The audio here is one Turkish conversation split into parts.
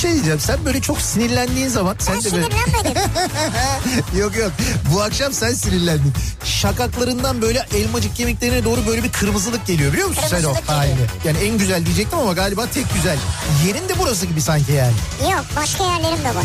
şey diyeceğim. Sen böyle çok sinirlendiğin zaman sen Ben de böyle sinirlenmedim. yok yok. Bu akşam sen sinirlendin. Şakaklarından böyle elmacık kemiklerine doğru böyle bir kırmızılık geliyor biliyor musun sen o halini? Yani en güzel diyecektim ama galiba tek güzel. Yerin de burası gibi sanki yani. Yok başka yerlerim de var.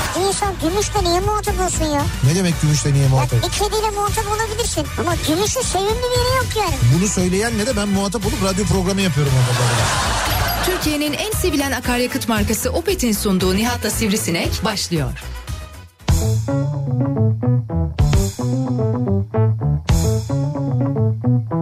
Bir insan gümüşle niye muhatap olsun ya? Ne demek gümüşle niye Ya muhatap? bir kediyle muhatap olabilirsin. Ama gümüşün sevimli bir yeri yok yani. Bunu söyleyenle de ben muhatap olup radyo programı yapıyorum orada. böyle. Türkiye'nin en sevilen akaryakıt markası Opet'in sunduğu Nihat'la Sivrisinek başlıyor. Türkiye'nin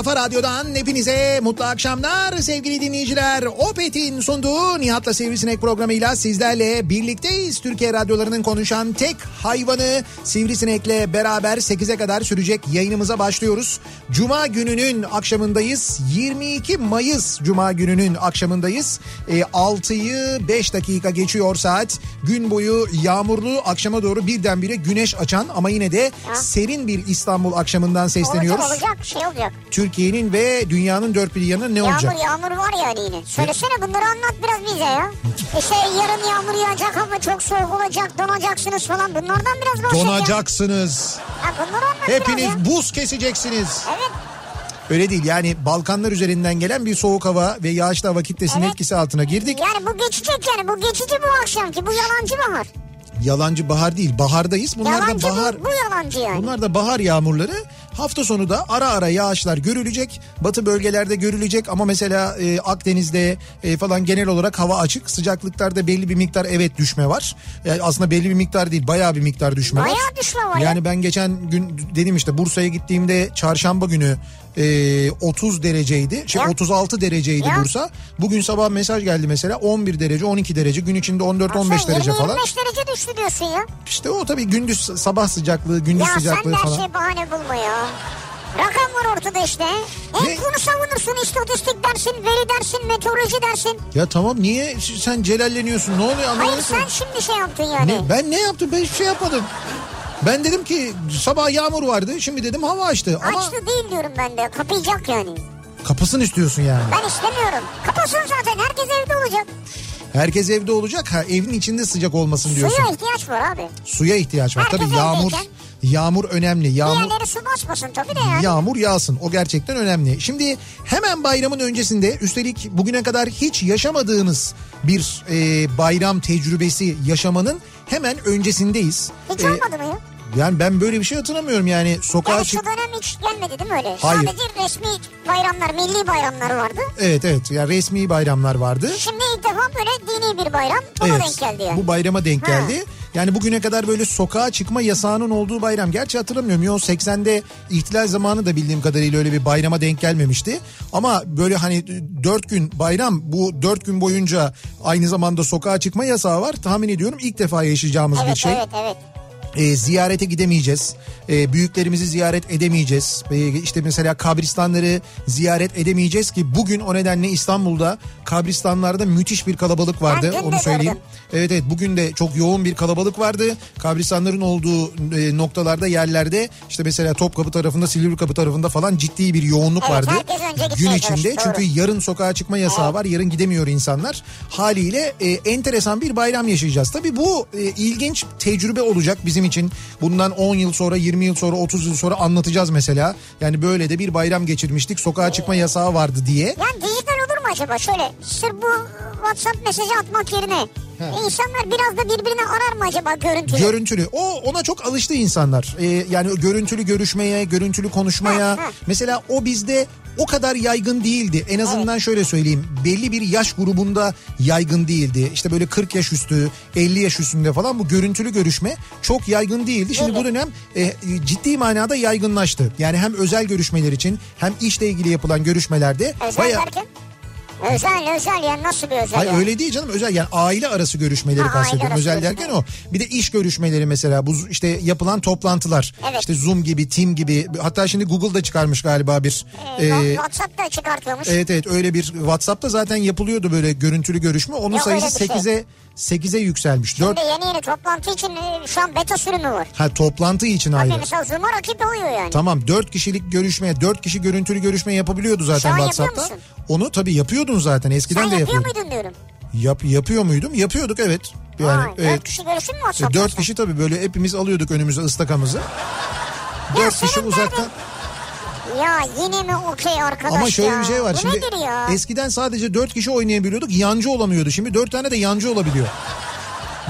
kafa radyodan hepinize mutlu akşamlar sevgili dinleyiciler. Opet'in sunduğu Nihat'la Sivrisinek programıyla sizlerle birlikteyiz. Türkiye radyolarının konuşan tek hayvanı Sivrisinek'le beraber 8'e kadar sürecek yayınımıza başlıyoruz. Cuma gününün akşamındayız. 22 Mayıs Cuma gününün akşamındayız. E, 6'yı 5 dakika geçiyor saat. Gün boyu yağmurlu akşama doğru birdenbire güneş açan ama yine de serin bir İstanbul akşamından sesleniyoruz. Olacak olacak şey olacak. Türkiye'nin ve dünyanın dört bir yanına ne olacak? Yağmur yağmur var yani yine. Söylesene bunları anlat biraz bize ya. İşte yarın yağmur yağacak hava çok soğuk olacak donacaksınız falan bunlardan biraz ya. Donacaksınız. Ha, bunları anlat Hepiniz ya. buz keseceksiniz. Evet Öyle değil yani Balkanlar üzerinden gelen bir soğuk hava ve yağışlı hava kitlesinin Evet. etkisi altına girdik. yani bu geçecek yani bu geçici bu akşamki bu yalancı bahar. Yalancı bahar değil bahardayız. Bunlar yalancı da bahar. bu, bu yalancı yani. Bunlar da bahar yağmurları. Hafta sonu da ara ara yağışlar görülecek. Batı bölgelerde görülecek ama mesela e, Akdeniz'de e, falan genel olarak hava açık. Sıcaklıklarda belli bir miktar evet düşme var. Yani aslında belli bir miktar değil bayağı bir miktar düşme var. Bayağı düşme var ya. Yani ben geçen gün dedim işte Bursa'ya gittiğimde çarşamba günü e, 30 dereceydi. Şey Ya. 36 dereceydi Ya. Bursa. Bugün sabah mesaj geldi mesela 11 derece 12 derece gün içinde 14-15 derece falan. 25 derece düştü diyorsun ya. İşte o tabii gündüz sabah sıcaklığı, gündüz Ya sen sıcaklığı de her falan. şey bahane bulma ya. Rakam var ortada işte. Hep Ne? bunu savunursun istatistik dersin, veri dersin, meteoroloji dersin. Ya tamam niye sen celalleniyorsun? Ne oluyor Hayır anlamadım. sen şimdi şey yaptın yani. Ne? Ben ne yaptım? Ben hiçbir şey yapmadım. Ben dedim ki sabah yağmur vardı. Şimdi dedim hava açtı. Ama Açtı değil diyorum ben de. Kapayacak yani. kapısını istiyorsun yani. Ben istemiyorum. Kapasın zaten. Herkes evde olacak. Herkes evde olacak. Ha evin içinde sıcak olmasın diyorsun. Suya ihtiyaç var abi. Suya ihtiyaç var. Herkes Tabii yağmur evdeyken. yağmur önemli. Yağmur Diğerleri su basmasın tabii de yani. Yağmur yağsın o gerçekten önemli. Şimdi hemen bayramın öncesinde üstelik bugüne kadar hiç yaşamadığınız bir e, bayram tecrübesi yaşamanın hemen öncesindeyiz. Hiç E, olmadı mı ya? Yani ben böyle bir şey hatırlamıyorum yani sokağa Yani çık... şu dönem hiç gelmedi değil mi öyle? Hayır. Sadece resmi bayramlar, milli bayramlar vardı. Evet evet yani resmi bayramlar vardı. Şimdi ilk defa böyle dini bir bayram. Buna Evet, denk geldi yani. Bu bayrama denk Ha. geldi. Yani bugüne kadar böyle sokağa çıkma yasağının olduğu bayram. Gerçi hatırlamıyorum. Yo 80'de ihtilal zamanı da bildiğim kadarıyla öyle bir bayrama denk gelmemişti. Ama böyle hani 4 gün bayram bu 4 gün boyunca aynı zamanda sokağa çıkma yasağı var. Tahmin ediyorum ilk defa yaşayacağımız bir Evet şey. evet evet. E, ziyarete gidemeyeceğiz. E, büyüklerimizi ziyaret edemeyeceğiz. E, işte mesela kabristanları ziyaret edemeyeceğiz ki bugün o nedenle İstanbul'da kabristanlarda müthiş bir kalabalık vardı. Ben Onu söyleyeyim. gördüm. Evet evet bugün de çok yoğun bir kalabalık vardı. Kabristanların olduğu e, noktalarda yerlerde işte mesela Topkapı tarafında Silivri Kapı tarafında falan ciddi bir yoğunluk Evet, vardı. Gün içinde çalıştı, çünkü doğru. yarın sokağa çıkma yasağı var. Yarın gidemiyor insanlar. Haliyle e, enteresan bir bayram yaşayacağız. Tabii bu e, ilginç tecrübe olacak bizim için. Bundan 10 yıl sonra 20 20 yıl sonra 30 yıl sonra anlatacağız mesela. Yani böyle de bir bayram geçirmiştik sokağa çıkma yasağı vardı diye. Yani dijital olur mu acaba? Şöyle sırf bu WhatsApp mesajı atmak yerine insanlar biraz da birbirini arar mı acaba görüntülü? Görüntülü. O ona çok alıştı insanlar. Ee, yani görüntülü görüşmeye, görüntülü konuşmaya. Ha, ha. Mesela o bizde o kadar yaygın değildi. En azından şöyle söyleyeyim. Belli bir yaş grubunda yaygın değildi. İşte böyle 40 yaş üstü, 50 yaş üstünde falan bu görüntülü görüşme çok yaygın değildi. Şimdi bu dönem e, ciddi manada yaygınlaştı. Yani hem özel görüşmeler için hem işle ilgili yapılan görüşmelerde özel bayağı derken? Özel özel yani nasıl bir özel Hayır yani? öyle değil canım özel yani aile arası görüşmeleri Ha, kastediyorum. Özel derken o. Bir de iş görüşmeleri mesela bu işte yapılan toplantılar. Evet. İşte Zoom gibi, Team gibi. Hatta şimdi Google'da çıkarmış galiba bir Ee, e, WhatsApp'ta çıkartıyormuş. Evet evet öyle bir WhatsApp'ta zaten yapılıyordu böyle görüntülü görüşme. Onun Yok, sayısı öyle bir şey. 8'e 8'e yükselmiş. 4 Şimdi yeni yeni toplantı için e, şu an beta sürümü var. ha toplantı için Hani ayrı. mesela Zoom'a rakip oluyor yani. Tamam 4 kişilik görüşme, 4 kişi görüntülü görüşme yapabiliyordu zaten yapıyor WhatsApp'ta. Onu tabii yapıyordun zaten. Eskiden Sen de yapıyor yapıyordun. muydun diyorum. Yap, yapıyor muydum? Yapıyorduk evet. Yani evet. Dört kişi görüştün mü İşte WhatsApp'ta? dört kişi tabii böyle hepimiz alıyorduk önümüze ıstakamızı. Dört kişi senin uzaktan. Ya yine mi okey arkadaş Ama şöyle ya? bir şey var. Bu Şimdi nedir ya? eskiden sadece dört kişi oynayabiliyorduk. Yancı olamıyordu. Şimdi dört tane de yancı olabiliyor.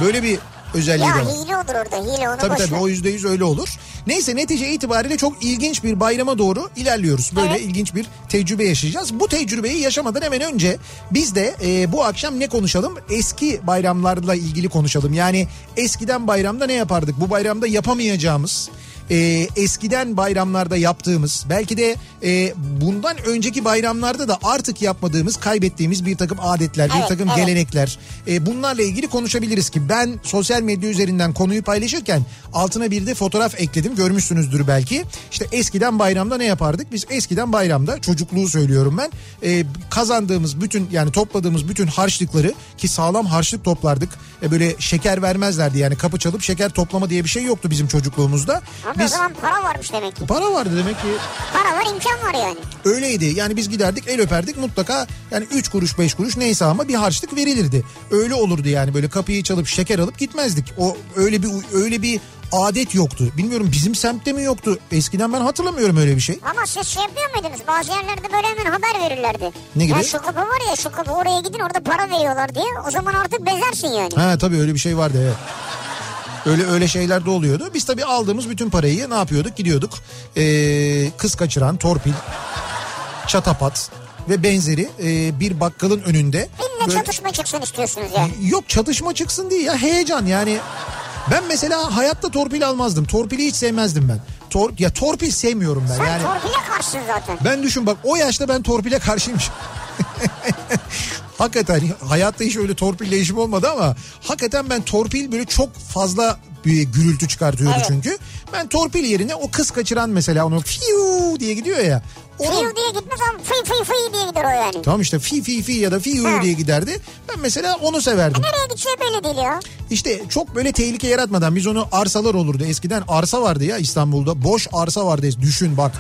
Böyle bir özelliği ya de var. hile olur orada hile onu Tabii tabii ver. o yüzde yüz öyle olur. Neyse netice itibariyle çok ilginç bir bayrama doğru ilerliyoruz. Böyle Evet. ilginç bir tecrübe yaşayacağız. Bu tecrübeyi yaşamadan hemen önce biz de e, bu akşam ne konuşalım? Eski bayramlarla ilgili konuşalım. Yani eskiden bayramda ne yapardık? Bu bayramda yapamayacağımız e, eskiden bayramlarda yaptığımız belki de e, bundan önceki bayramlarda da artık yapmadığımız kaybettiğimiz bir takım adetler bir Evet, takım evet. gelenekler. E, bunlarla ilgili konuşabiliriz ki ben sosyal medya üzerinden konuyu paylaşırken altına bir de fotoğraf ekledim. Görmüşsünüzdür belki. İşte eskiden bayramda ne yapardık? Biz eskiden bayramda çocukluğu söylüyorum ben e, kazandığımız bütün yani topladığımız bütün harçlıkları ki sağlam harçlık toplardık. E, böyle şeker vermezlerdi yani kapı çalıp şeker toplama diye bir şey yoktu bizim çocukluğumuzda O biz zaman para varmış demek ki. para vardı demek ki Para var imkan var yani. Öyleydi. Yani biz giderdik el öperdik mutlaka yani 3 kuruş 5 kuruş neyse ama bir harçlık verilirdi. Öyle olurdu yani böyle kapıyı çalıp şeker alıp gitmezdik. O öyle bir öyle bir adet yoktu. Bilmiyorum bizim semtte mi yoktu? Eskiden ben hatırlamıyorum öyle bir şey. Ama siz şey yapıyor muydunuz? Bazı yerlerde böyle hemen haber verirlerdi. Ne gibi? Ya şu kapı var ya şu kapı oraya gidin orada para veriyorlar diye. O zaman artık bezersin yani. Ha tabii öyle bir şey vardı evet. Öyle öyle şeyler de oluyordu. Biz tabii aldığımız bütün parayı ne yapıyorduk? Gidiyorduk. Ee, kız kaçıran, torpil, çatapat ve benzeri ee, bir bakkalın önünde. Benimle böyle- çatışma çıksın istiyorsunuz yani. Yok çatışma çıksın diye ya heyecan yani. Ben mesela hayatta torpil almazdım. Torpili hiç sevmezdim ben. Tor, ya torpil sevmiyorum ben Sen yani. torpile karşısın zaten. Ben düşün bak o yaşta ben torpile karşıymışım. hakikaten hayatta hiç öyle torpille işim olmadı ama hakikaten ben torpil böyle çok fazla bir gürültü çıkartıyordu Evet. çünkü. Ben torpil yerine o kız kaçıran mesela onu fiu diye gidiyor ya. Onu, Fiyu diye gitmez ama fıy fıy fıy diye gider o yani. Tamam işte fi fi fi ya da fiu Ha. diye giderdi. Ben mesela onu severdim. Nereye gideceği belli değil ya. İşte çok böyle tehlike yaratmadan biz onu arsalar olurdu. Eskiden arsa vardı ya İstanbul'da. Boş arsa vardı. Düşün bak.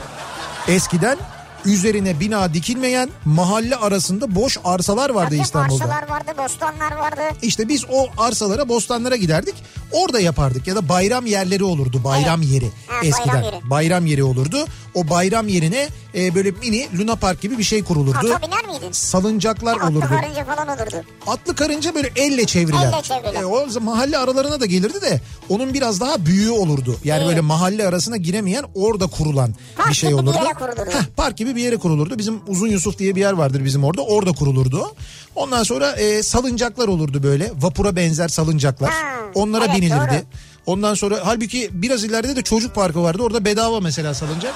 Eskiden üzerine bina dikilmeyen mahalle arasında boş arsalar vardı Tabii İstanbul'da. arsalar vardı, bostanlar vardı. İşte biz o arsalara, bostanlara giderdik. Orada yapardık ya da bayram yerleri olurdu. Bayram yeri Ha, eskiden. bayram yeri. Bayram yeri olurdu. O bayram yerine e, böyle mini Luna Park gibi bir şey kurulurdu. Ata biner miydin? Salıncaklar Atlı olurdu. karınca falan olurdu. Atlı karınca böyle elle çevrilen. Elle çevrilen. E, o mahalle aralarına da gelirdi de onun biraz daha büyüğü olurdu. Yani İyi. böyle mahalle arasına giremeyen orada kurulan Park bir şey gibi bir olurdu. yere kurulurdu. Heh, park gibi bir yere kurulurdu. Bizim Uzun Yusuf diye bir yer vardır bizim orada. Orada kurulurdu. Ondan sonra e, salıncaklar olurdu böyle. Vapura benzer salıncaklar. Onlara evet, binilirdi. doğru. Ondan sonra halbuki biraz ileride de çocuk parkı vardı. Orada bedava mesela salıncak.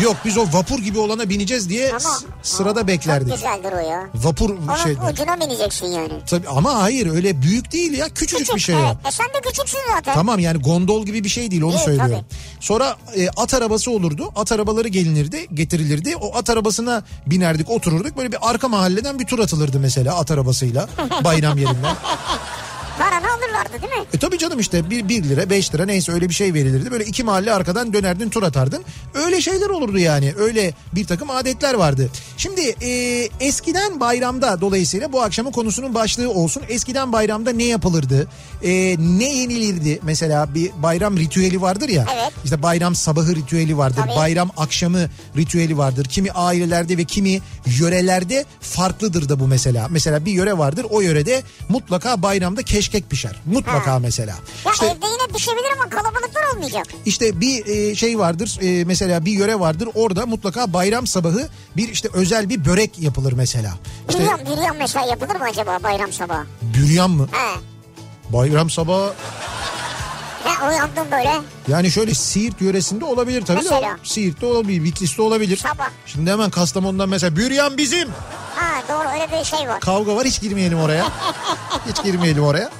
Yok biz o vapur gibi olana bineceğiz diye Ama s- sırada çok beklerdik. güzeldir o ya. Vapur Onun şey. ucuna bineceksin yani. Tabii ama hayır öyle büyük değil ya küçücük Küçük, bir şey evet. o. E sen de küçüksün zaten. Tamam yani gondol gibi bir şey değil onu Değil, söylüyorum. Sonra e, at arabası olurdu. At arabaları gelinirdi, getirilirdi. O at arabasına binerdik, otururduk. Böyle bir arka mahalleden bir tur atılırdı mesela at arabasıyla bayram yerinden. Para ne olur alırlardı değil mi? E tabii canım işte bir, bir lira beş lira neyse öyle bir şey verilirdi. Böyle iki mahalle arkadan dönerdin tur atardın. Öyle şeyler olurdu yani. Öyle bir takım adetler vardı. Şimdi e, eskiden bayramda dolayısıyla bu akşamın konusunun başlığı olsun. Eskiden bayramda ne yapılırdı? E, ne yenilirdi? Mesela bir bayram ritüeli vardır ya. Evet. İşte bayram sabahı ritüeli vardır. Tabii. Bayram akşamı ritüeli vardır. Kimi ailelerde ve kimi yörelerde farklıdır da bu mesela. Mesela bir yöre vardır. O yörede mutlaka bayramda keşkek pişer. Mutlaka Ha. mesela. Ya İşte evde yine pişebilir ama kalabalıklar olmayacak. işte bir e, şey vardır. e, mesela bir yöre vardır. Orada mutlaka bayram sabahı bir işte özel bir börek yapılır mesela. İşte Büryan, büryan mesela yapılır mı acaba bayram sabahı? büryan mı? He. Bayram sabahı Ben uyandım böyle. yani şöyle Siirt yöresinde olabilir tabii de. Mesela? Siirt'te olabilir, Bitlis'te olabilir. Sabah. Şimdi hemen Kastamonu'dan mesela büryan bizim. Ha doğru öyle bir şey var. Kavga var hiç girmeyelim oraya. hiç girmeyelim oraya.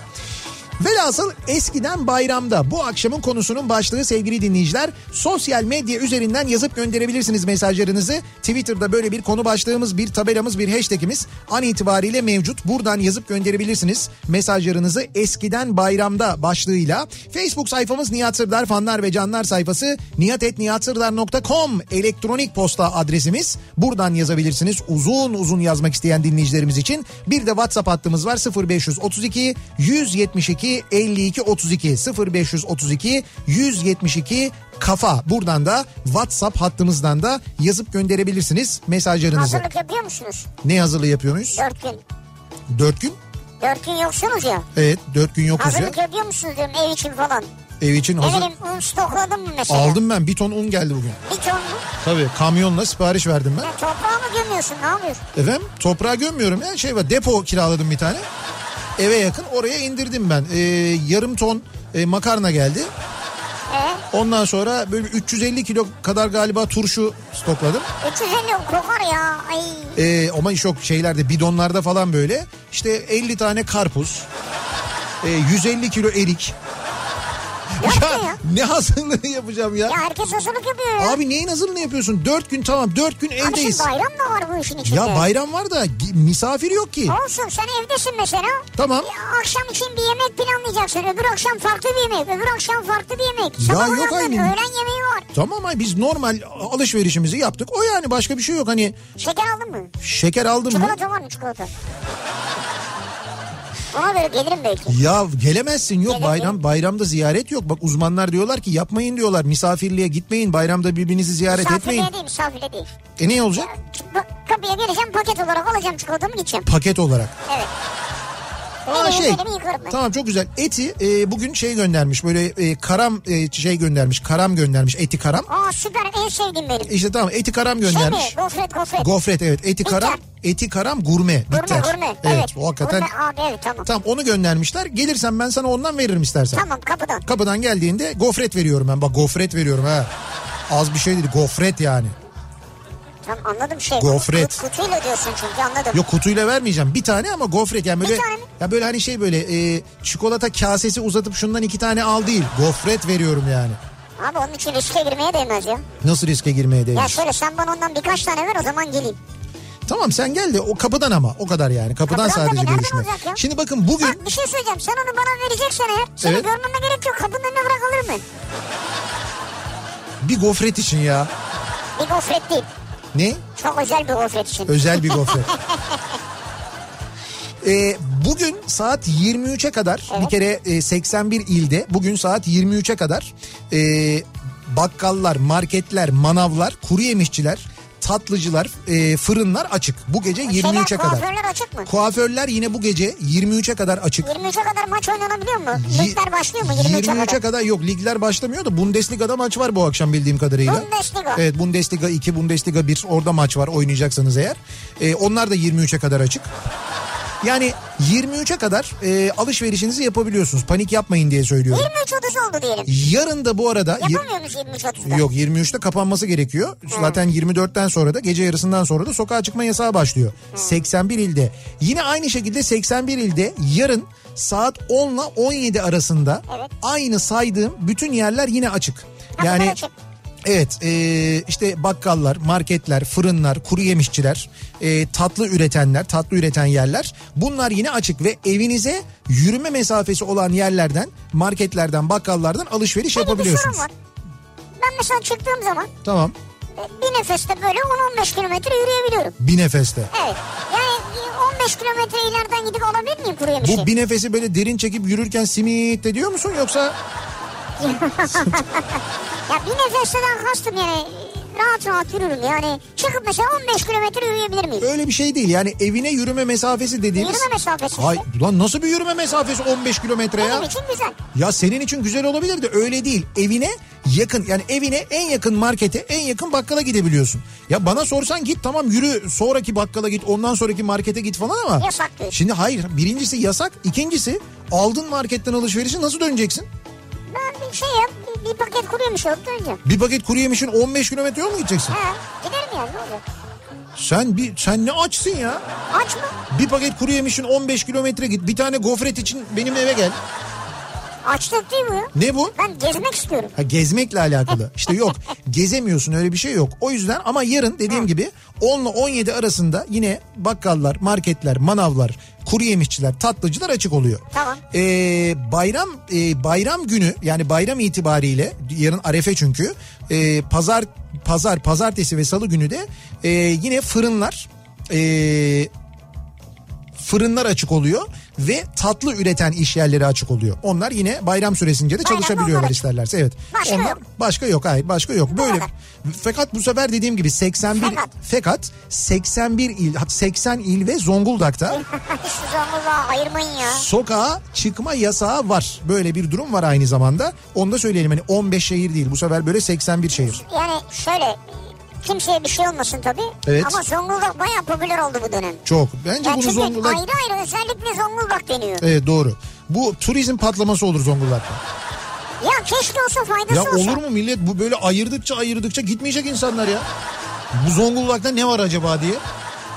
Velhasıl eskiden bayramda bu akşamın konusunun başlığı sevgili dinleyiciler sosyal medya üzerinden yazıp gönderebilirsiniz mesajlarınızı. Twitter'da böyle bir konu başlığımız, bir tabelamız, bir hashtagimiz an itibariyle mevcut. Buradan yazıp gönderebilirsiniz mesajlarınızı eskiden bayramda başlığıyla. Facebook sayfamız Nihat Sırdar fanlar ve canlar sayfası nihatetnihatsırdar.com elektronik posta adresimiz. Buradan yazabilirsiniz uzun uzun yazmak isteyen dinleyicilerimiz için. Bir de WhatsApp hattımız var 0532 172 52 32 0532 172 kafa. Buradan da WhatsApp hattımızdan da yazıp gönderebilirsiniz mesajlarınızı. Hazırlık yapıyor musunuz? Ne hazırlığı yapıyor muyuz? Dört gün. Dört gün? Dört gün yoksunuz ya. Evet dört gün yokuz ya. Hazırlık yapıyor musunuz diyorum ev için falan. Ev için hazır. bileyim un stokladın mı mesela? Aldım ben bir ton un geldi bugün. Bir ton mu? Tabii kamyonla sipariş verdim ben. Ya toprağa mı gömüyorsun ne yapıyorsun? Efendim toprağa gömmüyorum ya şey var depo kiraladım bir tane. Eve yakın oraya indirdim ben. Ee, yarım ton e, makarna geldi. Ee, Ondan sonra böyle bir 350 kilo kadar galiba turşu stokladım. 350 kokar ya. Ay. Ee, ama çok şeylerde bidonlarda falan böyle. İşte 50 tane karpuz. e, 150 kilo erik. Ya, ya. ne hazırlığı yapacağım ya? Ya herkes hazırlık yapıyor ya. Abi neyin hazırlığını yapıyorsun? Dört gün tamam dört gün Abi şimdi evdeyiz. bayram da var bu işin içinde. Ya bayram var da misafir yok ki. Olsun sen evdesin mesela. Tamam. Ya akşam için bir yemek planlayacaksın. Öbür akşam farklı bir yemek. Öbür akşam farklı bir yemek. Ya Sabah yok aynı. öğlen yemeği var. Tamam ay biz normal alışverişimizi yaptık. O yani başka bir şey yok. Hani Şeker aldın mı? şeker aldım mı? Çikolata var mı çikolata? Ona göre gelirim belki. Ya gelemezsin yok Gelemem. bayram bayramda ziyaret yok. Bak uzmanlar diyorlar ki yapmayın diyorlar. Misafirliğe gitmeyin. Bayramda birbirinizi ziyaret etmeyin. Misafirliğe değil misafirliğe değil. E ne olacak? Bak, Kapıya geleceğim paket olarak alacağım çikolatamı gideceğim. Paket olarak. Evet. Aa Elimi şey. Tamam çok güzel. Eti e, bugün şey göndermiş. Böyle e, karam e, şey göndermiş. Karam göndermiş. Eti karam. Aa süper en sevdiğim benim. İşte tamam eti karam Şey mi? göndermiş. Gofret gofret. Gofret evet. Eti Bitter. karam. Eti karam gurme. Gurme Bitter. gurme. Evet, o hakikaten. Gurme abi evet tamam. Tamam onu göndermişler. Gelirsen ben sana ondan veririm istersen. Tamam kapıdan. Kapıdan geldiğinde gofret veriyorum ben. Bak gofret veriyorum ha. Az bir şey değil gofret yani. Tamam anladım şey. Gofret. Kut- Kutuyla diyorsun çünkü anladım. Yok kutuyla vermeyeceğim. Bir tane ama gofret yani böyle Bir tane ya böyle hani şey böyle e, çikolata kasesi uzatıp şundan iki tane al değil. Gofret veriyorum yani. Abi onun için riske girmeye değmez ya. Nasıl riske girmeye Ya değer? şöyle sen bana ondan birkaç tane ver o zaman geleyim. Tamam sen gel de o kapıdan ama o kadar yani. Kapıdan, Kapıdan sadece tabii, görüşme. Şimdi bakın bugün Bak bir şey söyleyeceğim. Sen onu bana vereceksen eğer seni Evet. görmeme gerek yok. Kapının önüne bırakılır mı? bir gofret için ya. Bir gofret değil. Ne? Çok özel bir gofret için. Özel bir gofret. Ee, bugün saat 23'e kadar bir kere e, 81 ilde bugün saat 23'e kadar e, bakkallar, marketler, manavlar, kuru yemişçiler, tatlıcılar, e, fırınlar açık. Bu gece 23'e Şeyler, kadar. Kuaförler açık mı? Kuaförler yine bu gece 23'e kadar açık. 23'e kadar maç oynanabiliyor mu? Yi- Ligler başlıyor mu 23'e 23'e kadar? kadar yok ligler başlamıyor da Bundesliga'da maç var bu akşam bildiğim kadarıyla. Bundesliga. Evet Bundesliga 2, Bundesliga 1 orada maç var oynayacaksanız eğer. Ee, onlar da 23'e kadar açık. Yani 23'e kadar e, alışverişinizi yapabiliyorsunuz. Panik yapmayın diye söylüyorum. 23.30 oldu diyelim. Yarın da bu arada... Yapamıyor muyuz 23.30'da? Yok 23'te kapanması gerekiyor. Zaten 24'ten sonra da gece yarısından sonra da sokağa çıkma yasağı başlıyor. 81 ilde. Yine aynı şekilde 81 ilde yarın saat 10 ile 17 arasında Evet. aynı saydığım bütün yerler yine açık. Kapılar Yani açık. Evet e, işte bakkallar, marketler, fırınlar, kuru yemişçiler, e, tatlı üretenler, tatlı üreten yerler bunlar yine açık ve evinize yürüme mesafesi olan yerlerden, marketlerden, bakkallardan alışveriş Peki bir yapabiliyorsunuz. sorun var. Ben mesela çıktığım zaman Tamam. e, bir nefeste böyle 10-15 kilometre yürüyebiliyorum. Bir nefeste. Evet. Yani e, 15 kilometre ileriden gidip alabilir miyim kuru yemişi? Bu bir nefesi böyle derin çekip yürürken simit de diyor musun yoksa Ya bir nefesten kastım yani rahat rahat yürürüm yani. Çıkıp mesela 15 kilometre yürüyebilir miyim? öyle bir şey değil yani evine yürüme mesafesi dediğimiz. Yürüme mesafesi işte. Hay, lan nasıl bir yürüme mesafesi 15 kilometre ya? Benim için güzel. Ya senin için güzel olabilir de öyle değil. Evine yakın yani evine en yakın markete en yakın bakkala gidebiliyorsun. Ya bana sorsan git tamam yürü sonraki bakkala git ondan sonraki markete git falan ama. Yasak diyorsun. Şimdi hayır birincisi yasak ikincisi aldın marketten alışverişi nasıl döneceksin? Ben bir şey yap bir, bir paket kuru yemiş alıp döneceğim. Bir paket kuru yemişin 15 kilometre yol mu gideceksin? Ha, giderim yani ne olacak? Sen bir sen ne açsın ya? Aç mı? Bir paket kuru yemişin 15 kilometre git. Bir tane gofret için benim eve gel. Açlık değil ya. Ne bu? Ben gezmek istiyorum. Ha, gezmekle alakalı. İşte yok gezemiyorsun öyle bir şey yok. O yüzden ama yarın dediğim gibi 10 ile 17 arasında yine bakkallar, marketler, manavlar, kuru yemişçiler, tatlıcılar açık oluyor. Tamam. Ee, bayram e, bayram günü yani bayram itibariyle yarın arefe çünkü e, pazar pazar pazartesi ve salı günü de e, yine fırınlar e, fırınlar açık oluyor ve tatlı üreten iş yerleri açık oluyor. Onlar yine bayram süresince de çalışabiliyorlar isterlerse. Evet. Başka Onlar yok. başka yok hayır başka yok. Böyle fakat bu sefer dediğim gibi 81 Fakat. fakat 81 il 80 il ve Zonguldak'ta Şu Zonguldak'ı ayırmayın ya. sokağa çıkma yasağı var. Böyle bir durum var aynı zamanda. Onu da söyleyelim hani 15 şehir değil bu sefer böyle 81 şehir. Yani şöyle kimseye bir şey olmasın tabii. Evet. Ama Zonguldak bayağı popüler oldu bu dönem. Çok. Bence Yani bunu çünkü Zonguldak... ayrı ayrı özellikle Zonguldak deniyor. Evet doğru. Bu turizm patlaması olur Zonguldak'ta. Ya keşke olsa faydası Ya olsa. olur mu millet bu böyle ayırdıkça ayırdıkça gitmeyecek insanlar ya. Bu Zonguldak'ta ne var acaba diye.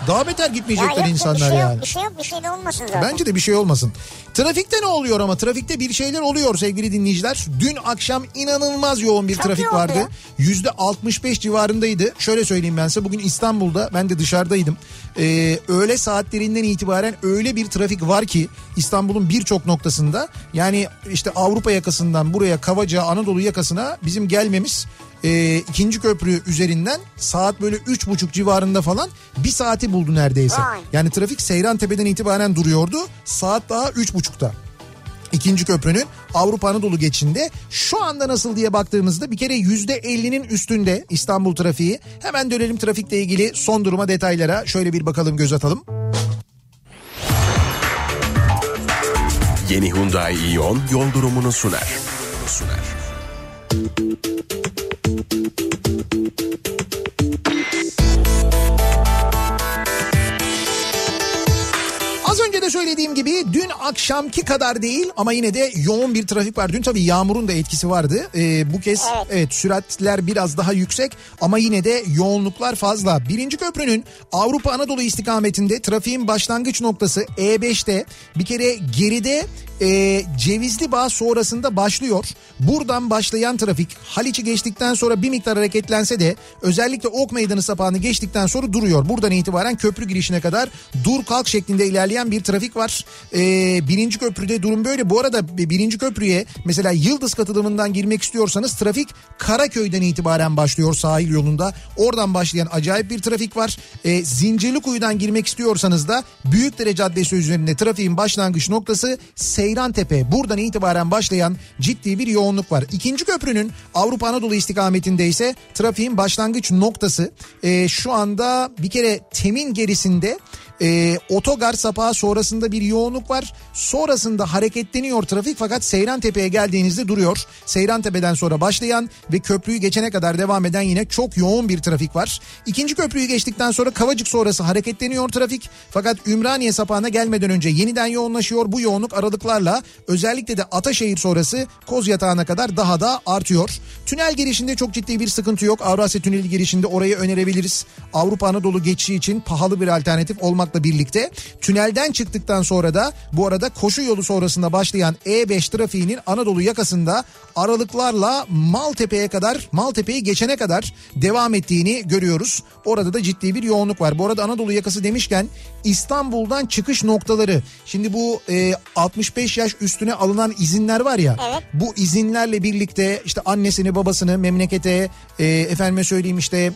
Daha beter Ya gitmeyecekler yok, insanlar bir şey yani. Yok, bir şey yok bir şey de olmasın zaten. Bence de bir şey olmasın. Trafikte ne oluyor ama trafikte bir şeyler oluyor sevgili dinleyiciler. Dün akşam inanılmaz yoğun bir Çok trafik vardı. ya. Yüzde 65 civarındaydı. Şöyle söyleyeyim ben size bugün İstanbul'da ben de dışarıdaydım. Ee, öğle saatlerinden itibaren öyle bir trafik var ki İstanbul'un birçok noktasında yani işte Avrupa yakasından buraya Kavaca Anadolu yakasına bizim gelmemiz e, ikinci köprü üzerinden saat böyle üç buçuk civarında falan bir saati buldu neredeyse. Yani trafik Seyran Tepe'den itibaren duruyordu. Saat daha üç buçukta. İkinci köprünün Avrupa Anadolu geçişinde şu anda nasıl diye baktığımızda bir kere yüzde 50'nin üstünde İstanbul trafiği. Hemen dönelim trafikle ilgili son duruma detaylara şöyle bir bakalım göz atalım. Yeni Hyundai Ion yol durumunu sunar. Sunar. De söylediğim gibi dün akşamki kadar değil ama yine de yoğun bir trafik var. Dün tabii yağmurun da etkisi vardı. Ee, bu kez evet. Evet. süratler biraz daha yüksek ama yine de yoğunluklar fazla. Birinci köprünün Avrupa Anadolu istikametinde trafiğin başlangıç noktası E5'te bir kere geride e, Cevizli Bağ sonrasında başlıyor. Buradan başlayan trafik Haliç'i geçtikten sonra bir miktar hareketlense de özellikle Ok Meydanı sapağını geçtikten sonra duruyor. Buradan itibaren köprü girişine kadar dur kalk şeklinde ilerleyen bir trafik var. E, birinci köprüde durum böyle. Bu arada birinci köprüye mesela Yıldız katılımından girmek istiyorsanız trafik Karaköy'den itibaren başlıyor sahil yolunda. Oradan başlayan acayip bir trafik var. E, Zincirlikuyu'dan girmek istiyorsanız da Büyükdere Caddesi üzerinde trafiğin başlangıç noktası Tepe. Buradan itibaren başlayan ciddi bir yoğunluk var. İkinci köprünün Avrupa Anadolu istikametinde ise trafiğin başlangıç noktası e, şu anda bir kere Temin gerisinde e, otogar sapağı sonrasında bir yoğunluk var. Sonrasında hareketleniyor trafik fakat Seyran Tepe'ye geldiğinizde duruyor. Seyran Tepe'den sonra başlayan ve köprüyü geçene kadar devam eden yine çok yoğun bir trafik var. İkinci köprüyü geçtikten sonra Kavacık sonrası hareketleniyor trafik. Fakat Ümraniye sapağına gelmeden önce yeniden yoğunlaşıyor. Bu yoğunluk aralıklarla özellikle de Ataşehir sonrası Koz Yatağı'na kadar daha da artıyor. Tünel girişinde çok ciddi bir sıkıntı yok. Avrasya Tüneli girişinde orayı önerebiliriz. Avrupa Anadolu geçişi için pahalı bir alternatif olmak olmakla birlikte tünelden çıktıktan sonra da bu arada koşu yolu sonrasında başlayan E5 trafiğinin Anadolu yakasında aralıklarla Maltepe'ye kadar Maltepe'yi geçene kadar devam ettiğini görüyoruz. Orada da ciddi bir yoğunluk var. Bu arada Anadolu yakası demişken İstanbul'dan çıkış noktaları. Şimdi bu e, 65 yaş üstüne alınan izinler var ya. Evet. Bu izinlerle birlikte işte annesini babasını memlekete e, efendime söyleyeyim işte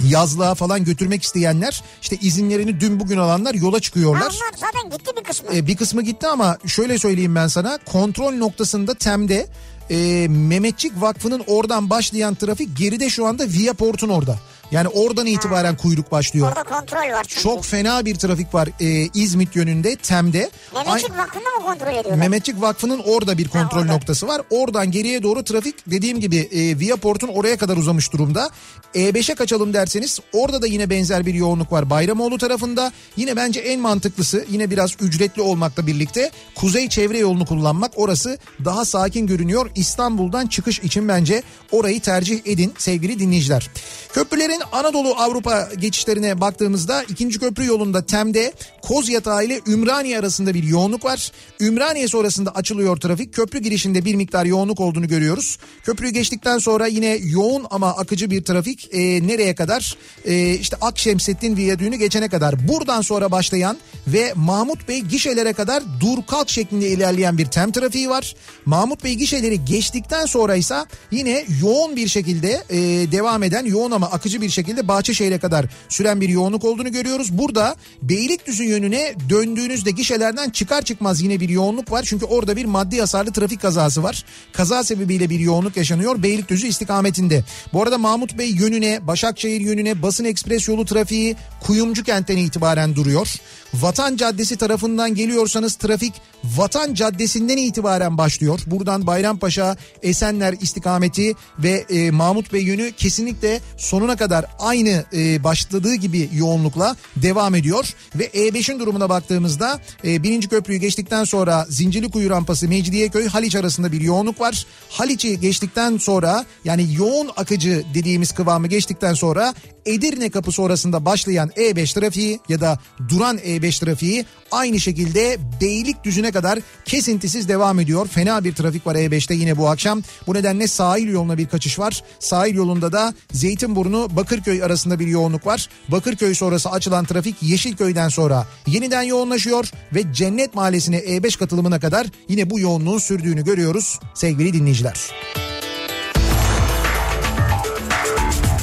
yazlığa falan götürmek isteyenler işte izinlerini dün bugün alanlar yola çıkıyorlar. onlar zaten gitti bir kısmı. E, bir kısmı gitti ama şöyle söyleyeyim ben sana kontrol noktasında Tem'de e, Mehmetçik Vakfı'nın oradan başlayan trafik geride şu anda Viaport'un orada. Yani oradan itibaren kuyruk başlıyor. Orada kontrol var çünkü. Çok fena bir trafik var e, İzmit yönünde Tem'de. Ay- Mehmetçik Vakfı'nda mı kontrol ediyorlar? Mehmetçik Vakfı'nın orada bir kontrol orada. noktası var. Oradan geriye doğru trafik dediğim gibi e, Viaport'un oraya kadar uzamış durumda. E5'e kaçalım derseniz orada da yine benzer bir yoğunluk var. Bayramoğlu tarafında yine bence en mantıklısı yine biraz ücretli olmakla birlikte kuzey çevre yolunu kullanmak. Orası daha sakin görünüyor. İstanbul'dan çıkış için bence orayı tercih edin sevgili dinleyiciler. Köprülerin Anadolu Avrupa geçişlerine baktığımızda ikinci köprü yolunda Tem'de Kozyatağı ile Ümraniye arasında bir yoğunluk var. Ümraniye sonrasında açılıyor trafik. Köprü girişinde bir miktar yoğunluk olduğunu görüyoruz. Köprüyü geçtikten sonra yine yoğun ama akıcı bir trafik e, nereye kadar? E, işte Akşemsettin Viyadüğü'nü geçene kadar. Buradan sonra başlayan ve Mahmut Bey gişelere kadar dur kalk şeklinde ilerleyen bir tem trafiği var. Mahmut Bey gişeleri geçtikten sonra ise yine yoğun bir şekilde e, devam eden yoğun ama akıcı bir şekilde Bahçeşehir'e kadar süren bir yoğunluk olduğunu görüyoruz. Burada Beylikdüzü yönüne döndüğünüzde gişelerden çıkar çıkmaz yine bir yoğunluk var. Çünkü orada bir maddi hasarlı trafik kazası var. Kaza sebebiyle bir yoğunluk yaşanıyor Beylikdüzü istikametinde. Bu arada Mahmut Bey yönüne, Başakşehir yönüne basın ekspres yolu trafiği Kuyumcu kentten itibaren duruyor. Vatan Caddesi tarafından geliyorsanız trafik Vatan Caddesi'nden itibaren başlıyor. Buradan Bayrampaşa, Esenler istikameti ve e, Mahmut Bey yönü kesinlikle sonuna kadar aynı e, başladığı gibi yoğunlukla devam ediyor. Ve E5'in durumuna baktığımızda e, birinci köprüyü geçtikten sonra Zincirlikuyu rampası Mecidiyeköy Haliç arasında bir yoğunluk var. Haliç'i geçtikten sonra yani yoğun akıcı dediğimiz kıvamı geçtikten sonra Edirne kapı sonrasında başlayan E5 trafiği ya da duran E5 trafiği aynı şekilde Beylikdüzü'ne kadar kesintisiz devam ediyor. Fena bir trafik var E5'te yine bu akşam. Bu nedenle sahil yoluna bir kaçış var. Sahil yolunda da Zeytinburnu Bakırköy arasında bir yoğunluk var. Bakırköy sonrası açılan trafik Yeşilköy'den sonra yeniden yoğunlaşıyor ve Cennet Mahallesi'ne E5 katılımına kadar yine bu yoğunluğun sürdüğünü görüyoruz sevgili dinleyiciler.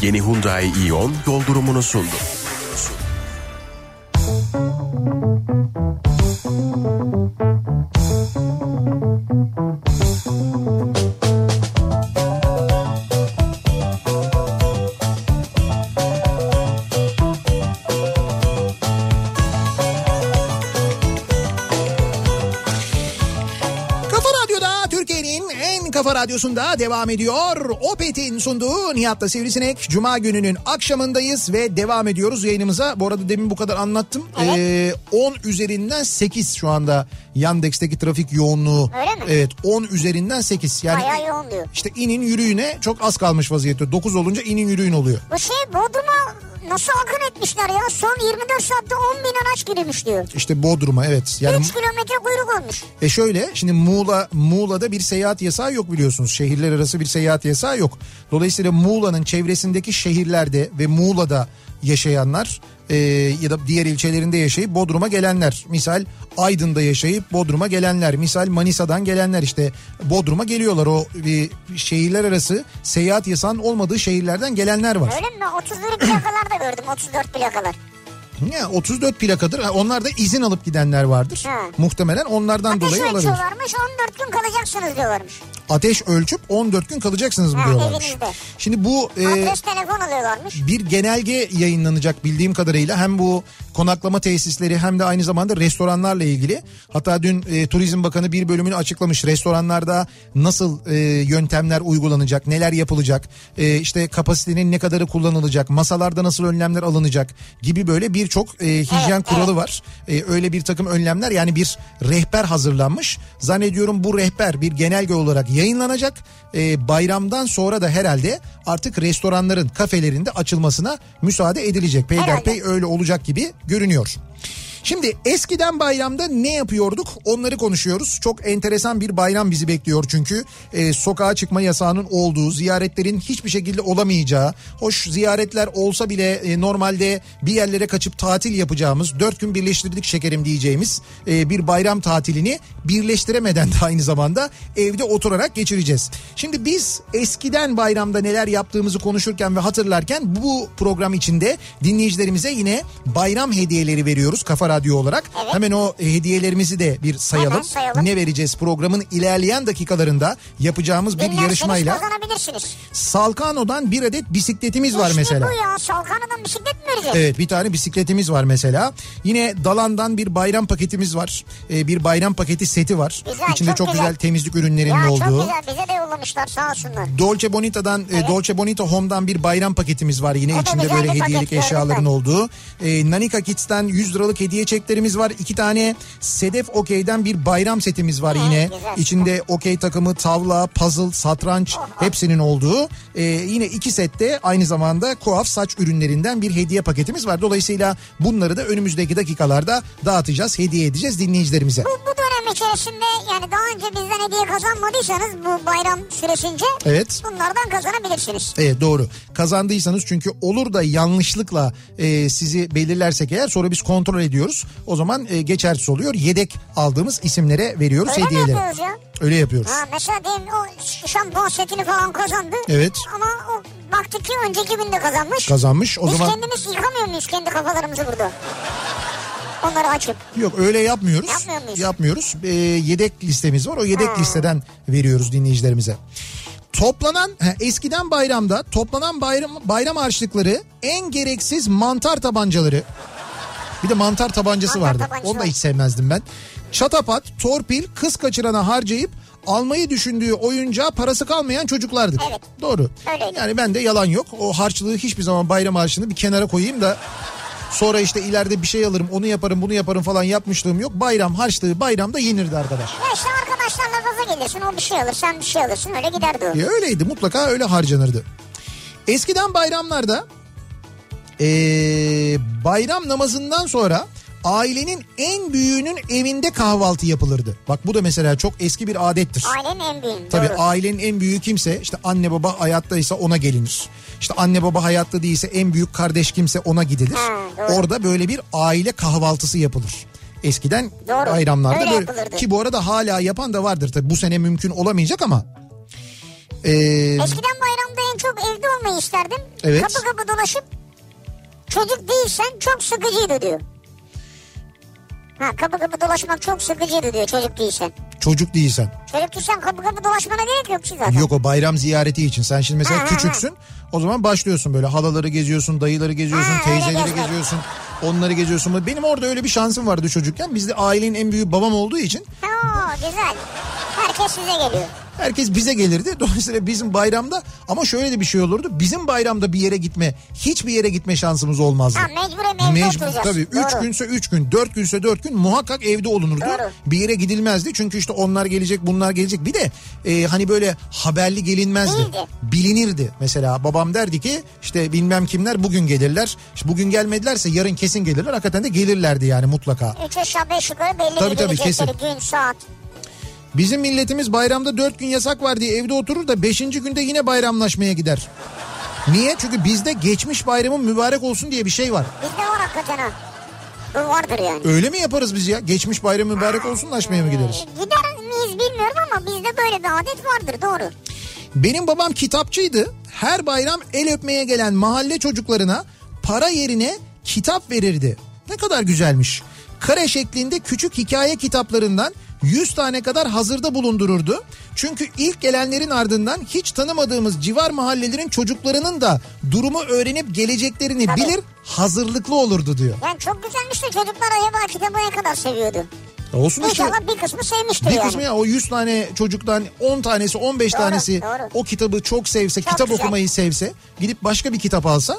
Yeni Hyundai Ion yol durumunu sundu. Radyosunda devam ediyor. Opet'in sunduğu Nihat'la Sivrisinek. Cuma gününün akşamındayız ve devam ediyoruz yayınımıza. Bu arada demin bu kadar anlattım. Evet. Ee, 10 üzerinden 8 şu anda Yandex'teki trafik yoğunluğu. Öyle mi? Evet 10 üzerinden 8. Yani Bayağı yoğun diyor. işte inin yürüyüne çok az kalmış vaziyette. 9 olunca inin yürüyün oluyor. Bu şey Bodrum'a nasıl akın etmişler ya? Son 24 saatte 10 bin araç girmiş diyor. İşte Bodrum'a evet. Yani 3 kilometre kuyruk olmuş. E şöyle şimdi Muğla Muğla'da bir seyahat yasağı yok biliyorsunuz. Şehirler arası bir seyahat yasağı yok. Dolayısıyla Muğla'nın çevresindeki şehirlerde ve Muğla'da yaşayanlar e, ya da diğer ilçelerinde yaşayıp Bodrum'a gelenler. Misal Aydın'da yaşayıp Bodrum'a gelenler. Misal Manisa'dan gelenler işte Bodrum'a geliyorlar. O e, şehirler arası seyahat yasağının olmadığı şehirlerden gelenler var. Öyle mi? 31 plakalar da gördüm. 34 plakalar. Ya 34 plakadır. Onlar da izin alıp gidenler vardır. Ha. Muhtemelen onlardan Ateş dolayı olabilir. ölçüyorlarmış 14 gün kalacaksınız diyorlarmış. Ateş ölçüp 14 gün kalacaksınız mı Ha, diyorlarmış. evinizde. Şimdi bu e, Adres telefon alıyorlarmış. bir genelge yayınlanacak bildiğim kadarıyla hem bu konaklama tesisleri hem de aynı zamanda restoranlarla ilgili. Hatta dün e, Turizm Bakanı bir bölümünü açıklamış. Restoranlarda nasıl e, yöntemler uygulanacak, neler yapılacak, e, işte kapasitenin ne kadarı kullanılacak, masalarda nasıl önlemler alınacak gibi böyle birçok e, hijyen Evet, kuralı var. E, öyle bir takım önlemler yani bir rehber hazırlanmış. Zannediyorum bu rehber bir genelge olarak yayınlanacak. E, bayramdan sonra da herhalde artık restoranların, kafelerinde açılmasına müsaade edilecek. Peyderpey öyle olacak gibi görünüyor. Şimdi eskiden bayramda ne yapıyorduk onları konuşuyoruz. Çok enteresan bir bayram bizi bekliyor çünkü Ee, sokağa çıkma yasağının olduğu, ziyaretlerin hiçbir şekilde olamayacağı, hoş ziyaretler olsa bile e, normalde bir yerlere kaçıp tatil yapacağımız, dört gün birleştirdik şekerim diyeceğimiz e, bir bayram tatilini birleştiremeden de aynı zamanda evde oturarak geçireceğiz. Şimdi biz eskiden bayramda neler yaptığımızı konuşurken ve hatırlarken bu program içinde dinleyicilerimize yine bayram hediyeleri veriyoruz Kafa Radyo olarak. Evet. Hemen o hediyelerimiz'i de bir sayalım. Hemen sayalım. Ne vereceğiz programın ilerleyen dakikalarında yapacağımız bir Dinlerseniz yarışmayla. Salkano'dan bir adet bisikletimiz var işte mesela. bu ya Salkana'dan bisiklet mi vereceğiz? Evet bir tane bisikletimiz var mesela. Yine Dalan'dan bir bayram paketimiz var. Ee, bir bayram paketi seti var. Güzel, İçinde çok, çok güzel. güzel. temizlik ürünlerinin Ya olduğu. çok güzel bize de yollamışlar sağ olsunlar. Dolce Bonita'dan e, Dolce Bonita Home'dan bir bayram paketimiz var yine O içinde böyle hediyelik eşyaların olduğu. E, Nanika Kids'ten 100 liralık hediye çeklerimiz var. İki tane Sedef Okey'den bir bayram setimiz var yine. güzel. İçinde okey takımı, tavla, puzzle, satranç hepsinin olduğu. E, yine iki sette aynı zamanda kuaf saç ürünlerinden bir hediye paketimiz var. Dolayısıyla bunları da önümüzdeki dakikalarda dağıtacağız, hediye edeceğiz dinleyicilerimize. Bu, bu dönem içerisinde yani daha önce bizden hediye kazanmadıysanız bu bayram süresince Evet. bunlardan kazanabilirsiniz. Evet doğru. Kazandıysanız çünkü olur da yanlışlıkla e, sizi belirlersek eğer sonra biz kontrol ediyoruz. O zaman e, geçersiz oluyor. Yedek aldığımız isimlere veriyoruz Öyle hediyeleri. yapıyoruz ya? Öyle yapıyoruz. Ha mesela diyelim o şampuan setini falan kazandı. Evet. Ama o baktık ki önceki gün de kazanmış. Kazanmış. O Biz zaman kendimiz yıkamıyor muyuz kendi kafalarımızı burada? Onları açıp. yok öyle yapmıyoruz. Yapmıyor muyuz? Yapmıyoruz. E, yedek listemiz var. O yedek listeden veriyoruz dinleyicilerimize. Toplanan he, eskiden bayramda toplanan bayram bayram harçlıkları en gereksiz mantar tabancaları bir de mantar tabancası Mantar vardı. tabancası Onu da hiç sevmezdim ben. Çatapat, torpil, kız kaçırana harcayıp almayı düşündüğü oyuncağa parası kalmayan çocuklardık. Evet. Doğru. Öyleydi. Yani ben de yalan yok. O harçlığı hiçbir zaman bayram harçlığını bir kenara koyayım da sonra işte ileride bir şey alırım onu yaparım bunu yaparım falan yapmışlığım yok. Bayram harçlığı bayramda yenirdi arkadaş. Ya işte arkadaşlarla gaza gelirsin o bir şey alır sen bir şey alırsın öyle giderdi o. Ya öyleydi mutlaka öyle harcanırdı. Eskiden bayramlarda eee, bayram namazından sonra ailenin en büyüğünün evinde kahvaltı yapılırdı. Bak bu da mesela çok eski bir adettir. Ailenin en büyüğü. Tabii doğru. ailenin en büyüğü kimse işte anne baba hayattaysa ona gelinir. İşte anne baba hayatta değilse en büyük kardeş kimse ona gidilir. Ha, doğru. Orada böyle bir aile kahvaltısı yapılır. Eskiden Doğru, bayramlarda öyle böyle yapılırdı. ki bu arada hala yapan da vardır tabii bu sene mümkün olamayacak ama. Ee, Eskiden bayramda en çok evde olmayı isterdim. Evet. Kapı kapı dolaşıp çocuk değilsen çok sıkıcıydı diyor. Ha kapı kapı dolaşmak çok sıkıcıydı diyor çocuk değilsen. çocuk değilsen. Çocuk değilsen kapı kapı dolaşmana gerek yok ki zaten. Yok o bayram ziyareti için. Sen şimdi mesela Ha, ha, küçüksün. O zaman başlıyorsun böyle halaları geziyorsun, dayıları geziyorsun, Ha, teyzeleri geziyorsun. Onları geziyorsun. Benim orada öyle bir şansım vardı çocukken. Bizde ailenin en büyüğü babam olduğu için Ha, güzel. Herkes size geliyor. herkes bize gelirdi. Dolayısıyla bizim bayramda ama şöyle de bir şey olurdu. Bizim bayramda bir yere gitme, hiçbir yere gitme şansımız olmazdı. Ha mecburen evde Mecbur oturacağız. tabii. Üç Doğru. günse üç gün, dört günse dört gün muhakkak evde olunurdu. Doğru. Bir yere gidilmezdi. Çünkü işte onlar gelecek, bunlar gelecek. Bir de e, hani böyle haberli gelinmezdi. Değildi. Bilinirdi. Mesela babam derdi ki işte bilmem kimler bugün gelirler. İşte bugün gelmedilerse yarın kesin gelirler. Hakikaten de gelirlerdi yani mutlaka. Üç aşağı beş yukarı belli Tabii, tabii, kesin. gün saat. Bizim milletimiz bayramda dört gün yasak var diye evde oturur da beşinci günde yine bayramlaşmaya gider. Niye? Çünkü bizde geçmiş bayramın mübarek olsun diye bir şey var. Bizde var hakikaten ha. Bu vardır yani. Öyle mi yaparız biz ya? Geçmiş bayram mübarek olsun açmaya mı gideriz? Ee, Gider miyiz bilmiyorum ama bizde böyle bir adet vardır doğru. Benim babam kitapçıydı. Her bayram el öpmeye gelen mahalle çocuklarına para yerine kitap verirdi. Ne kadar güzelmiş. Kare şeklinde küçük hikaye kitaplarından 100 tane kadar hazırda bulundururdu. Çünkü ilk gelenlerin ardından hiç tanımadığımız civar mahallelerin çocuklarının da durumu öğrenip geleceklerini Tabii. bilir hazırlıklı olurdu diyor. Yani çok güzelmiş de çocuklar acaba kitabı ne kadar seviyordu? Olsun işte. İnşallah bir kısmı sevmiştir Bir yani. kısmı ya o 100 tane çocuktan 10 tanesi 15 Doğru, tanesi doğru. o kitabı çok sevse Çok kitap güzel. okumayı sevse gidip başka bir kitap alsa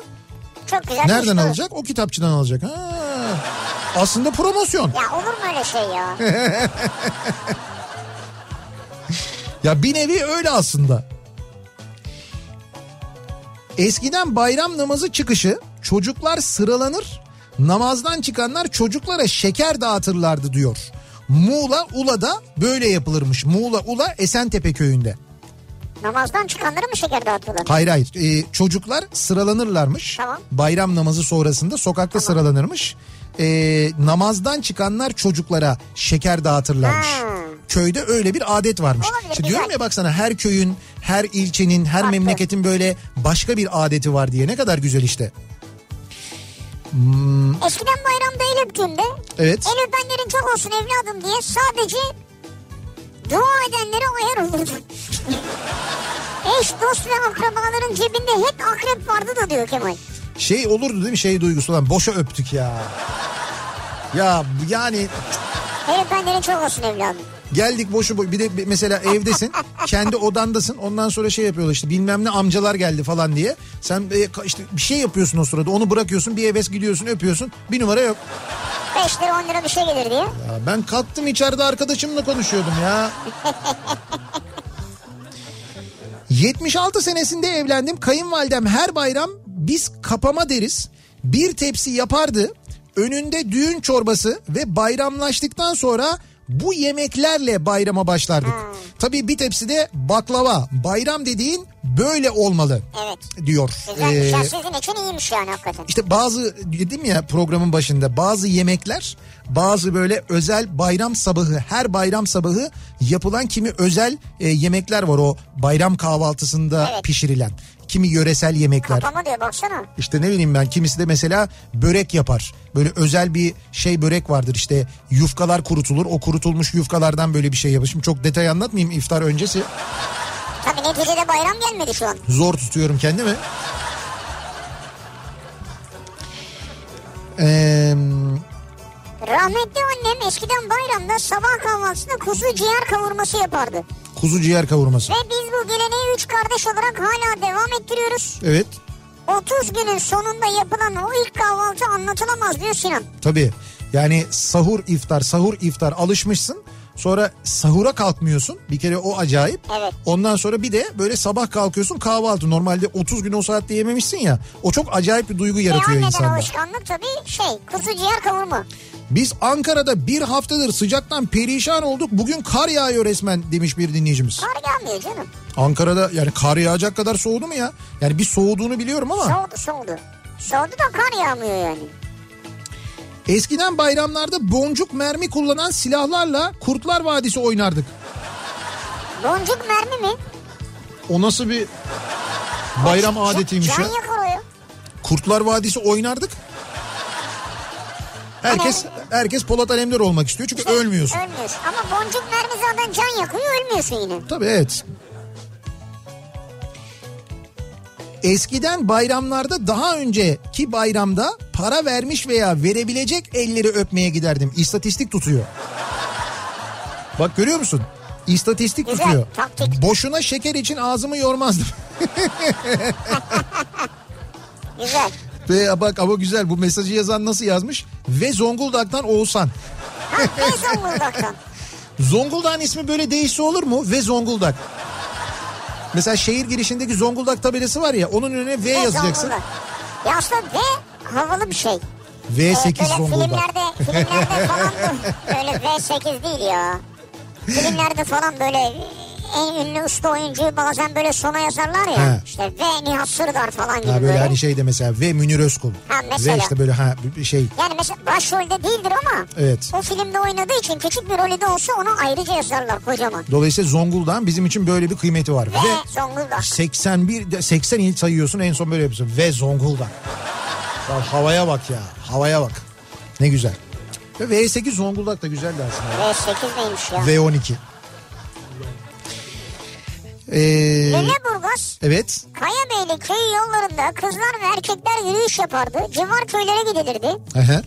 Çok güzel. nereden alacak? O kitapçıdan alacak. Ha. Aslında promosyon. Ya olur mu öyle şey ya? Ya bir nevi öyle aslında. Eskiden bayram namazı çıkışı çocuklar sıralanır, namazdan çıkanlar çocuklara şeker dağıtırlardı diyor. Muğla Ula'da böyle yapılırmış. Muğla Ula Esentepe köyünde. Namazdan çıkanlara mı şeker dağıtıyorlar? Hayır hayır Ee, çocuklar sıralanırlarmış. Tamam. Bayram namazı sonrasında sokakta sıralanırmış. Ee, namazdan çıkanlar çocuklara şeker dağıtırlarmış. Ha. Köyde öyle bir adet varmış. Olabilir, İşte güzel. diyorum ya baksana her köyün, her ilçenin, her Farklı. memleketin böyle başka bir adeti var diye ne kadar güzel işte. Eskiden bayramda el öptüğümde Evet. el öpenlerin çok olsun evladım diye sadece dua edenlere ayar olurdu. Eş, dost ve akrabaların cebinde hep akrep vardı da diyor Kemal. Şey olurdu değil mi şey duygusu olan boşa öptük ya. Ya yani El öpenlerin çok olsun evladım. geldik boşu boş bir de mesela evdesin kendi odandasın ondan sonra şey yapıyorlar işte bilmem ne amcalar geldi falan diye. Sen e, işte bir şey yapıyorsun o sırada onu bırakıyorsun bir heves gidiyorsun öpüyorsun bir numara yok. 5 lira 10 lira bir şey gelir diye. Ya ben kalktım içeride arkadaşımla konuşuyordum ya. 76 senesinde evlendim. Kayınvalidem her bayram biz kapama deriz. Bir tepsi yapardı. Önünde düğün çorbası ve bayramlaştıktan sonra bu yemeklerle bayrama başlardık. Tabii bir tepsi de baklava. Bayram dediğin böyle olmalı Evet. diyor. Güzelmiş. Ee, ya sizin için iyiymiş yani hakikaten. işte bazı dedim ya programın başında bazı yemekler bazı böyle özel bayram sabahı her bayram sabahı yapılan kimi özel e, yemekler var o bayram kahvaltısında Evet. pişirilen. Kimi yöresel yemekler. Kapama diyor baksana. İşte ne bileyim ben kimisi de mesela börek yapar. Böyle özel bir şey börek vardır işte yufkalar kurutulur. O kurutulmuş yufkalardan böyle bir şey yapar. Şimdi çok detay anlatmayayım iftar öncesi. Tabii neticede bayram gelmedi şu an. Zor tutuyorum kendimi. Eee... Rahmetli annem eskiden bayramda sabah kahvaltısında kuzu ciğer kavurması yapardı. Kuzu ciğer kavurması. Ve biz bu geleneği üç kardeş olarak hala devam ettiriyoruz. Evet 30 günün sonunda yapılan o ilk kahvaltı anlatılamaz diyor Sinan. tabii. Yani sahur iftar sahur iftar alışmışsın. Sonra sahura kalkmıyorsun. Bir kere o acayip. Evet. Ondan sonra bir de böyle sabah kalkıyorsun kahvaltı. Normalde 30 gün o saatte yememişsin ya. O çok acayip bir duygu Ve yaratıyor anneden insanda. alışkanlık tabii şey kuzu ciğer kavurma. Biz Ankara'da bir haftadır sıcaktan perişan olduk. Bugün kar yağıyor resmen demiş bir dinleyicimiz. Kar gelmiyor canım. Ankara'da yani kar yağacak kadar soğudu mu ya? Yani bir soğuduğunu biliyorum ama. Soğudu soğudu. Soğudu da kar yağmıyor yani. Eskiden bayramlarda boncuk mermi kullanan silahlarla Kurtlar Vadisi oynardık. Boncuk mermi mi? O nasıl bir bayram adetiymiş Can ya? Kurtlar Vadisi oynardık. Herkes herkes Polat Alemdar olmak istiyor çünkü ölmüyorsun. Ölmüyorsun. Ama boncuk mermi zaten can yakıyor ölmüyorsun yine. Tabii evet. Eskiden bayramlarda daha önceki bayramda para vermiş veya verebilecek elleri öpmeye giderdim. İstatistik tutuyor. Bak görüyor musun? İstatistik Güzel, tutuyor. taktik. Boşuna şeker için ağzımı yormazdım. Güzel. Ve bak ama güzel bu mesajı yazan nasıl yazmış? Ve Zonguldak'tan Oğuzhan. Ha ne Zonguldak'tan? Zonguldak'ın ismi böyle değişse olur mu? Ve Zonguldak. Mesela şehir girişindeki Zonguldak tabelası var ya onun önüne V yazacaksın. Zonguldak. Ya aslında V havalı bir şey. V8 Evet, Zonguldak. filmlerde, filmlerde falan böyle V8 değil ya. Filmlerde falan böyle en ünlü usta oyuncuyu bazen böyle sona yazarlar ya. He. İşte V Nihat Sırdar falan gibi Ha böyle böyle. hani şeyde mesela ve Münir Özkul. Ha, mesela. Ve işte böyle ha bir şey. Yani mesela başrolde değildir ama Evet. o filmde oynadığı için küçük bir rolü de olsa onu ayrıca yazarlar kocaman. Dolayısıyla Zonguldak'ın bizim için böyle bir kıymeti var. Ve Ve Zonguldak. 81 de- 80 il sayıyorsun en son böyle yapıyorsun. Ve Zonguldak. Ya havaya bak ya. Havaya bak. Ne güzel. Ve V8 Zonguldak da güzel dersin. V8 neymiş ya? V12. Ee, Lüleburgaz evet. Kayabeyli köyü yollarında kızlar ve erkekler yürüyüş yapardı. Civar köylere gidilirdi. Aha.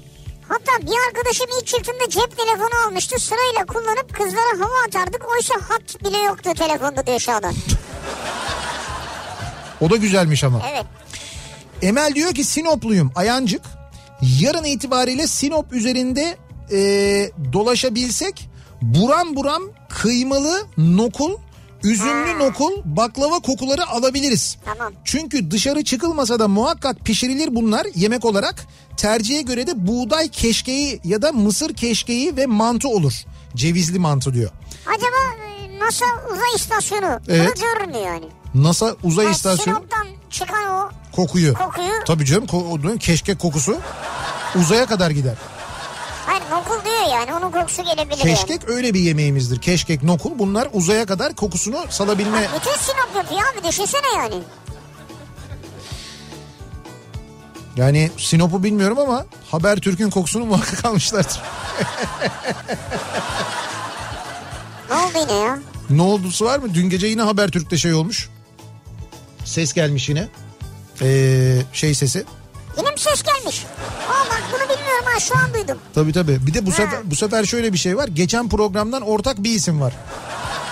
Hatta bir arkadaşım ilk çıktığında cep telefonu almıştı. Sırayla kullanıp kızlara hava atardık. Oysa hat bile yoktu telefonda diyor Şadan. O da güzelmiş ama. Evet. Emel diyor ki Sinopluyum Ayancık. Yarın itibariyle Sinop üzerinde e, dolaşabilsek buram buram kıymalı nokul Üzümlü nokul baklava kokuları alabiliriz. Tamam. Çünkü dışarı çıkılmasa da muhakkak pişirilir bunlar yemek olarak. Tercihe göre de buğday keşkeği ya da mısır keşkeği ve mantı olur. Cevizli mantı diyor. Acaba e, NASA uzay istasyonu Evet. bunu görür mü yani? NASA uzay Ha, istasyonu Sinop'tan çıkan o kokuyu. kokuyu Tabii canım ko- keşkek kokusu uzaya kadar gider. Hayır nokul diyor yani onun kokusu gelebilir yani. Keşkek öyle bir yemeğimizdir. Keşkek, nokul bunlar uzaya kadar kokusunu salabilme. Bütün Sinop yapıyor abi düşünsene yani. Yani Sinop'u bilmiyorum ama Habertürk'ün kokusunu muhakkak almışlardır. Ne oldu yine ya? Ne oldusu var mı? Dün gece yine Habertürk'te şey olmuş. Ses gelmiş yine. Ee, şey sesi. Yine mi ses gelmiş? Aa bak bunu ha şu an duydum. Tabii tabii. Bir de bu sefer bu sefer şöyle bir şey var. Geçen programdan ortak bir isim var.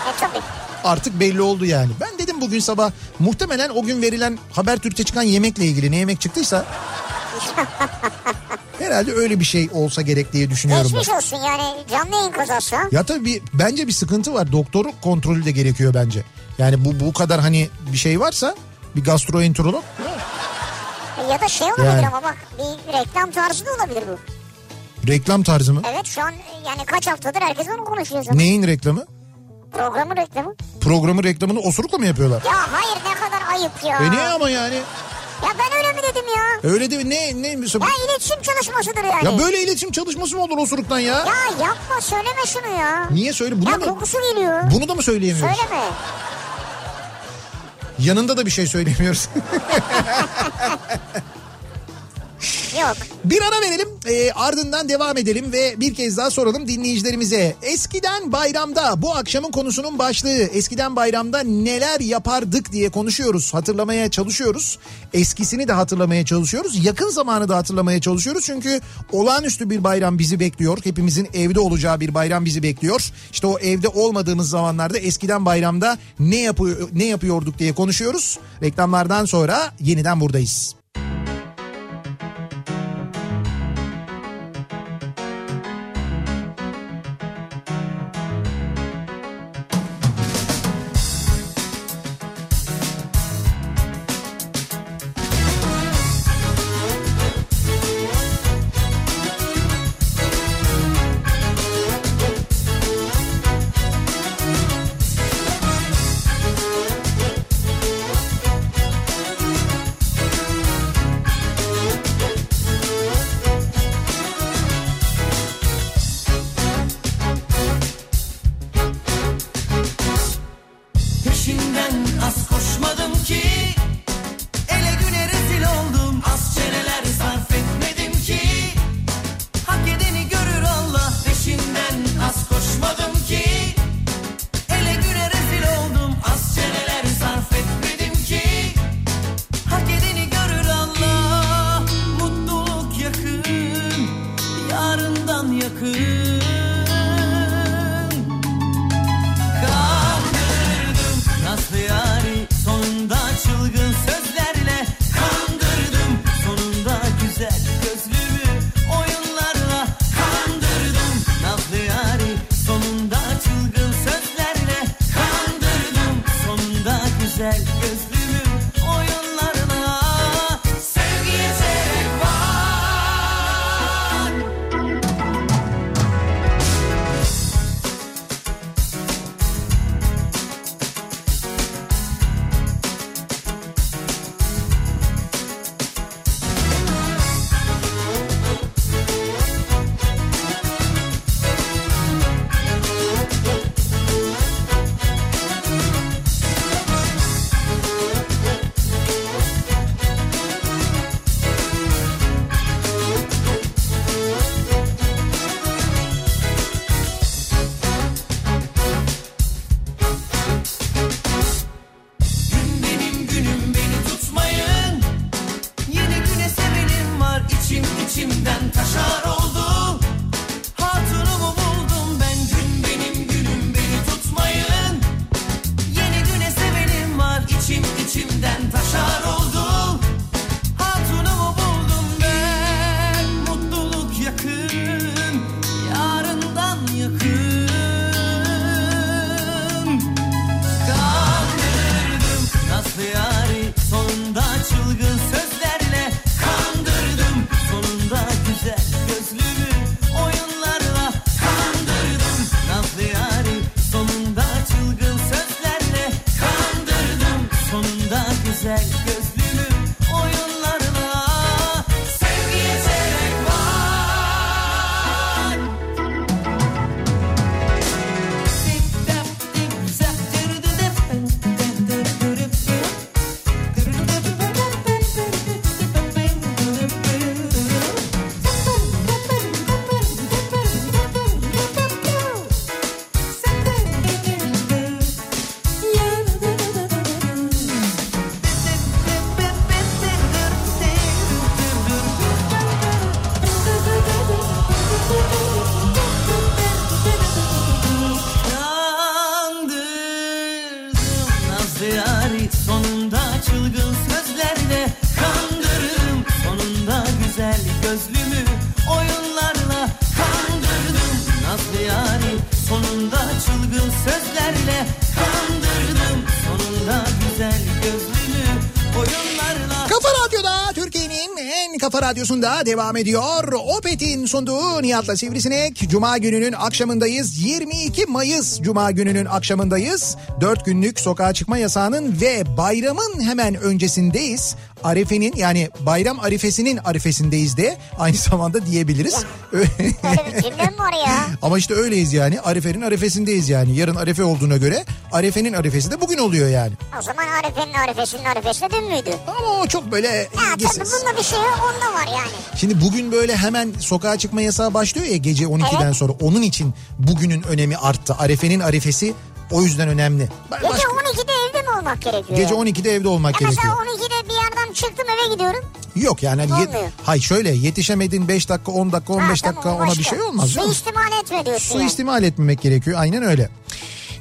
E tabii. Artık belli oldu yani. Ben dedim bugün sabah muhtemelen o gün verilen Habertürk'te çıkan yemekle ilgili ne yemek çıktıysa herhalde öyle bir şey olsa gerek diye düşünüyorum. ben. Geçmiş olsun yani canlı yayın kazası ha. Ya tabii bir, bence bir sıkıntı var. Doktor kontrolü de gerekiyor bence. Yani bu bu kadar hani bir şey varsa bir gastroenterolog Ya da şey olabilir Yani. ama bak bir reklam tarzı da olabilir bu. reklam tarzı mı? Evet şu an yani kaç haftadır herkes onu konuşuyor zaten. Neyin reklamı? Programın reklamı. Programın reklamını osurukla mı yapıyorlar? Ya hayır ne kadar ayıp ya. E niye ama yani? Ya ben öyle mi dedim ya? Öyle de ne ne Ya iletişim çalışmasıdır yani. Ya böyle iletişim çalışması mı olur osuruktan ya? Ya yapma söyleme şunu ya. Niye söyle? Bunu Ya da, kokusu geliyor. bunu da mı söyleyemiyoruz? Söyleme. Yanında da bir şey söylemiyoruz. Yok. Bir ara verelim e, ardından devam edelim ve bir kez daha soralım dinleyicilerimize. Eskiden bayramda bu akşamın konusunun başlığı eskiden bayramda neler yapardık diye konuşuyoruz hatırlamaya çalışıyoruz. Eskisini de hatırlamaya çalışıyoruz yakın zamanı da hatırlamaya çalışıyoruz çünkü olağanüstü bir bayram bizi bekliyor. Hepimizin evde olacağı bir bayram bizi bekliyor. İşte o evde olmadığımız zamanlarda eskiden bayramda ne yapıyor ne yapıyorduk diye konuşuyoruz. Reklamlardan sonra yeniden buradayız. Radyosunda devam ediyor. Opet'in sunduğu Nihat'la Sivrisinek. Cuma gününün akşamındayız. 22 Mayıs Cuma gününün akşamındayız. 4 günlük sokağa çıkma yasağının ve bayramın hemen öncesindeyiz. Arife'nin yani bayram arifesinin arifesindeyiz de aynı zamanda diyebiliriz. Mi var ya? Ama işte öyleyiz yani. Arife'nin arifesindeyiz yani. Yarın Arife olduğuna göre Arife'nin arifesi de bugün oluyor yani. Arife'nin Arife'sinin Arifesi de dün müydü? Ama o çok böyle Ya tabii bunda bir şey onda var yani. Şimdi bugün böyle hemen sokağa çıkma yasağı başlıyor ya gece 12'den Evet. sonra. Onun için bugünün önemi arttı. Arife'nin arifesi o yüzden önemli. Gece başka- 12'de evde mi olmak gerekiyor? Gece yani? 12'de evde olmak Ya gerekiyor. mesela 12'de bir yerden çıktım eve gidiyorum. Yok yani hani yet- Olmuyor. hay şöyle yetişemedin 5 dakika 10 dakika 15 Ha, dakika tamam, o ona bir başka. şey olmaz. Suistimal etme diyorsun Su yani. istimal etmemek gerekiyor aynen öyle.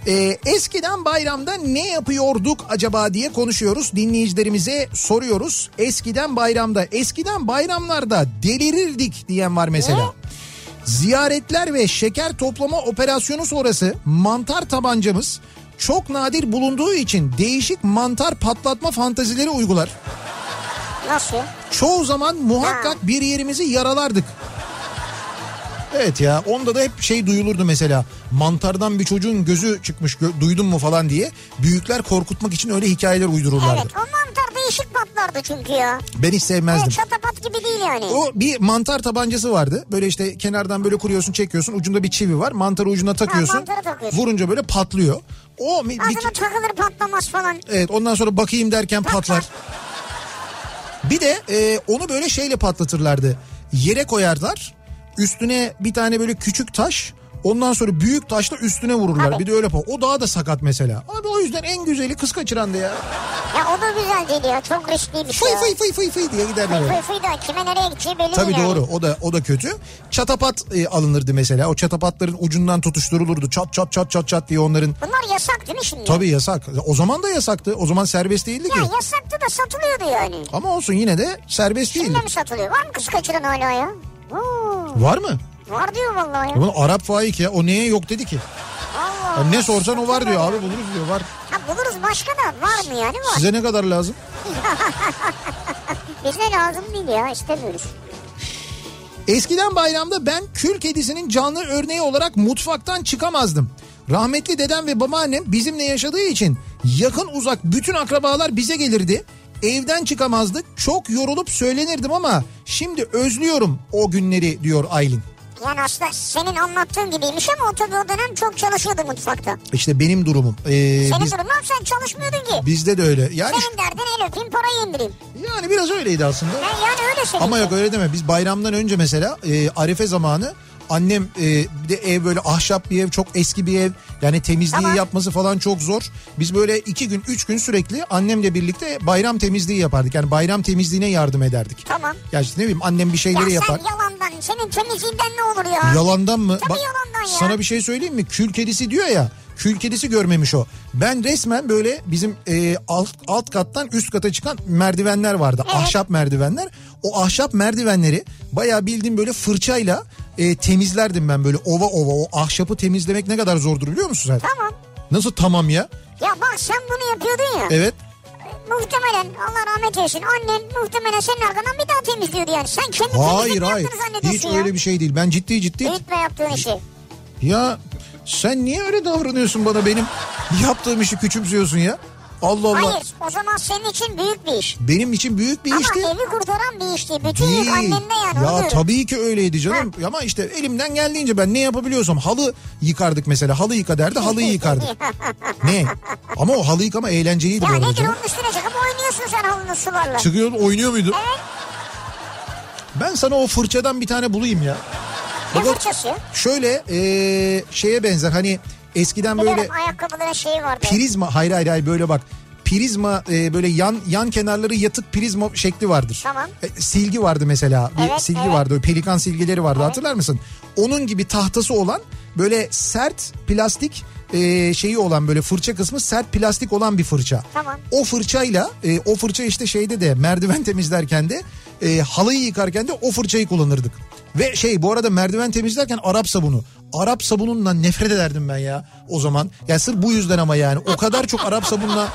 Ee, eskiden bayramda ne yapıyorduk acaba diye konuşuyoruz. Dinleyicilerimize soruyoruz. Eskiden bayramda, eskiden bayramlarda delirirdik diyen var mesela. Ziyaretler ve şeker toplama operasyonu sonrası mantar tabancamız çok nadir bulunduğu için değişik mantar patlatma fantazileri uygular. Nasıl? Çoğu zaman muhakkak Ha. bir yerimizi yaralardık. Evet ya onda da hep şey duyulurdu mesela mantardan bir çocuğun gözü çıkmış gö- duydun mu falan diye büyükler korkutmak için öyle hikayeler uydururlardı. Evet o mantar değişik patlardı çünkü ya. Ben hiç sevmezdim. Evet, çatapat gibi değil yani. O bir mantar tabancası vardı. Böyle işte kenardan böyle kuruyorsun çekiyorsun. Ucunda bir çivi var. Mantarı ucuna takıyorsun. mantarı takıyorsun. Vurunca böyle patlıyor. O mi- bir- Ağzına takılır patlamaz falan. Evet ondan sonra bakayım derken patlar. Bir de e, onu böyle şeyle patlatırlardı. Yere koyarlar. Üstüne bir tane böyle küçük taş. Ondan sonra büyük taşla üstüne vururlar. Tabii. Bir de öyle yapar. O daha da sakat mesela. Abi o yüzden en güzeli kız kaçırandı ya. Ya o da güzel değil ya. Çok riskli bir şey. Fıy o. fıy fıy fıy fıy diye giderler. Fıy fıy fıy da kime nereye gideceği belli Tabii değil doğru yani. o da o da kötü. Çatapat e, alınırdı mesela. O çatapatların ucundan tutuşturulurdu. Çat çat çat çat çat diye onların. Bunlar yasak değil mi şimdi? Tabii yasak. O zaman da yasaktı. O zaman serbest değildi ki. Ya yasaktı da satılıyordu yani. Ama olsun yine de serbest değildi. Şimdi mi satılıyor? Var mı kız kaçıran hala ya? Oo, Var mı? var diyor vallahi ya. Bunu Arap faik ya. O neye yok dedi ki. Allah Ya ne sorsan o var diyor abi buluruz diyor var. Ha, buluruz başka da var mı yani var. Size ne kadar lazım? Bize lazım değil ya istemiyoruz. Eskiden bayramda ben kül kedisinin canlı örneği olarak mutfaktan çıkamazdım. Rahmetli dedem ve babaannem bizimle yaşadığı için yakın uzak bütün akrabalar bize gelirdi. Evden çıkamazdık. Çok yorulup söylenirdim ama şimdi özlüyorum o günleri diyor Aylin. Yani aslında senin anlattığın gibiymiş ama o tabii o dönem çok çalışıyordu mutfakta. İşte benim durumum. Ee, Senin biz- durumun sen çalışmıyordun ki. bizde de öyle. Yani Senin derdin el öpeyim parayı indireyim. yani biraz öyleydi aslında. Yani, yani öyle senin. Ama yok öyle deme. Biz bayramdan önce mesela e, Arife zamanı annem e, bir de ev böyle ahşap bir ev çok eski bir ev. Yani temizliği Tamam. yapması falan çok zor. Biz böyle iki gün üç gün sürekli annemle birlikte bayram temizliği yapardık. Yani bayram temizliğine yardım ederdik. Tamam. Ya işte ne bileyim annem bir şeyleri Ya yapar. sen yalandan senin temizliğinden ne olur ya? Yalandan mı? Tabii yalandan ya. Sana bir şey söyleyeyim mi? Kül kedisi diyor ya. Kül kedisi görmemiş o. Ben resmen böyle bizim e, alt, alt kattan üst kata çıkan merdivenler vardı. Evet. Ahşap merdivenler. O ahşap merdivenleri bayağı bildiğim böyle fırçayla e, temizlerdim ben böyle ova ova. O ahşapı temizlemek ne kadar zordur biliyor musun sen? Tamam. Nasıl tamam ya? Ya bak sen bunu yapıyordun ya. Evet. Muhtemelen Allah rahmet eylesin annen muhtemelen senin arkandan bir daha temizliyordu yani. Sen kendi Hayır hayır. zannediyorsun Hiç ya. öyle bir şey değil. Ben ciddi ciddi. Büyütme yaptığın işi. Ya sen niye öyle davranıyorsun bana benim yaptığım işi küçümsüyorsun ya? Allah Allah. Hayır o zaman senin için büyük bir iş. Benim için büyük bir Ama işti. evi kurtaran bir işti. Bütün Değil. yük annende yani. Ya tabii ki öyleydi canım. Ama işte elimden geldiğince ben ne yapabiliyorsam halı yıkardık mesela. Halı yıka derdi halıyı yıkardık. ne? Ama o halı yıkama eğlenceliydi Ya nedir canım. onun üstüne çıkıp oynuyorsun sen halının sularla. Çıkıyor oynuyor muydu? Evet. Ben sana o fırçadan bir tane bulayım ya. Ne Bak fırçası? şöyle eee, şeye benzer hani eskiden böyle Biliyorum ayakkabıların şeyi vardı. prizma hayır hayır hayır böyle bak prizma e, böyle yan yan kenarları yatık prizma şekli vardır. Tamam. E, silgi vardı mesela. Bir Evet, silgi evet. vardı. Pelikan silgileri vardı. Hatırlar mısın? Onun gibi tahtası olan böyle sert plastik e, şeyi olan böyle fırça kısmı sert plastik olan bir fırça. Tamam. O fırçayla e, o fırça işte şeyde de merdiven temizlerken de e, halıyı yıkarken de o fırçayı kullanırdık. Ve şey bu arada merdiven temizlerken Arap sabunu. Arap sabunundan nefret ederdim ben ya o zaman. Ya sırf bu yüzden ama yani o kadar çok Arap sabununa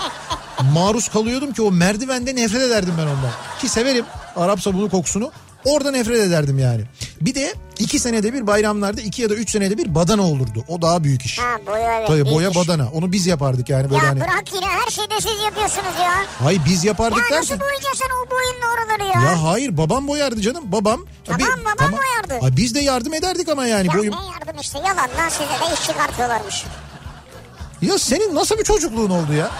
maruz kalıyordum ki o merdivende nefret ederdim ben ondan. Ki severim Arap sabunu kokusunu. Orada nefret ederdim yani. Bir de iki senede bir bayramlarda iki ya da üç senede bir badana olurdu. O daha büyük iş. Ha boya evet. Tabii boya iş. badana. Onu biz yapardık yani böyle Ya hani. bırak yine her şeyi de siz yapıyorsunuz ya. Hayır biz yapardık Ya derken. nasıl boyayacaksın o boyunla oraları ya? Ya hayır babam boyardı canım babam. Tamam, Abi, babam boyardı. Ay, biz de yardım ederdik ama yani Ya boyum. ne yardım işte yalandan size de iş çıkartıyorlarmış. Ya senin nasıl bir çocukluğun oldu ya?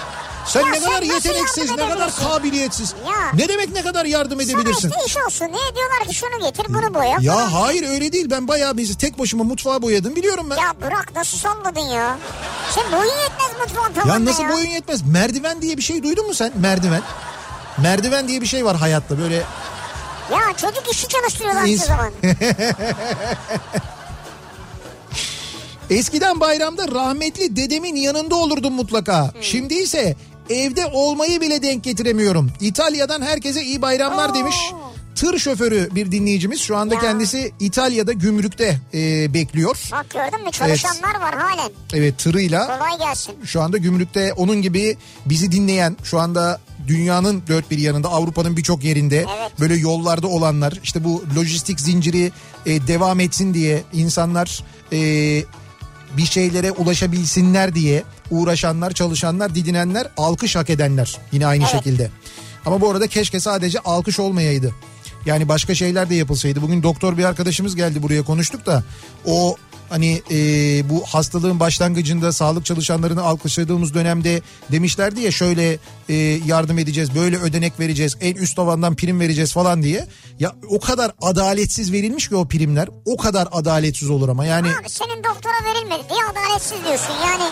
Sen Ya ne sen kadar yeteneksiz, ne kadar kabiliyetsiz. Ya. Ne demek ne kadar yardım edebilirsin? Sana işte iş olsun diye diyorlar ki şunu getir bunu boya. Ya falan. hayır öyle değil. Ben bayağı bizi tek başıma mutfağa boyadım biliyorum ben. Ya, Ya bırak nasıl salladın ya? Sen boyun yetmez mutfağın tavanına nasıl boyun yetmez? Merdiven diye bir şey duydun mu sen? Merdiven. Merdiven diye bir şey var hayatta böyle. Ya çocuk işçi çalıştırıyorlar İns- şu zaman. Eskiden bayramda rahmetli dedemin yanında olurdum mutlaka. Şimdi ise evde olmayı bile denk getiremiyorum. İtalya'dan herkese iyi bayramlar Oo. demiş. Tır şoförü bir dinleyicimiz şu anda Ya. kendisi İtalya'da gümrükte e, bekliyor. Bak gördün mü çalışanlar var halen. Evet tırıyla Kolay gelsin. şu anda gümrükte onun gibi bizi dinleyen şu anda dünyanın dört bir yanında Avrupa'nın birçok yerinde Evet. böyle yollarda olanlar işte bu lojistik zinciri e, devam etsin diye insanlar e, bir şeylere ulaşabilsinler diye uğraşanlar, çalışanlar, didinenler, alkış hak edenler yine aynı Evet. şekilde. Ama bu arada keşke sadece alkış olmayaydı. Yani başka şeyler de yapılsaydı. Bugün doktor bir arkadaşımız geldi buraya konuştuk da o hani e, bu hastalığın başlangıcında sağlık çalışanlarını alkışladığımız dönemde demişlerdi ya şöyle e, yardım edeceğiz, böyle ödenek vereceğiz, en üst tavandan prim vereceğiz falan diye. Ya o kadar adaletsiz verilmiş ki o primler o kadar adaletsiz olur ama yani Abi senin doktora verilmedi diye adaletsiz diyorsun yani.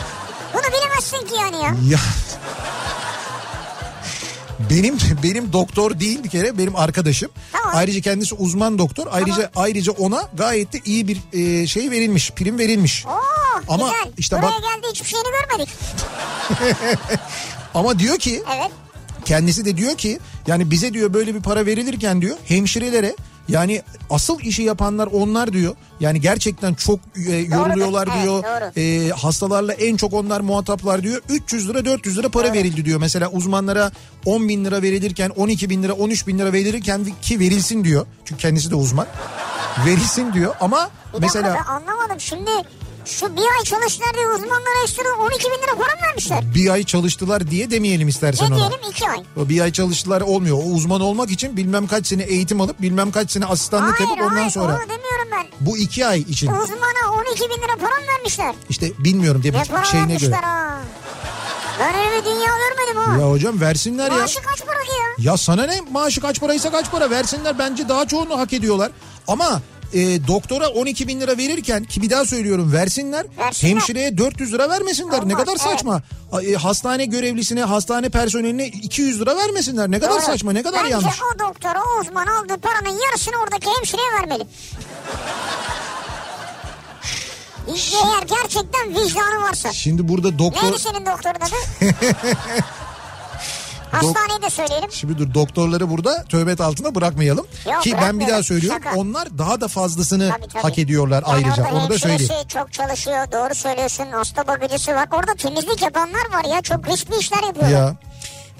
Bunu bilemezsin ki yani ya. Ya benim benim doktor değil bir kere benim arkadaşım. Tamam. Ayrıca kendisi uzman doktor. Ayrıca ayrıca ona gayet de iyi bir e, şey verilmiş, prim verilmiş. Oo Ama güzel. işte Buraya bak- geldi hiçbir şeyini görmedik. Ama diyor ki Evet. kendisi de diyor ki yani bize diyor böyle bir para verilirken diyor hemşirelere yani asıl işi yapanlar onlar diyor. Yani gerçekten çok e, yoruluyorlar evet, diyor. doğru. E, hastalarla en çok onlar muhataplar diyor. 300 lira 400 lira para verildi diyor. Mesela uzmanlara 10 bin lira verilirken 12 bin lira 13 bin lira verilirken ki verilsin diyor. Çünkü kendisi de uzman. verilsin diyor ama Bir mesela dakika ben anlamadım. Şimdi şu bir ay çalıştılar diye uzmanlara ekstra 12 bin lira para mı vermişler? bir ay çalıştılar diye demeyelim istersen Ne ona. diyelim 2 ay. O bir ay çalıştılar olmuyor. O uzman olmak için bilmem kaç sene eğitim alıp bilmem kaç sene asistanlık Hayır yapıp ondan hayır sonra. onu demiyorum ben. Bu iki ay için Uzmana 12 bin lira para mı vermişler? işte bilmiyorum Ne demek para şeyine göre. ha. Ben öyle bir dünya görmedim ha. Ya hocam versinler ya. Maaşı kaç para ki ya? Ya sana ne maaşı kaç paraysa kaç para versinler bence daha çoğunu hak ediyorlar. Ama e, doktora 12 bin lira verirken ki bir daha söylüyorum versinler. Versinler. Hemşireye 400 lira vermesinler. ne Olmaz, kadar evet. saçma. A, e, hastane görevlisine, hastane personeline 200 lira vermesinler. Ne kadar Doğru. saçma, ne kadar Bence yanlış. o doktor, o uzman aldığı paranın yarısını oradaki hemşireye vermeli. Eğer gerçekten vicdanı varsa. Şimdi burada doktor Neydi senin doktorun adı? Hastaneyi de söyleyelim. Şimdi dur doktorları burada töhbet altına bırakmayalım. Yok, Ki ben bir daha söylüyorum Şaka. onlar daha da fazlasını Tabii, tabii. hak ediyorlar Yani ayrıca. Onu da söyleyeyim. çok çalışıyor. Doğru söylüyorsun. Hasta bakıcısı var. Orada temizlik yapanlar var ya. Çok riskli işler yapıyorlar. Ya.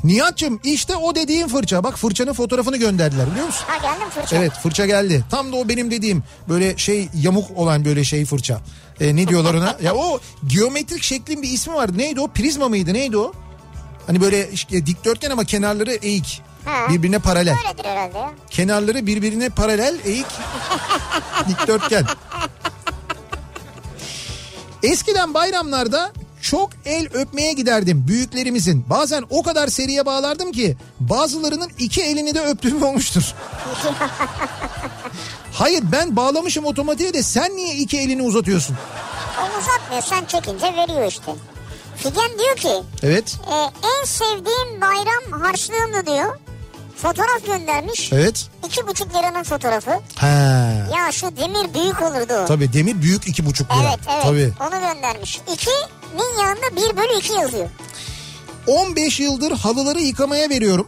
Nihat'cığım işte o dediğin fırça. Bak fırçanın fotoğrafını gönderdiler biliyor musun? Ha geldim fırça. Evet fırça geldi. Tam da o benim dediğim böyle şey yamuk olan böyle şey fırça. Ee, ne diyorlar ona? ya o geometrik şeklin bir ismi vardı. Neydi o? Prizma mıydı? Neydi o? Hani böyle işte dikdörtgen ama kenarları eğik. Ha. Birbirine paralel. Öyledir herhalde ya. Kenarları birbirine paralel eğik dikdörtgen. Eskiden bayramlarda çok el öpmeye giderdim büyüklerimizin. Bazen o kadar seriye bağlardım ki bazılarının iki elini de öptüğüm olmuştur. Hayır ben bağlamışım otomatiğe de sen niye iki elini uzatıyorsun? O uzatmıyor. Sen çekince veriyor işte. Figen diyor ki Evet. e, en sevdiğim bayram harçlığımdı diyor. Fotoğraf göndermiş. Evet. İki buçuk liranın fotoğrafı. Ha. Ya şu demir büyük olurdu. o. Tabii demir büyük iki buçuk lira. Evet evet Tabii. onu göndermiş. İkinin yanında bir bölü iki yazıyor. 15 yıldır halıları yıkamaya veriyorum.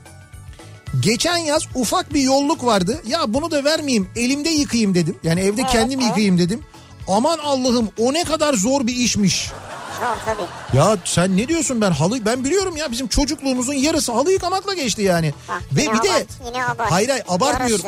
Geçen yaz ufak bir yolluk vardı. Ya bunu da vermeyeyim elimde yıkayayım dedim. Yani evde Evet, kendim evet. yıkayayım dedim. Aman Allah'ım o ne kadar zor bir işmiş. Zor tabii. Ya sen ne diyorsun ben halı ben biliyorum ya bizim çocukluğumuzun yarısı halı yıkamakla geçti yani. Bak, Ve bir de abart, yine abart. hayır hayır abartmıyorum.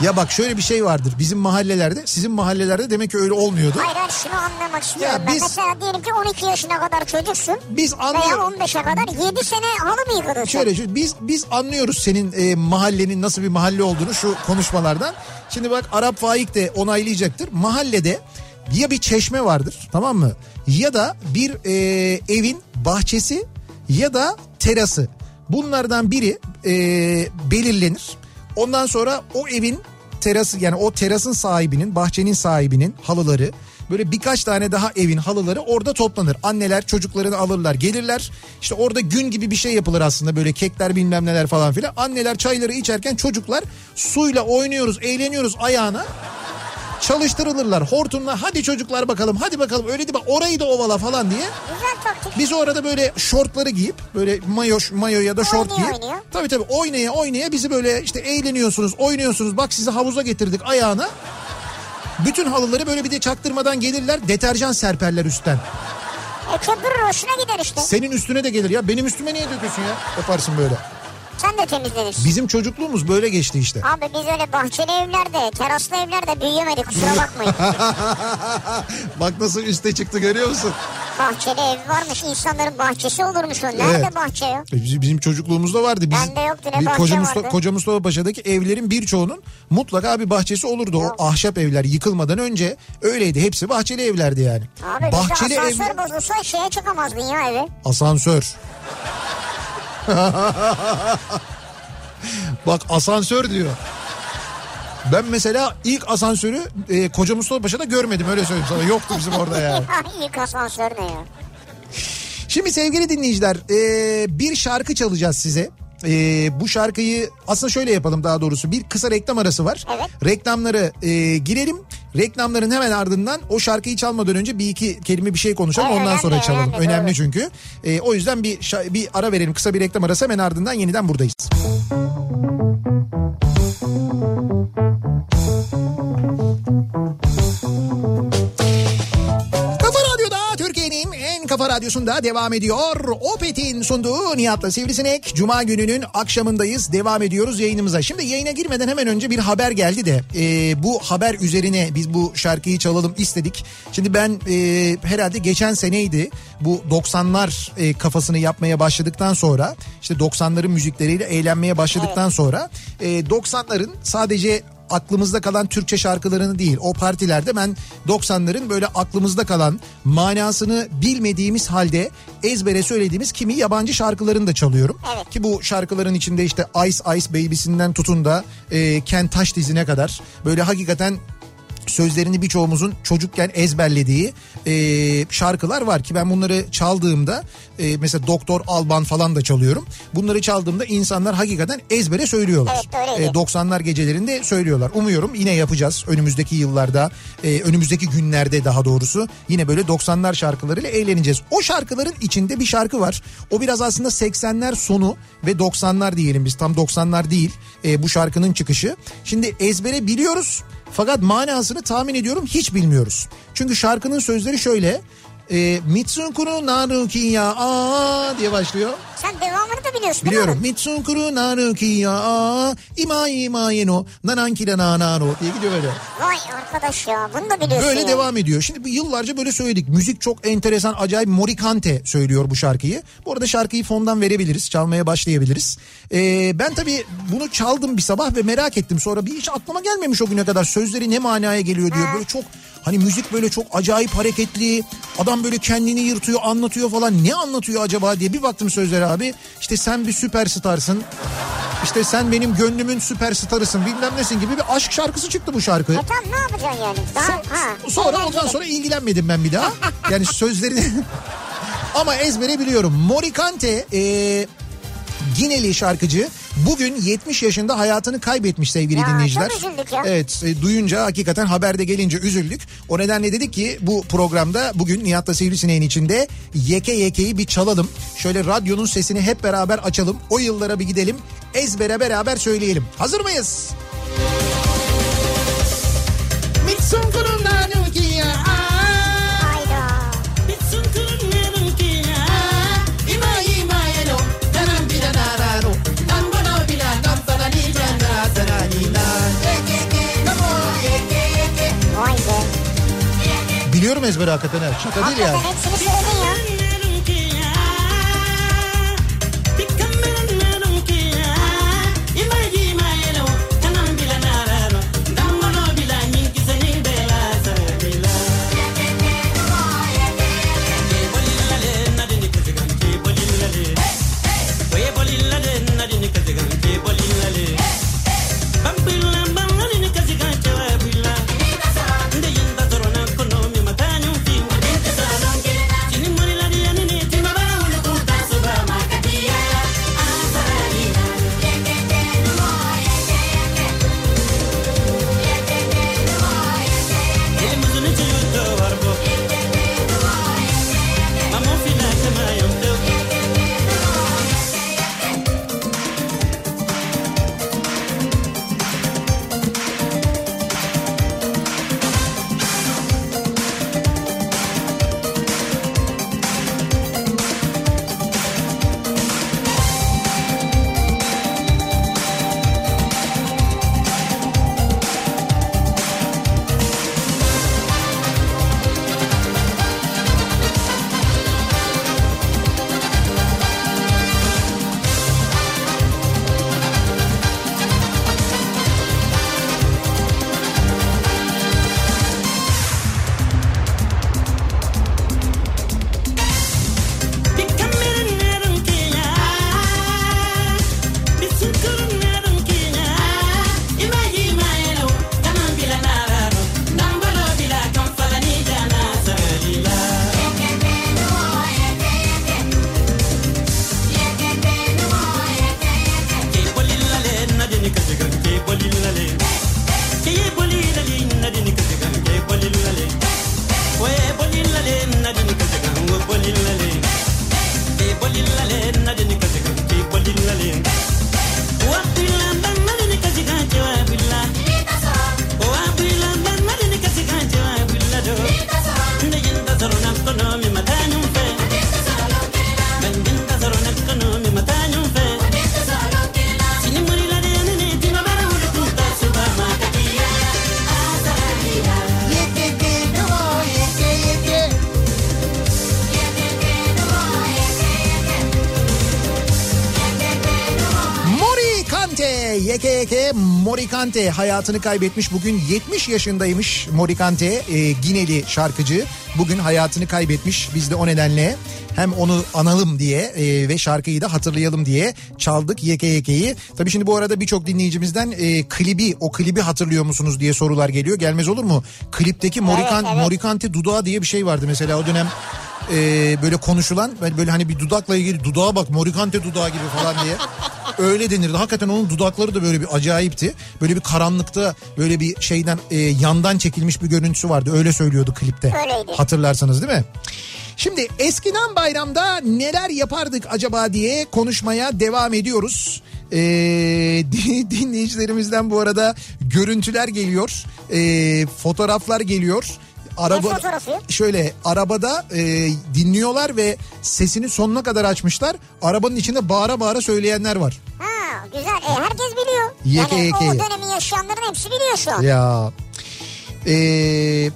Ya bak şöyle bir şey vardır bizim mahallelerde sizin mahallelerde demek ki öyle olmuyordu. Hayır hayır şunu anlamak istiyorum Ya ben. biz- Mesela diyelim ki 12 yaşına kadar çocuksun. Biz Veya anlıyoruz. 15'e kadar 7 sene halı mı yıkadın? Şöyle şu- biz biz anlıyoruz senin e, mahallenin nasıl bir mahalle olduğunu şu konuşmalardan. Şimdi bak Arap Faik de onaylayacaktır. Mahallede ya bir çeşme vardır tamam mı? Ya da bir e, evin bahçesi ya da terası. Bunlardan biri e, belirlenir. Ondan sonra o evin terası yani o terasın sahibinin bahçenin sahibinin halıları böyle birkaç tane daha evin halıları orada toplanır. Anneler çocuklarını alırlar gelirler işte orada gün gibi bir şey yapılır aslında böyle kekler bilmem neler falan filan. Anneler çayları içerken çocuklar suyla oynuyoruz eğleniyoruz ayağına çalıştırılırlar hortumla hadi çocuklar bakalım hadi bakalım öyle değil bak orayı da ovala falan diye. Güzel taktik. Biz orada böyle şortları giyip böyle mayo, mayo ya da şort Oynuyor, giyip oynuyor. tabii tabii oynaya oynaya bizi böyle işte eğleniyorsunuz oynuyorsunuz bak sizi havuza getirdik ayağına. Bütün halıları böyle bir de çaktırmadan gelirler deterjan serperler üstten. E köpürür hoşuna gider işte. Senin üstüne de gelir ya benim üstüme niye döküyorsun ya yaparsın böyle. Sen de temizlenirsin. Bizim çocukluğumuz böyle geçti işte. Abi biz öyle bahçeli evlerde, teraslı evlerde büyüyemedik kusura bakmayın. Bak nasıl üste çıktı görüyor musun? bahçeli ev varmış insanların bahçesi olurmuş o. Nerede Evet. bahçe yok? E, Bizim, bizim çocukluğumuzda vardı. Biz, Bende yoktu, ne bahçe Koca, vardı. Mustafa, Koca Mustafa Paşa'daki evlerin birçoğunun mutlaka bir bahçesi olurdu. Yok. O ahşap evler yıkılmadan önce öyleydi. Hepsi bahçeli evlerdi yani. Abi bahçeli asansör ev bozulsa şeye çıkamazdın ya eve. asansör. Bak asansör diyor. Ben mesela ilk asansörü e, Koca Mustafa Paşa'da görmedim öyle söyleyeyim sana. Yoktu bizim orada yani. İlk asansör ne ya? Şimdi sevgili dinleyiciler e, bir şarkı çalacağız size. E, bu şarkıyı aslında şöyle yapalım daha doğrusu bir kısa reklam arası var. Evet. Reklamları e, girelim. Reklamların hemen ardından o şarkıyı çalmadan önce bir iki kelime bir şey konuşalım Evet, ondan sonra çalalım. önemli, Önemli, doğru. çünkü. E, o yüzden bir bir ara verelim kısa bir reklam arası hemen ardından yeniden buradayız. Kafa radyosunda devam ediyor. Opet'in sunduğu Nihat'la Sivrisinek. Cuma gününün akşamındayız. Devam ediyoruz yayınımıza. Şimdi yayına girmeden hemen önce bir haber geldi de e, bu haber üzerine biz bu şarkıyı çalalım istedik. Şimdi ben e, herhalde geçen seneydi bu 90'lar e, kafasını yapmaya başladıktan sonra işte 90'ların müzikleriyle eğlenmeye başladıktan sonra e, 90'ların sadece aklımızda kalan Türkçe şarkılarını değil o partilerde ben 90'ların böyle aklımızda kalan manasını bilmediğimiz halde ezbere söylediğimiz kimi yabancı şarkılarını da çalıyorum. Evet. Ki bu şarkıların içinde işte Ice Ice Baby'sinden tutun da e, Ken Taş dizine kadar böyle hakikaten sözlerini birçoğumuzun çocukken ezberlediği e, şarkılar var ki ben bunları çaldığımda e, mesela Doktor Alban falan da çalıyorum. Bunları çaldığımda insanlar hakikaten ezbere söylüyorlar. Evet, öyleydi. 90'lar gecelerinde söylüyorlar. Umuyorum yine yapacağız önümüzdeki yıllarda, e, önümüzdeki günlerde daha doğrusu yine böyle 90'lar şarkılarıyla eğleneceğiz. O şarkıların içinde bir şarkı var. O biraz aslında 80'ler sonu ve 90'lar diyelim biz tam 90'lar değil e, bu şarkının çıkışı. Şimdi ezbere biliyoruz fakat manasını tahmin ediyorum hiç bilmiyoruz. Çünkü şarkının sözleri şöyle. E, Mitsunkuru naruki ya aa diye başlıyor. Sen devamını da biliyorsun Biliyorum. Mitsunkuru naruki ya ima ima yeno nanankira nanano diye gidiyor böyle. Vay arkadaş ya bunu da biliyorsun Böyle ya. devam ediyor. Şimdi yıllarca böyle söyledik. Müzik çok enteresan, acayip Morikante söylüyor bu şarkıyı. Bu arada şarkıyı fondan verebiliriz, çalmaya başlayabiliriz. Ee, ben tabii bunu çaldım bir sabah ve merak ettim. Sonra bir hiç aklıma gelmemiş o güne kadar. Sözleri ne manaya geliyor diyor. Böyle çok hani müzik böyle çok acayip hareketli. Adam böyle kendini yırtıyor, anlatıyor falan. Ne anlatıyor acaba diye bir baktım sözlere abi. İşte sen bir süperstarsın. İşte sen benim gönlümün süperstarısın bilmem nesin gibi bir aşk şarkısı çıktı bu şarkı. E tamam ne yapacaksın yani? Daha, ha, Sonra ondan sonra ilgilenmedim ben bir daha. Yani sözlerini ama ezbere biliyorum. Morikante e, Gineli şarkıcı bugün 70 yaşında hayatını kaybetmiş sevgili Ya, dinleyiciler. ya. Evet e, duyunca hakikaten haberde gelince üzüldük. O nedenle dedik ki bu programda bugün Nihat'la Sivrisineğin içinde Yeke Yeke'yi bir çalalım. Şöyle radyonun sesini hep beraber açalım. O yıllara bir gidelim. ezbere beraber söyleyelim. Hazır mıyız? Hayda. Ezbere hakikaten. ha. Şaka değil yani. Hakikaten hepsini söyledin hayatını kaybetmiş. Bugün 70 yaşındaymış Morikante, e, Gineli şarkıcı. Bugün hayatını kaybetmiş. Biz de o nedenle hem onu analım diye e, ve şarkıyı da hatırlayalım diye çaldık YKYK'yi. Tabii şimdi bu arada birçok dinleyicimizden e, klibi, o klibi hatırlıyor musunuz diye sorular geliyor. Gelmez olur mu? Klipteki Morikan, evet. Morikante dudağı diye bir şey vardı mesela o dönem e, böyle konuşulan böyle hani bir dudakla ilgili dudağa bak Morikante dudağı gibi falan diye öyle denirdi. Hakikaten onun dudakları da böyle bir acayipti. Böyle bir karanlıkta böyle bir şeyden e, yandan çekilmiş bir görüntüsü vardı. Öyle söylüyordu klipte. Öyleydi. Hatırlarsanız değil mi? Şimdi eskiden bayramda neler yapardık acaba diye konuşmaya devam ediyoruz. Ee, din- dinleyicilerimizden bu arada görüntüler geliyor. Ee, fotoğraflar geliyor. Araba, şöyle arabada e, dinliyorlar ve sesini sonuna kadar açmışlar. Arabanın içinde bağıra bağıra söyleyenler var. Ha güzel. E, herkes biliyor. Yeke yani yeke. o dönemi yaşayanların hepsi biliyor şu an. Ya. Ee,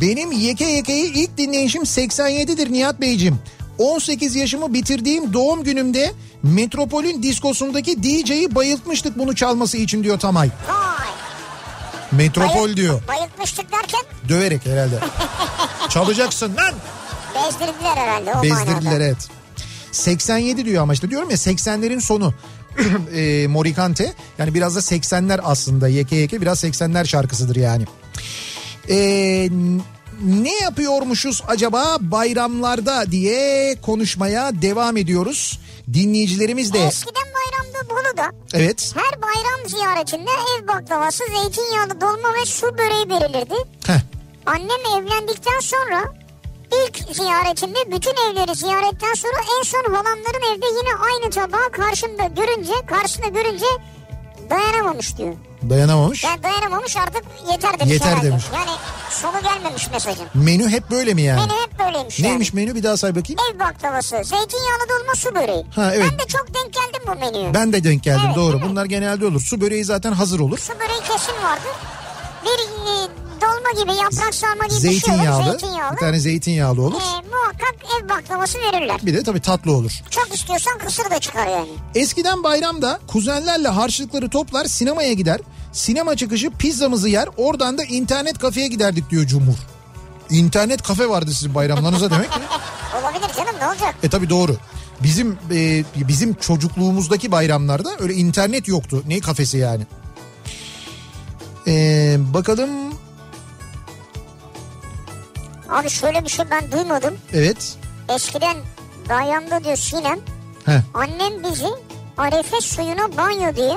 benim Yeke Yeke'yi ilk dinleyişim 87'dir Nihat Beyciğim. 18 yaşımı bitirdiğim doğum günümde Metropol'ün diskosundaki DJ'yi bayıltmıştık bunu çalması için diyor Tamay. Vay. Metropol Bayıl- diyor. Bayıltmıştık derken Döverek herhalde. Çalacaksın lan. bezdirdiler herhalde o Bezdirdiler manada. evet. 87 diyor ama işte diyorum ya 80'lerin sonu. e, Morikante yani biraz da 80'ler aslında Yeke Yeke biraz 80'ler şarkısıdır yani. E, ne yapıyormuşuz acaba bayramlarda diye konuşmaya devam ediyoruz. Dinleyicilerimiz de Eskiden bayramda Bolu'da evet her bayram ziyaretinde ev baklavası, zeytinyağlı dolma ve su böreği verilirdi. heh, Annem evlendikten sonra ilk ziyaretinde bütün evleri ziyaretten sonra en son halamların evde yine aynı tabağı karşımda görünce, karşısında görünce dayanamamış diyor. Dayanamamış. Yani dayanamamış artık yeter demiş Yeter herhalde. demiş. Yani sonu gelmemiş mesajın. Menü hep böyle mi yani? Menü hep böyleymiş Neymiş yani. menü bir daha say bakayım. Ev baklavası, zeytinyağlı dolma su böreği. Ha, evet. Ben de çok denk geldim bu menüye. Ben de denk geldim Evet, doğru. Bunlar genelde olur. Su böreği zaten hazır olur. Su böreği kesin vardır. Dolma gibi, yaprak sarma gibi bir şey olur. Zeytinyağlı. Zeytinyağlı. Bir tane zeytinyağlı olur. E, muhakkak ev baklavası verirler. Bir de tabii tatlı olur. Çok istiyorsan kısır da çıkar yani. Eskiden bayramda kuzenlerle harçlıkları toplar sinemaya gider. Sinema çıkışı pizzamızı yer oradan da internet kafeye giderdik diyor Cumhur. İnternet kafe vardı sizin bayramlarınıza demek ki. Olabilir canım ne olacak? E tabii doğru. Bizim e, bizim çocukluğumuzdaki bayramlarda öyle internet yoktu. Ne kafesi yani? E, bakalım Abi şöyle bir şey ben duymadım. evet. Eskiden bayramda diyor Sinem Heh. annem bizi Arife suyuna banyo diye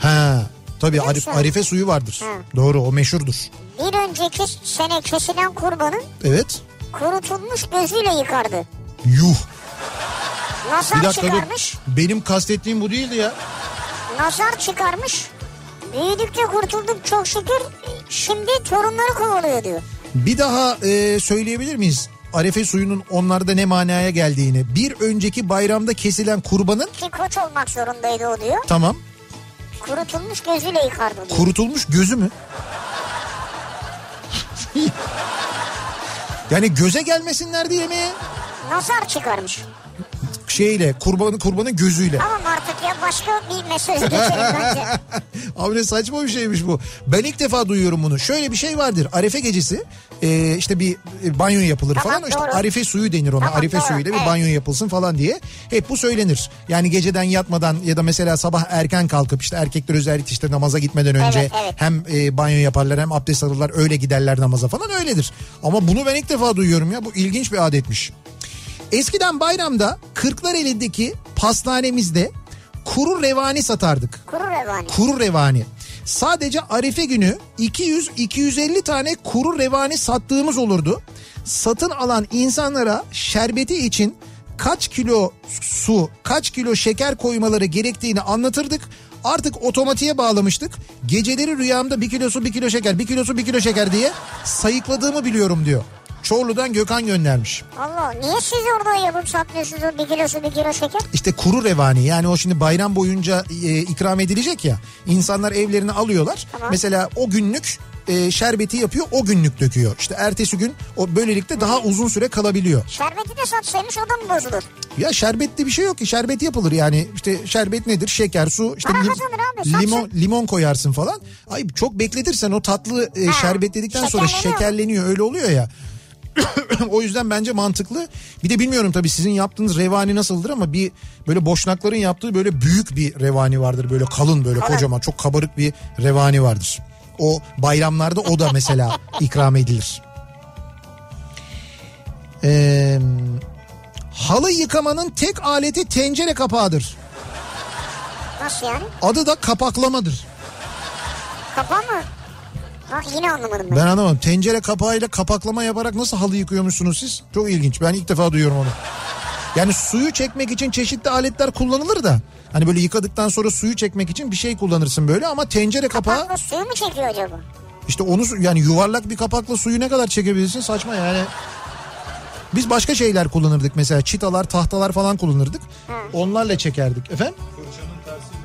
Ha. Tabii Arif? Arife suyu vardır. Ha. Doğru o meşhurdur. bir önceki sene kesilen kurbanın Evet. kurutulmuş gözüyle yıkardı. Yuh. Bir Nazar dakika dur. çıkarmış. Benim kastettiğim bu değildi ya. Nazar çıkarmış. Büyüdükçe kurtulduk çok şükür. Şimdi torunları kovalıyor diyor. Bir daha e, söyleyebilir miyiz? Arefe suyunun onlarda ne manaya geldiğini. Bir önceki bayramda kesilen kurbanın Ki koç olmak zorundaydı o diyor. tamam Kurutulmuş gözüyle yıkardı diyor. kurutulmuş gözü mü? yani göze gelmesinler diye mi? Nazar çıkarmış. Şeyle kurbanın kurbanın gözüyle. Tamam artık ya başka bir mesaj geçelim bence. Abi ne saçma bir şeymiş bu. Ben ilk defa duyuyorum bunu. Şöyle bir şey vardır. Arefe gecesi e, işte bir e, banyo yapılır Tamam, falan. İşte doğru. arefe suyu denir ona. Tamam, arefe doğru, suyuyla bir evet. banyo yapılsın falan diye. Hep bu söylenir. Yani geceden yatmadan ya da mesela sabah erken kalkıp işte erkekler özellikle işte namaza gitmeden önce Evet, evet. hem e, banyo yaparlar hem abdest alırlar öyle giderler namaza falan öyledir. Ama bunu ben ilk defa duyuyorum ya. Bu ilginç bir adetmiş. Eskiden bayramda Kırklareli'ndeki pastanemizde kuru revani satardık Kuru revani. kuru revani. Sadece Arife günü 200-250 tane kuru revani sattığımız olurdu. Satın alan insanlara şerbeti için kaç kilo su, kaç kilo şeker koymaları gerektiğini anlatırdık. Artık otomatiğe bağlamıştık. Geceleri rüyamda bir kilo su, bir kilo şeker, bir kilo su, bir kilo şeker diye sayıkladığımı biliyorum diyor. Çorlu'dan Gökhan göndermiş. Allah niye siz orada yapıp satmıyorsunuz bir kilosu bir kilo şeker? İşte kuru revani yani o şimdi bayram boyunca e, ikram edilecek ya. İnsanlar evlerine alıyorlar. Tamam. Mesela o günlük e, şerbeti yapıyor o günlük döküyor. İşte ertesi gün o böylelikle daha uzun süre kalabiliyor. Şerbeti de satsaymış o da mı bozulur? Ya şerbetli bir şey yok ki şerbet yapılır yani işte şerbet nedir şeker su işte lim- abi, limon limon koyarsın falan. Ay çok bekletirsen o tatlı e, şerbetledikten sonra şekerleniyor öyle oluyor ya. o yüzden bence mantıklı. Bir de bilmiyorum tabii sizin yaptığınız revani nasıldır ama bir böyle boşnakların yaptığı böyle büyük bir revani vardır. Böyle kalın böyle Kalın. kocaman çok kabarık bir revani vardır. O bayramlarda o da mesela ikram edilir. Ee, halı yıkamanın tek aleti tencere kapağıdır. Nasıl yani? Adı da kapaklamadır. Kapağı mı? Yine anlamadım ben. Ben anlamadım. Tencere kapağıyla kapaklama yaparak nasıl halı yıkıyormuşsunuz siz? Çok ilginç. Ben ilk defa duyuyorum onu. Yani suyu çekmek için çeşitli aletler kullanılır da. Hani böyle yıkadıktan sonra suyu çekmek için bir şey kullanırsın böyle ama tencere kapağı Kapakla suyu mu çekiyor acaba? işte onu yani yuvarlak bir kapakla suyu ne kadar çekebilirsin saçma yani. Biz başka şeyler kullanırdık mesela çitalar tahtalar falan kullanırdık. Onlarla çekerdik efendim.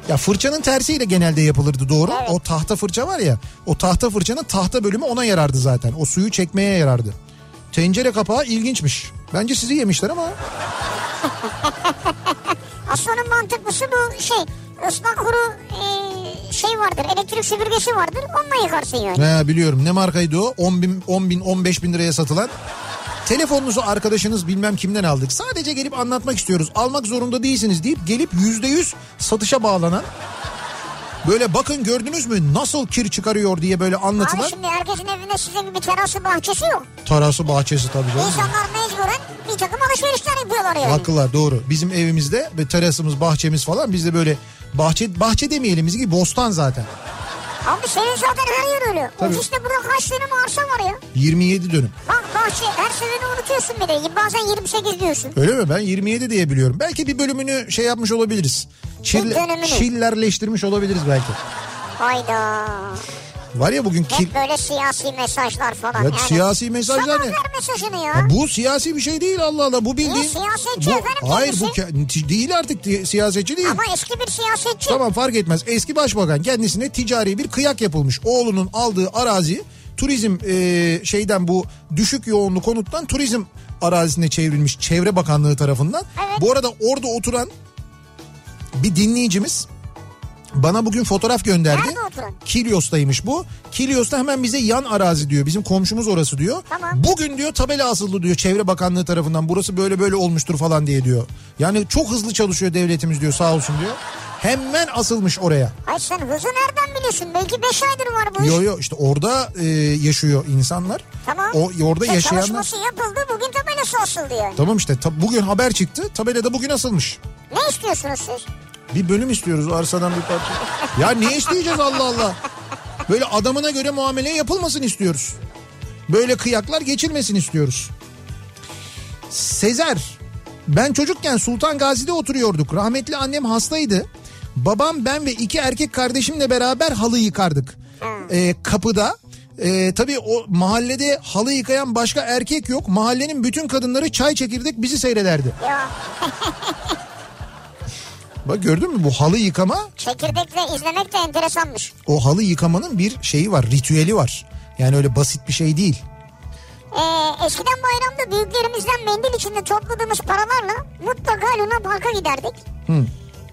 Ya fırçanın tersiyle genelde yapılırdı doğru. Evet. O tahta fırça var ya o tahta fırçanın tahta bölümü ona yarardı zaten. O suyu çekmeye yarardı. Tencere kapağı ilginçmiş. Bence sizi yemişler ama Aslında mantıklısı bu şey ıslak kuru e, şey vardır elektrik süpürgesi vardır onunla yıkarsın yani. He, biliyorum ne markaydı o 10 bin, 10 bin 15 bin liraya satılan. Telefonunuzu arkadaşınız bilmem kimden aldık. Sadece gelip anlatmak istiyoruz. Almak zorunda değilsiniz deyip gelip yüzde yüz satışa bağlanan. Böyle bakın gördünüz mü nasıl kir çıkarıyor diye böyle Abi anlatılan. şimdi herkesin evinde size gibi terası bahçesi yok. Tarası bahçesi tabii canım. İnsanlar mecburen bir takım alışverişler yapıyorlar yani. Haklılar doğru. Bizim evimizde ve terasımız bahçemiz falan bizde böyle bahçe bahçe demeyelim gibi bostan zaten. Abi senin zaten her yer öyle. Tabii. Ofiste burada kaç tane arsa var ya. 27 dönüm. Bak bahçe her seferini unutuyorsun bir de. Bazen 28 diyorsun. Öyle mi? Ben 27 diye biliyorum. Belki bir bölümünü şey yapmış olabiliriz. Çil, çillerleştirmiş olabiliriz belki. Hayda. Var ya bugün kil... Hep böyle siyasi mesajlar falan. Ya siyasi mesajlar ne? mesajını ya. Ya bu siyasi bir şey değil Allah Allah. Bu bildiğin... Niye? Siyasetçi bu, efendim Hayır bu kendisi. ke- değil artık siyasetçi değil. Ama eski bir siyasetçi. Tamam fark etmez. Eski başbakan kendisine ticari bir kıyak yapılmış. Oğlunun aldığı arazi turizm e, şeyden bu düşük yoğunlu konuttan turizm arazisine çevrilmiş Çevre Bakanlığı tarafından. Evet. Bu arada orada oturan bir dinleyicimiz bana bugün fotoğraf gönderdi. Nerede oturan? Kilyos'taymış bu. Kilyos'ta hemen bize yan arazi diyor. Bizim komşumuz orası diyor. Tamam. Bugün diyor tabela asıldı diyor Çevre Bakanlığı tarafından. Burası böyle böyle olmuştur falan diye diyor. Yani çok hızlı çalışıyor devletimiz diyor sağ olsun diyor. Hemen asılmış oraya. Ay sen hızı nereden biliyorsun? Belki 5 aydır var bu iş. Yo yo işte orada e, yaşıyor insanlar. Tamam. O orada İşte yaşayanlar. Çalışması yapıldı bugün tabelası asıldı yani. Tamam işte ta- bugün haber çıktı. Tabelada bugün asılmış. Ne istiyorsunuz siz? Bir bölüm istiyoruz arsadan bir parça. Ya ne isteyeceğiz Allah Allah. Böyle adamına göre muamele yapılmasın istiyoruz. Böyle kıyaklar geçilmesin istiyoruz. Sezer. Ben çocukken Sultan Gazi'de oturuyorduk. Rahmetli annem hastaydı. Babam ben ve iki erkek kardeşimle beraber halı yıkardık. Ee, kapıda. Ee, tabii o mahallede halı yıkayan başka erkek yok. Mahallenin bütün kadınları çay çekirdek bizi seyrederdi. Ya Bak gördün mü bu halı yıkama çekirdekle izlemek de enteresanmış. o halı yıkamanın bir şeyi var, ritüeli var. Yani öyle basit bir şey değil. Ee, eskiden bayramda büyüklerimizden mendil içinde topladığımız paralarla mutlaka Luna Park'a giderdik. Hı.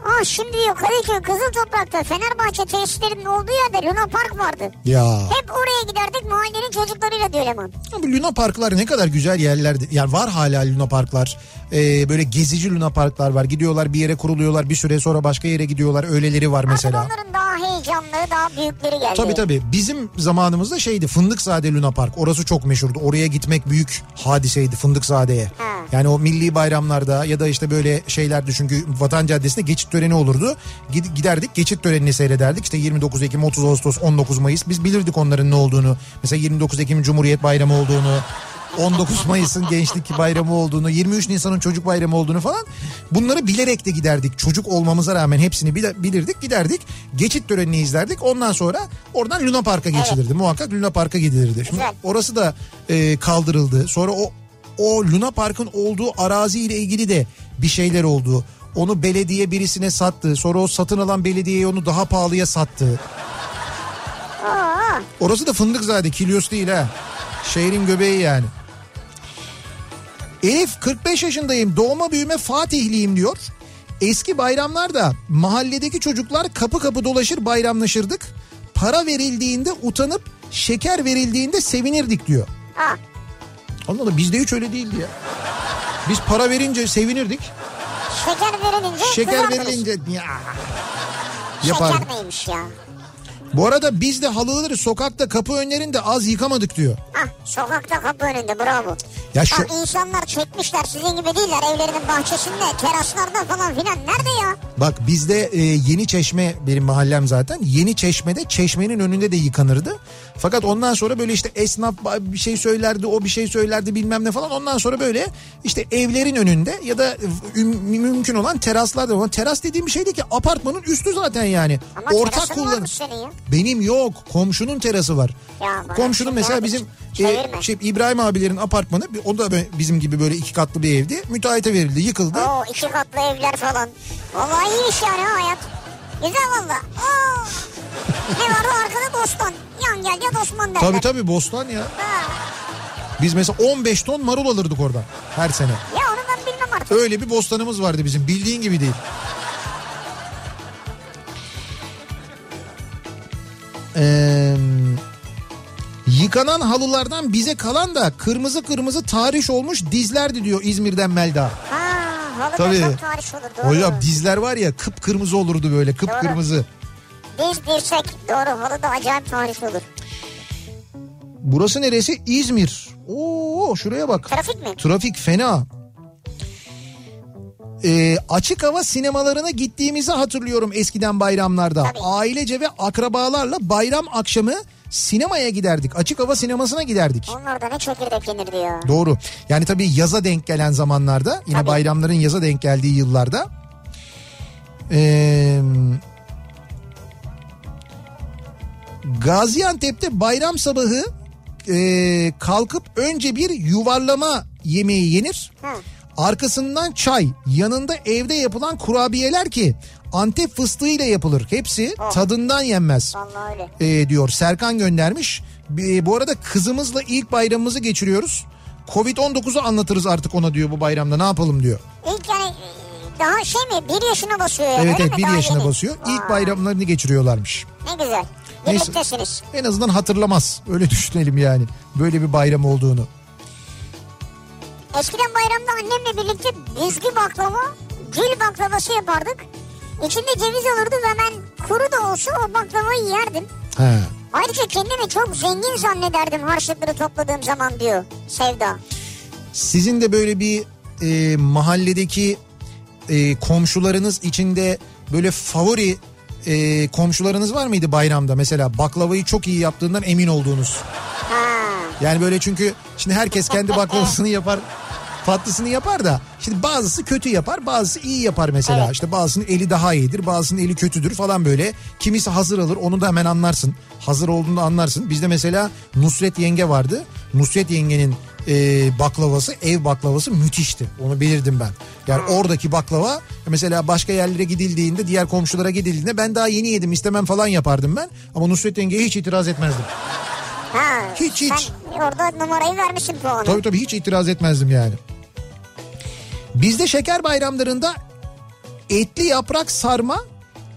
Aa şimdi Kadıköy Kızıl Toprak'ta Fenerbahçe tesislerinin olduğu yerde Luna Park vardı. Ya. Hep oraya giderdik mahallenin çocuklarıyla diyor Leman. Bu Luna Parklar ne kadar güzel yerlerdi. Yani var hala Luna Parklar. Ee, böyle gezici Luna Parklar var. Gidiyorlar bir yere kuruluyorlar. Bir süre sonra başka yere gidiyorlar. Öyleleri var mesela. Artık onların daha heyecanlı, daha büyükleri geldi. Tabii tabii. Bizim zamanımızda şeydi Fındıkzade Luna Park. Orası çok meşhurdu. Oraya gitmek büyük hadiseydi Fındıkzade'ye. Ha. Yani o milli bayramlarda ya da işte böyle şeylerde çünkü Vatan Caddesi'nde geçit töreni olurdu. Gid- Giderdik geçit törenini seyrederdik. İşte 29 Ekim, 30 Ağustos, 19 Mayıs. Biz bilirdik onların ne olduğunu. Mesela 29 Ekim Cumhuriyet Bayramı olduğunu. 19 Mayıs'ın gençlik bayramı olduğunu, 23 Nisan'ın çocuk bayramı olduğunu falan bunları bilerek de giderdik. Çocuk olmamıza rağmen hepsini bilirdik, giderdik. Geçit törenini izlerdik. Ondan sonra oradan Luna Park'a geçilirdi. Muhakkak Luna Park'a gidilirdi. Şimdi orası da e, kaldırıldı. Sonra o o Luna Park'ın olduğu arazi ile ilgili de bir şeyler oldu. Onu belediye birisine sattı. Sonra o satın alan belediyeye onu daha pahalıya sattı. Aa, Orası da Fındıkzade, Kilyos değil ha. Şehrin göbeği yani. Elif 45 yaşındayım. Doğma büyüme Fatihliyim diyor. Eski bayramlarda mahalledeki çocuklar kapı kapı dolaşır bayramlaşırdık. Para verildiğinde utanıp şeker verildiğinde sevinirdik diyor. Allah Allah bizde hiç öyle değildi ya. Biz para verince sevinirdik. Şeker verilince Şeker verilince ya. Şeker neymiş ya? Bu arada biz de halıları sokakta kapı önlerinde az yıkamadık diyor. Ah sokakta kapı önünde bravo. Ya şu Bak insanlar çekmişler sizin gibi değiller evlerinin bahçesinde teraslarda falan filan. Nerede ya? Bak bizde e, Yeni Çeşme benim mahallem zaten. Yeni Çeşme'de çeşmenin önünde de yıkanırdı. Fakat ondan sonra böyle işte esnaf bir şey söylerdi, o bir şey söylerdi bilmem ne falan. Ondan sonra böyle işte evlerin önünde ya da üm- mümkün olan teraslarda. Teras dediğim bir şeydi ki apartmanın üstü zaten yani. Ama Ortak kullanım. Benim yok. Komşunun terası var. Ya Komşunun mesela bizim çevirme. e, şey İbrahim abilerin apartmanı o da bizim gibi böyle iki katlı bir evdi. Müteahhite verildi, yıkıldı. Oo iki katlı evler falan. Vallahi iyiymiş yani ha hayat. Güzel valla. Ne vardı arkada Bostan. Yan gel ya Osman derler. Tabii tabii bostan ya. Ha. Biz mesela 15 ton marul alırdık oradan her sene. Ya onu ben bilmem artık. Öyle bir bostanımız vardı bizim bildiğin gibi değil. Ee, yıkanan halılardan bize kalan da kırmızı kırmızı tarih olmuş dizlerdi diyor İzmir'den Melda. Ha, halı Tabii. da çok tarih olur doğru. Hocam dizler var ya kıpkırmızı olurdu böyle kıpkırmızı. Diz dirsek doğru halı da acayip tarih olur. Burası neresi? İzmir. Oo şuraya bak. Trafik mi? Trafik fena. Ee, açık hava sinemalarına gittiğimizi hatırlıyorum eskiden bayramlarda. Tabii. Ailece ve akrabalarla bayram akşamı sinemaya giderdik. Açık hava sinemasına giderdik. Onlar da ne çekirdek yenirdi ya. Doğru. Yani tabii yaza denk gelen zamanlarda yine Tabii. bayramların yaza denk geldiği yıllarda ee, Gaziantep'te bayram sabahı ee, kalkıp önce bir yuvarlama yemeği yenir. Hı. Arkasından çay, yanında evde yapılan kurabiyeler ki Antep fıstığıyla yapılır. Hepsi Oh. tadından yenmez e, diyor Serkan göndermiş. E, bu arada kızımızla ilk bayramımızı geçiriyoruz. Covid-19'u anlatırız artık ona diyor bu bayramda ne yapalım diyor. İlk yani daha şey mi bir yaşına basıyor yani evet evet bir yaşına yeni. basıyor. İlk Aa, bayramlarını geçiriyorlarmış. Ne güzel. Neyse. En azından hatırlamaz. Öyle düşünelim yani. Böyle bir bayram olduğunu. Eskiden bayramda annemle birlikte büzgü baklava, gül baklavası yapardık. İçinde ceviz olurdu ve ben kuru da olsa o baklavayı yerdim. He. Ayrıca kendimi çok zengin zannederdim harçlıkları topladığım zaman diyor Sevda. Sizin de böyle bir e, mahalledeki e, komşularınız içinde böyle favori e, komşularınız var mıydı bayramda? Mesela baklavayı çok iyi yaptığından emin olduğunuz. Ha. Yani böyle çünkü şimdi herkes kendi baklavasını yapar tatlısını yapar da şimdi bazısı kötü yapar bazısı iyi yapar mesela Evet. işte bazısının eli daha iyidir bazısının eli kötüdür falan böyle kimisi hazır alır onu da hemen anlarsın hazır olduğunu anlarsın bizde mesela Nusret yenge vardı Nusret yengenin e, baklavası ev baklavası müthişti onu bilirdim ben yani oradaki baklava mesela başka yerlere gidildiğinde diğer komşulara gidildiğinde ben daha yeni yedim istemem falan yapardım ben ama Nusret yengeye hiç itiraz etmezdim Ha. Hiç, hiç. Sen orada numarayı vermişsin puanı. Tabii tabii hiç itiraz etmezdim yani. Bizde şeker bayramlarında etli yaprak sarma,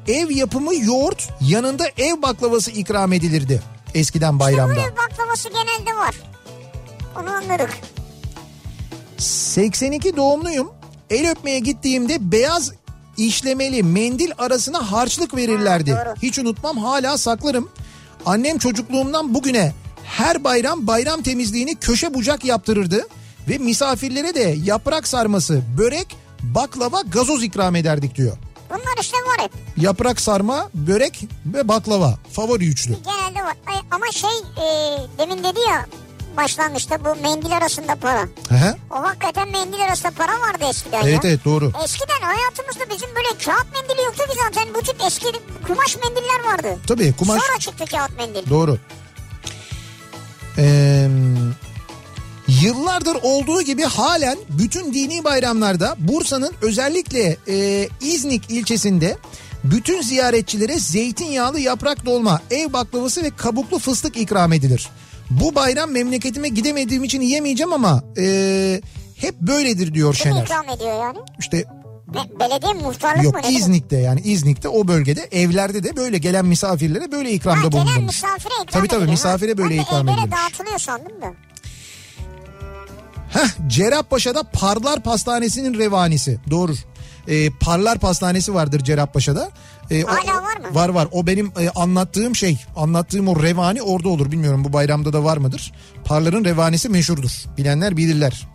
ev yapımı yoğurt, yanında ev baklavası ikram edilirdi eskiden bayramda. Böyle baklavası genelde var. Onu anladık. 82 doğumluyum. El öpmeye gittiğimde beyaz işlemeli mendil arasına harçlık verirlerdi. Ha, doğru. Hiç unutmam hala saklarım. Annem çocukluğumdan bugüne her bayram bayram temizliğini köşe bucak yaptırırdı. Ve misafirlere de yaprak sarması, börek, baklava, gazoz ikram ederdik diyor. Bunlar işte var hep. Yaprak sarma, börek ve baklava. Favori üçlü. Genelde var. Ama şey e, demin dedi ya başlangıçta bu mendil arasında para. Hı. O hakikaten mendil arasında para vardı eskiden Evet ya. evet doğru. Eskiden hayatımızda bizim böyle kağıt mendili yoktu ki zaten bu tip eski kumaş mendiller vardı. Tabii kumaş Sonra çıktı kağıt mendil. Doğru. Ee, yıllardır olduğu gibi halen bütün dini bayramlarda Bursa'nın özellikle e, İznik ilçesinde bütün ziyaretçilere zeytinyağlı yaprak dolma, ev baklavası ve kabuklu fıstık ikram edilir. Bu bayram memleketime gidemediğim için yemeyeceğim ama e, hep böyledir diyor Kim Şener. ikram ediyor yani? İşte belediye muhtarlık mı? yok? İznik'te yani İznik'te o bölgede evlerde de böyle gelen misafirlere böyle Ha, ikramda gelen bulunulmuş. misafire ikram Tabii tabii, misafire ha. böyle de ikram evlere edilmiş. dağıtılıyor sandım da. Heh, Cerrahpaşa'da Parlar Pastanesi'nin revanisi. Doğru. Ee, Parlar Pastanesi vardır Cerrahpaşa'da. Ee, o- Hala var mı? Var var. O benim e, anlattığım şey. Anlattığım o revani orada olur. Bilmiyorum bu bayramda da var mıdır? Parlar'ın revanisi meşhurdur. Bilenler bilirler.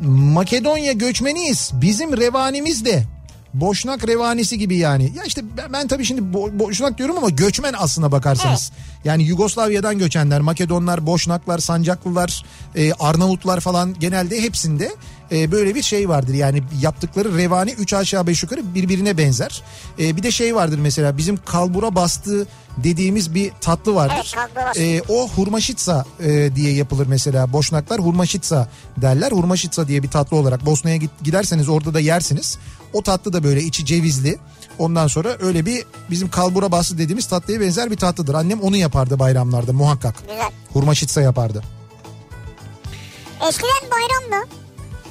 Makedonya göçmeniyiz. Bizim revanimiz de Boşnak revanisi gibi yani. Ya işte ben, ben tabii şimdi bo- Boşnak diyorum ama göçmen aslına bakarsanız. Yani Yugoslavya'dan göçenler, Makedonlar, Boşnaklar, Sancaklılar, e, Arnavutlar falan genelde hepsinde e, böyle bir şey vardır. Yani yaptıkları revani 3 aşağı 5 yukarı birbirine benzer. E, bir de şey vardır mesela bizim kalbura bastığı dediğimiz bir tatlı vardır. Evet. E, o hurmaşitsa e, diye yapılır mesela. Boşnaklar hurmaşitsa derler. Hurmaşitsa diye bir tatlı olarak Bosna'ya giderseniz orada da yersiniz. O tatlı da böyle içi cevizli. Ondan sonra öyle bir bizim kalbura bastı dediğimiz tatlıya benzer bir tatlıdır. Annem onu yapardı bayramlarda muhakkak. Güzel. Hurmaşitsa yapardı. Eskiden bayramda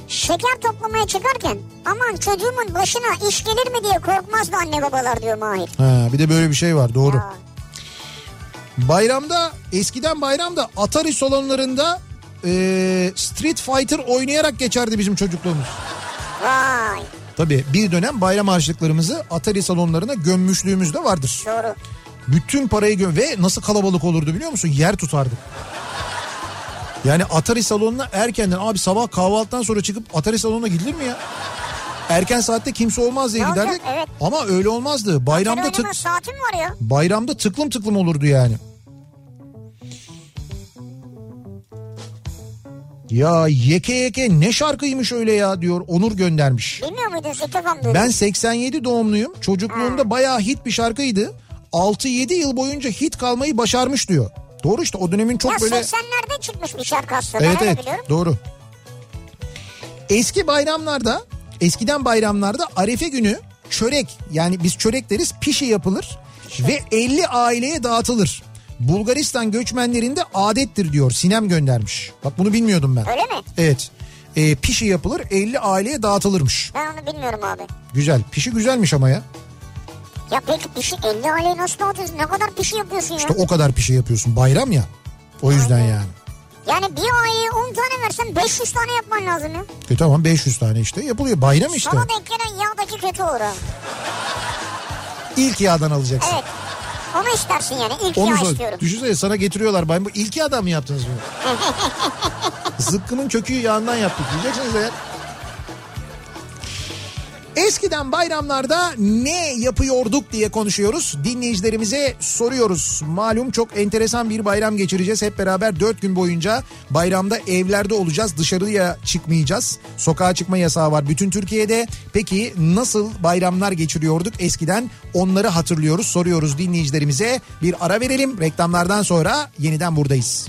şeker toplamaya çıkarken aman çocuğumun başına iş gelir mi diye korkmazdı anne babalar diyor Mahir. Ha, bir de böyle bir şey var doğru. Ya, Bayramda eskiden bayramda Atari salonlarında e, Street Fighter oynayarak geçerdi bizim çocukluğumuz. Vay Tabii bir dönem bayram harçlıklarımızı Atari salonlarına gömmüşlüğümüz de vardır. doğru. Bütün parayı gö ve nasıl kalabalık olurdu biliyor musun? Yer tutardık. Yani Atari salonuna erkenden abi sabah kahvaltıdan sonra çıkıp Atari salonuna gidilir mi ya? Erken saatte kimse olmaz diye Ne olacak? giderdik. Evet. Ama öyle olmazdı. Bayramda Bayramda tık saatim var ya. bayramda tıklım tıklım olurdu yani. Ya yeke yeke ne şarkıymış öyle ya diyor Onur göndermiş. Bilmiyor muydun mı duydun? Ben 87 doğumluyum. Çocukluğumda bayağı hit bir şarkıydı. 6-7 yıl boyunca hit kalmayı başarmış diyor. Doğru işte o dönemin çok ya böyle... 80'lerde çıkmış bir şarkı aslında. Evet evet biliyorum. doğru. Eski bayramlarda eskiden bayramlarda Arefe günü çörek yani biz çörek deriz pişi yapılır ve 50 aileye dağıtılır. Bulgaristan göçmenlerinde adettir diyor Sinem göndermiş. Bak bunu bilmiyordum ben. Öyle mi? Evet. Ee, pişi yapılır 50 aileye dağıtılırmış. Ben onu bilmiyorum abi. Güzel. Pişi güzelmiş ama ya. Ya peki pişi 50 aileye nasıl dağıtıyorsun? Ne kadar pişi yapıyorsun ya? İşte o kadar pişi yapıyorsun. Bayram ya. O yüzden yani. Yani bir aileye 10 tane versen 500 tane yapman lazım ya. E tamam 500 tane işte yapılıyor. Bayram işte. Sana denk gelen yağdaki kötü olur ha. İlk yağdan alacaksın. Evet. Onu istersin yani. İlk Onu sor. istiyorum. Düşünsene sana getiriyorlar. Ben bu ilk yağdan mı yaptınız bunu? Zıkkımın kökü yağından yaptık diyeceksiniz eğer. Eskiden bayramlarda ne yapıyorduk diye konuşuyoruz. Dinleyicilerimize soruyoruz. Malum çok enteresan bir bayram geçireceğiz. Hep beraber 4 gün boyunca bayramda evlerde olacağız. Dışarıya çıkmayacağız. Sokağa çıkma yasağı var bütün Türkiye'de. Peki nasıl bayramlar geçiriyorduk eskiden? Onları hatırlıyoruz, soruyoruz dinleyicilerimize. Bir ara verelim. Reklamlardan sonra yeniden buradayız.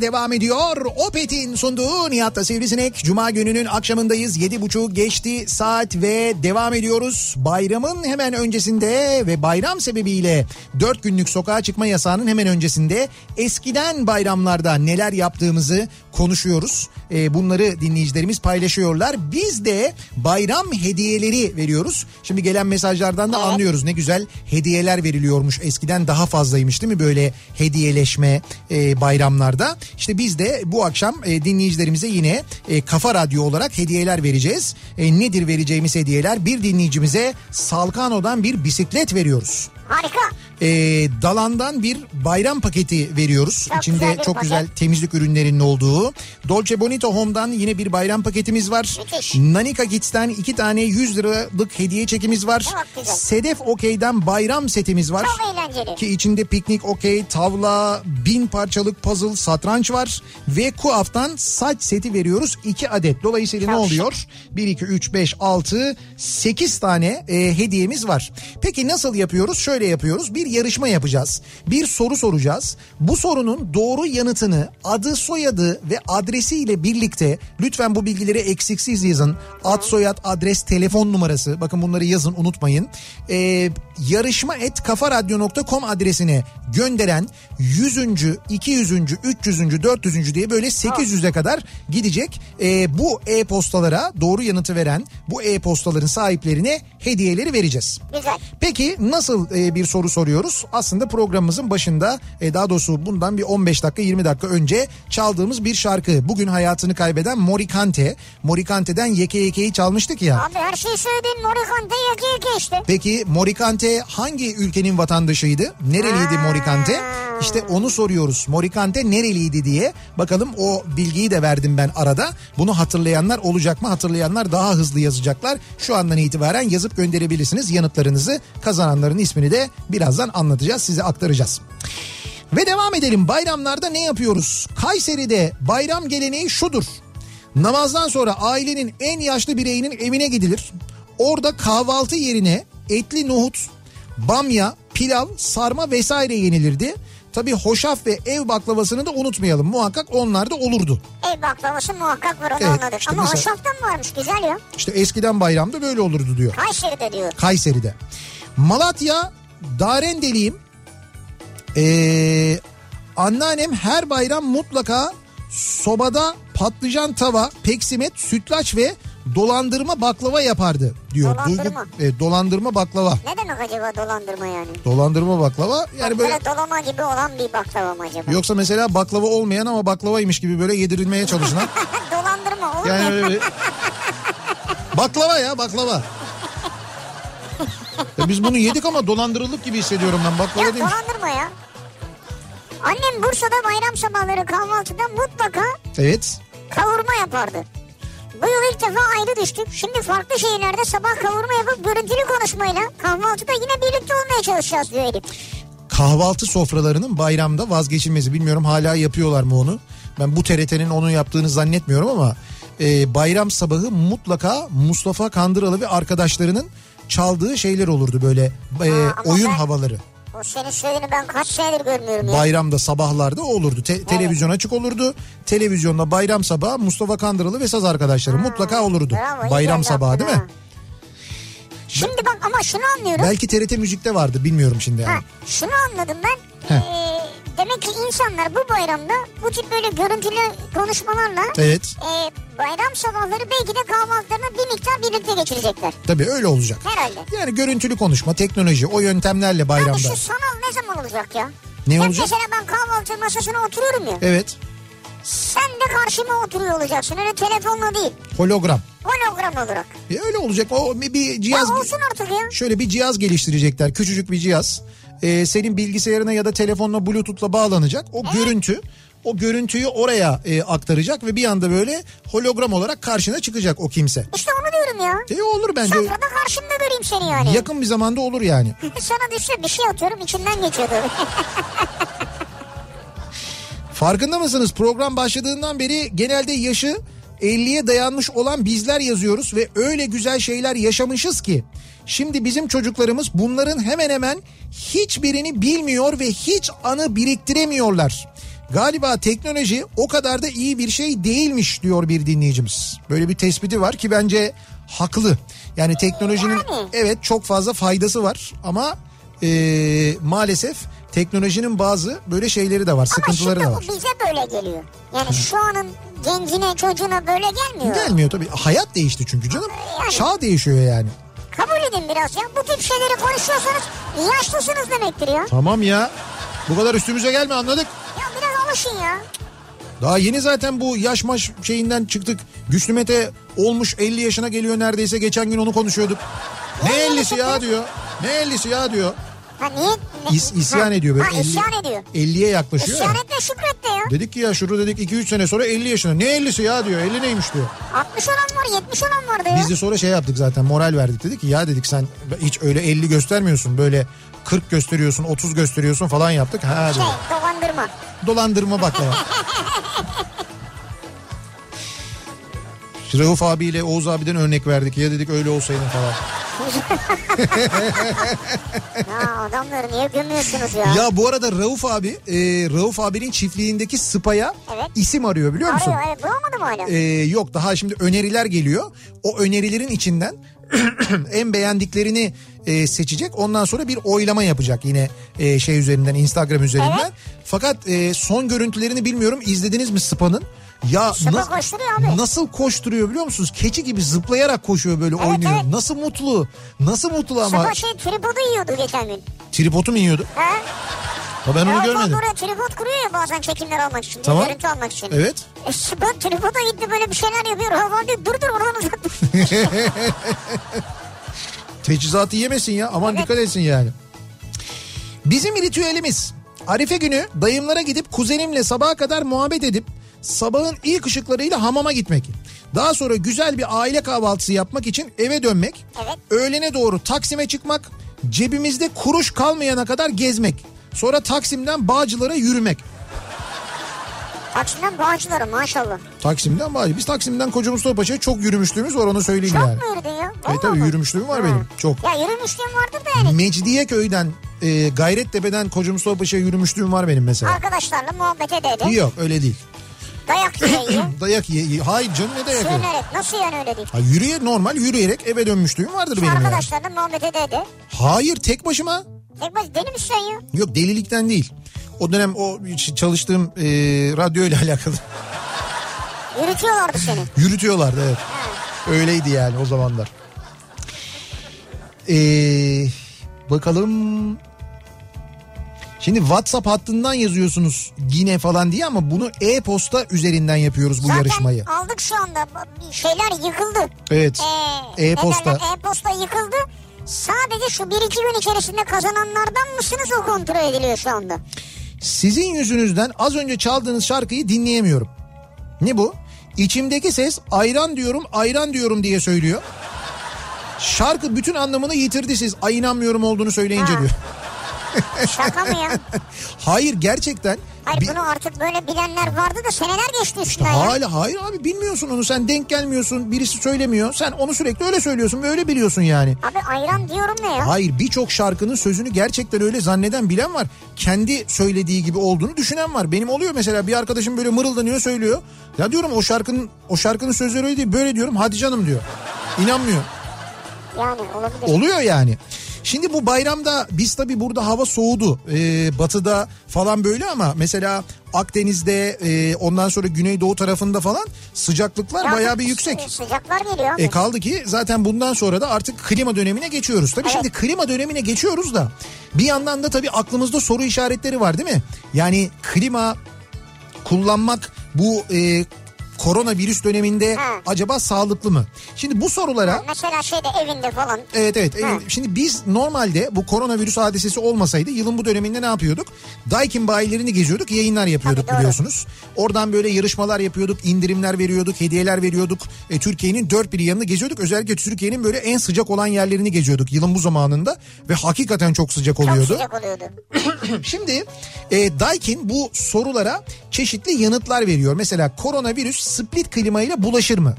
Devam ediyor. Opet'in sunduğu Nihat'ta Sivrisinek. Cuma gününün akşamındayız. Yedi buçuk geçti saat ve devam ediyoruz. Bayramın hemen öncesinde ve bayram sebebiyle dört günlük sokağa çıkma yasağının hemen öncesinde eskiden bayramlarda neler yaptığımızı konuşuyoruz. Ee, bunları dinleyicilerimiz paylaşıyorlar. Biz de bayram hediyeleri veriyoruz. Şimdi gelen mesajlardan da anlıyoruz ne güzel hediyeler veriliyormuş. Eskiden daha fazlaymış değil mi böyle hediyeleşme e, bayramlarda. İşte biz de bu akşam e, dinleyicilerimize yine e, Kafa Radyo olarak hediyeler vereceğiz. E, nedir vereceğimiz hediyeler? Bir dinleyicimize Salkano'dan bir bisiklet veriyoruz. Harika. E, Dalan'dan bir bayram paketi veriyoruz. Çok İçinde güzel çok paket. güzel temizlik ürünlerinin olduğu. Dolce Bonito Home'dan yine bir bayram paketimiz var. Müthiş. Nanika Kids'ten iki tane 100 liralık hediye çekimiz var. Sedef Okey'den bayram setimiz var. Çok eğlenceli. Ki içinde piknik okey, tavla, bin parçalık puzzle, satranç var. Ve Kuaf'tan saç seti veriyoruz 2 adet. Dolayısıyla ne Çok oluyor? 1, 2, 3, 5, 6, 8 tane e, hediyemiz var. Peki nasıl yapıyoruz? Şöyle yapıyoruz. Bir yarışma yapacağız. Bir soru soracağız. Bu sorunun doğru yanıtını adı, soyadı ve adresiyle birlikte lütfen bu bilgileri eksiksiz yazın. Ad, soyad, adres, telefon numarası. Bakın bunları yazın unutmayın. Ee, yarışma et kafaradyo.com adresine gönderen 100. 200. 300. 400. diye böyle 800'e kadar gidecek. Ee, bu e-postalara doğru yanıtı veren bu e-postaların sahiplerine hediyeleri vereceğiz. Güzel. Peki nasıl e, bir soru soruyoruz? Aslında programımızın başında e, daha doğrusu bundan bir 15 dakika 20 dakika önce çaldığımız bir şarkı. Bugün hayatını kaybeden Morikante. Morikante'den Yeke Yeke'yi çalmıştık ya. Abi her şeyi söyledin. Morikante yeke yeke işte. Peki Morikante hangi ülkenin vatandaşıydı? Nereliydi Morikante? İşte onu soruyoruz. Morikante nereliydi diye. Bakalım o bilgiyi de verdim ben arada. Bunu hatırlayanlar olacak mı? Hatırlayanlar daha hızlı yazacaklar. Şu andan itibaren yazıp gönderebilirsiniz yanıtlarınızı. Kazananların ismini de birazdan anlatacağız. Size aktaracağız. Ve devam edelim. Bayramlarda ne yapıyoruz? Kayseri'de bayram geleneği şudur. Namazdan sonra ailenin en yaşlı bireyinin evine gidilir. Orada kahvaltı yerine etli nohut, bamya, pilav, sarma vesaire yenilirdi. Tabii hoşaf ve ev baklavasını da unutmayalım. Muhakkak onlar da olurdu. Ev baklavası muhakkak var onu Evet, anladık. işte Ama mesela- hoşaftan varmış güzel ya. İşte eskiden bayramda böyle olurdu diyor. Kayseri'de diyor. Kayseri'de. Malatya Darendeliyim. Ee, anneannem her bayram mutlaka sobada patlıcan tava, peksimet, sütlaç ve dolandırma baklava yapardı diyor. Dolandırma. e, dolandırma baklava. Ne demek acaba dolandırma yani? Dolandırma baklava yani böyle Böyle dolama gibi olan bir baklava mı acaba? yoksa mesela baklava olmayan ama baklavaymış gibi böyle yedirilmeye çalışılan. dolandırma olur Yani mu? öyle bir... Baklava ya baklava. Ya biz bunu yedik ama dolandırıldık gibi hissediyorum ben. Baklava Ya dolandırma ya. Annem Bursa'da bayram sabahları kahvaltıda mutlaka Evet. kavurma yapardı. Bu yıl ilk defa ayrı düştük. Şimdi farklı şehirlerde sabah kavurma yapıp görüntülü konuşmayla kahvaltıda yine birlikte olmaya çalışacağız diyor Elif. Kahvaltı sofralarının bayramda vazgeçilmezi. Bilmiyorum hala yapıyorlar mı onu. Ben bu TRT'nin onu yaptığını zannetmiyorum ama e, bayram sabahı mutlaka Mustafa Kandıralı ve arkadaşlarının çaldığı şeyler olurdu böyle e, ama oyun ben- havaları. O senin söylediğini ben kaç senedir görmüyorum ya. Bayramda sabahlarda o olurdu. Te- televizyon açık olurdu. Televizyonda bayram sabahı Mustafa Kandıralı ve saz arkadaşları mutlaka olurdu. Bravo, bayram sabahı değil mi? ha. Şimdi bak ama şunu anlıyorum. Belki TRT Müzik'te vardı bilmiyorum şimdi yani. Ha, şunu anladım ben. Ee, demek ki insanlar bu bayramda bu tip böyle görüntülü konuşmalarla Evet e, bayram sabahları belki de kahvaltılarını bir miktar birlikte geçirecekler. tabii öyle olacak. Herhalde. Yani görüntülü konuşma, teknoloji o yöntemlerle Abi bayramda. şu sanal ne zaman olacak ya? Ne Hep olacak? mesela ben kahvaltı masasına oturuyorum ya. Evet. Sen de karşıma oturuyor olacaksın. Öyle telefonla değil. Hologram. Hologram olarak. E öyle olacak. O bir, bir Ya cihaz olsun artık ya. şöyle bir cihaz geliştirecekler. Küçücük bir cihaz. Ee, senin bilgisayarına ya da telefonla bluetooth'la bağlanacak. O görüntü o görüntüyü oraya e, aktaracak ve bir anda böyle hologram olarak karşına çıkacak o kimse. İşte onu diyorum ya. E olur bence. Sofrada karşımda göreyim seni yani. Yakın bir zamanda olur yani. Sana düşse bir şey atıyorum içinden geçiyordu. Farkında mısınız? Program başladığından beri genelde yaşı 50'ye dayanmış olan bizler yazıyoruz ve öyle güzel şeyler yaşamışız ki şimdi bizim çocuklarımız bunların hemen hemen hiçbirini bilmiyor ve hiç anı biriktiremiyorlar. Galiba teknoloji o kadar da iyi bir şey değilmiş diyor bir dinleyicimiz. Böyle bir tespiti var ki bence haklı. Yani teknolojinin Yani. evet çok fazla faydası var ama eee, maalesef teknolojinin bazı böyle şeyleri de var, Ama sıkıntıları da var. bize böyle geliyor. Yani şu anın gencine çocuğuna böyle gelmiyor. Gelmiyor tabii. Hayat değişti çünkü canım. Yani. Çağ değişiyor yani. Kabul edin biraz ya. Bu tip şeyleri konuşuyorsanız yaşlısınız demektir ya. Tamam ya. Bu kadar üstümüze gelme anladık. Ya biraz alışın ya. Daha yeni zaten bu yaş maş şeyinden çıktık. Güçlü Mete olmuş 50 yaşına geliyor neredeyse. Geçen gün onu konuşuyorduk. Ne 50'si ya diyor. Ne 50'si ya diyor. Ha niye? İs, isyan Ha, ediyor böyle. Ha 50 isyan ediyor. 50'ye yaklaşıyor. İsyan ya. etme şükret de ya. Dedik ki ya şurada dedik 2-3 sene sonra 50 yaşına. Ne 50'si ya diyor. 50 neymiş diyor. 60 olan var 70 olan vardı ya. Biz de sonra şey yaptık zaten moral verdik dedik ki ya dedik sen hiç öyle 50 göstermiyorsun böyle 40 gösteriyorsun 30 gösteriyorsun falan yaptık. Ha Şey dedik. dolandırma. Dolandırma baklava. Rauf abiyle Oğuz abiden örnek verdik. Ya dedik öyle olsaydın falan. Ya adamları niye gömüyorsunuz ya? Ya bu arada Rauf abi, e, Rauf abinin çiftliğindeki spaya Evet. isim arıyor biliyor musun? Arıyor evet bulamadım hala. E, yok daha şimdi öneriler geliyor. O önerilerin içinden en beğendiklerini e, seçecek. Ondan sonra bir oylama yapacak yine e, şey üzerinden Instagram üzerinden. Evet. Fakat e, son görüntülerini bilmiyorum. İzlediniz mi Spa'nın? Ya Sıpa koşturuyor abi. nasıl koşturuyor biliyor musunuz? Keçi gibi zıplayarak koşuyor böyle oynuyor. evet. Nasıl mutlu. Nasıl mutlu ama. Sıpa şey tripodu yiyordu geçen gün. Tripodu mu yiyordu? Ha? Ha, ben onu görmedim. Oraya tripod kuruyor ya bazen çekimler almak için. Tamam. Görüntü almak için. Evet. E Sıpa tripoda gitti böyle bir şeyler yapıyor. Hava diyor dur dur oradan uzak. Teçhizatı yemesin ya. Aman Evet. dikkat etsin yani. Bizim ritüelimiz Arife günü dayımlara gidip kuzenimle sabaha kadar muhabbet edip sabahın ilk ışıklarıyla hamama gitmek. Daha sonra güzel bir aile kahvaltısı yapmak için eve dönmek. Evet. Öğlene doğru Taksim'e çıkmak. Cebimizde kuruş kalmayana kadar gezmek. Sonra Taksim'den Bağcılar'a yürümek. Taksim'den Bağcılar'a maşallah. Taksim'den Bağcı. Biz Taksim'den Koca Mustafa Paşa'ya çok yürümüşlüğümüz var onu söyleyeyim Çok yani. mu yürüdün ya? E Vallahi tabii mi? yürümüşlüğüm var benim. Çok. Ya yürümüşlüğün vardır da yani. Mecidiyeköy'den e, Gayrettepe'den Koca Mustafa Paşa'ya yürümüşlüğüm var benim mesela. Arkadaşlarla muhabbet ede ede. Yok öyle değil. Dayak yiye. Dayak ye- Hayır canım ne dayak? Sürünerek. Nasıl yani öyle değil? Ha, yürüye normal yürüyerek eve dönmüşlüğüm vardır benim yani. Arkadaşlarla muhabbet ede ede. Hayır tek başıma. Tek baş deli misin sen ya? Yok delilikten değil. O dönem o çalıştığım e, radyo ile alakalı. Yürütüyorlardı seni. Yürütüyorlardı evet. Öyleydi yani o zamanlar. Ee, bakalım. Şimdi WhatsApp hattından yazıyorsunuz yine falan diye ama bunu e-posta üzerinden yapıyoruz bu Zaten yarışmayı. aldık şu anda. Şeyler yıkıldı. Evet. Ee, E-posta. E-posta yıkıldı. Sadece şu bir iki gün içerisinde kazananlardan mısınız o kontrol ediliyor şu anda. Sizin yüzünüzden az önce çaldığınız şarkıyı dinleyemiyorum. Ne bu? İçimdeki ses ayran diyorum ayran diyorum diye söylüyor. Şarkı bütün anlamını yitirdi siz ay inanmıyorum olduğunu söyleyince Ha. diyor. Şaka mı ya? Hayır gerçekten. Hayır bunu artık böyle bilenler vardı da seneler geçti üstünden ya. Hala hayır abi bilmiyorsun onu sen denk gelmiyorsun birisi söylemiyor sen onu sürekli öyle söylüyorsun ve öyle biliyorsun yani. Abi ayran diyorum ne ya? Hayır birçok şarkının sözünü gerçekten öyle zanneden bilen var. Kendi söylediği gibi olduğunu düşünen var. Benim oluyor mesela bir arkadaşım böyle mırıldanıyor söylüyor. Ya diyorum o şarkının o şarkının sözleri öyle değil böyle diyorum hadi canım diyor. İnanmıyor. Yani olabilir. Oluyor yani. Şimdi bu bayramda biz tabii burada hava soğudu. Ee, batıda falan böyle ama mesela Akdeniz'de e, ondan sonra Güneydoğu tarafında falan sıcaklıklar Ya bayağı bir yüksek. sı- Sıcaklar geliyor. E kaldı ki zaten bundan sonra da artık klima dönemine geçiyoruz. Tabii Evet. şimdi klima dönemine geçiyoruz da bir yandan da tabii aklımızda soru işaretleri var değil mi? Yani klima kullanmak bu e, koronavirüs döneminde Ha. acaba sağlıklı mı? Şimdi bu sorulara Mesela şeyde evinde falan. Evet evet. Ha. Ee, Şimdi biz normalde bu koronavirüs hadisesi olmasaydı yılın bu döneminde ne yapıyorduk? Daikin bayilerini geziyorduk, yayınlar yapıyorduk Tabii, doğru. biliyorsunuz. Oradan böyle yarışmalar yapıyorduk, indirimler veriyorduk, hediyeler veriyorduk. E, Türkiye'nin dört bir yanını geziyorduk. Özellikle Türkiye'nin böyle en sıcak olan yerlerini geziyorduk yılın bu zamanında. Ve hakikaten çok sıcak Çok oluyordu. sıcak oluyordu. Şimdi e, Daikin bu sorulara çeşitli yanıtlar veriyor. Mesela koronavirüs split klima ile bulaşır mı?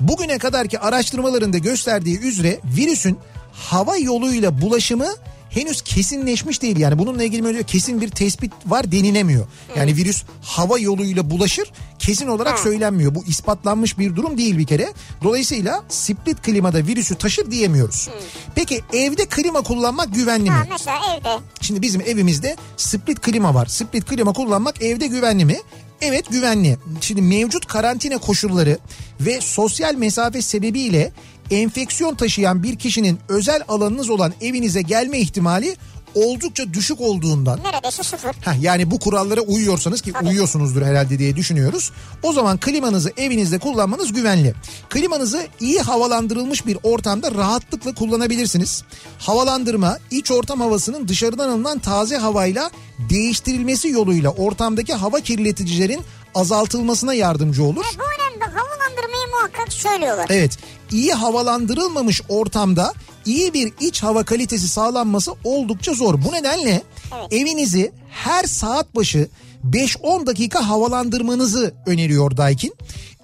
Bugüne kadarki araştırmalarında gösterdiği üzere virüsün hava yoluyla bulaşımı henüz kesinleşmiş değil. Yani bununla ilgili kesin bir tespit var denilemiyor. Yani virüs hava yoluyla bulaşır kesin olarak söylenmiyor. Bu ispatlanmış bir durum değil bir kere. Dolayısıyla split klimada virüsü taşır diyemiyoruz. Peki evde klima kullanmak güvenli mi? Mesela evde. Şimdi bizim evimizde split klima var. Split klima kullanmak evde güvenli mi? Evet güvenli. Şimdi mevcut karantina koşulları ve sosyal mesafe sebebiyle enfeksiyon taşıyan bir kişinin özel alanınız olan evinize gelme ihtimali oldukça düşük olduğundan Neredeyse sıfır. Heh, yani bu kurallara uyuyorsanız ki Tabii. uyuyorsunuzdur herhalde diye düşünüyoruz. O zaman klimanızı evinizde kullanmanız güvenli. Klimanızı iyi havalandırılmış bir ortamda rahatlıkla kullanabilirsiniz. Havalandırma iç ortam havasının dışarıdan alınan taze havayla değiştirilmesi yoluyla ortamdaki hava kirleticilerin azaltılmasına yardımcı olur. Bu önemli. Havalandırmayı muhakkak söylüyorlar. Evet iyi havalandırılmamış ortamda iyi bir iç hava kalitesi sağlanması oldukça zor. Bu nedenle Evet. evinizi her saat başı 5-10 dakika havalandırmanızı öneriyor Daikin.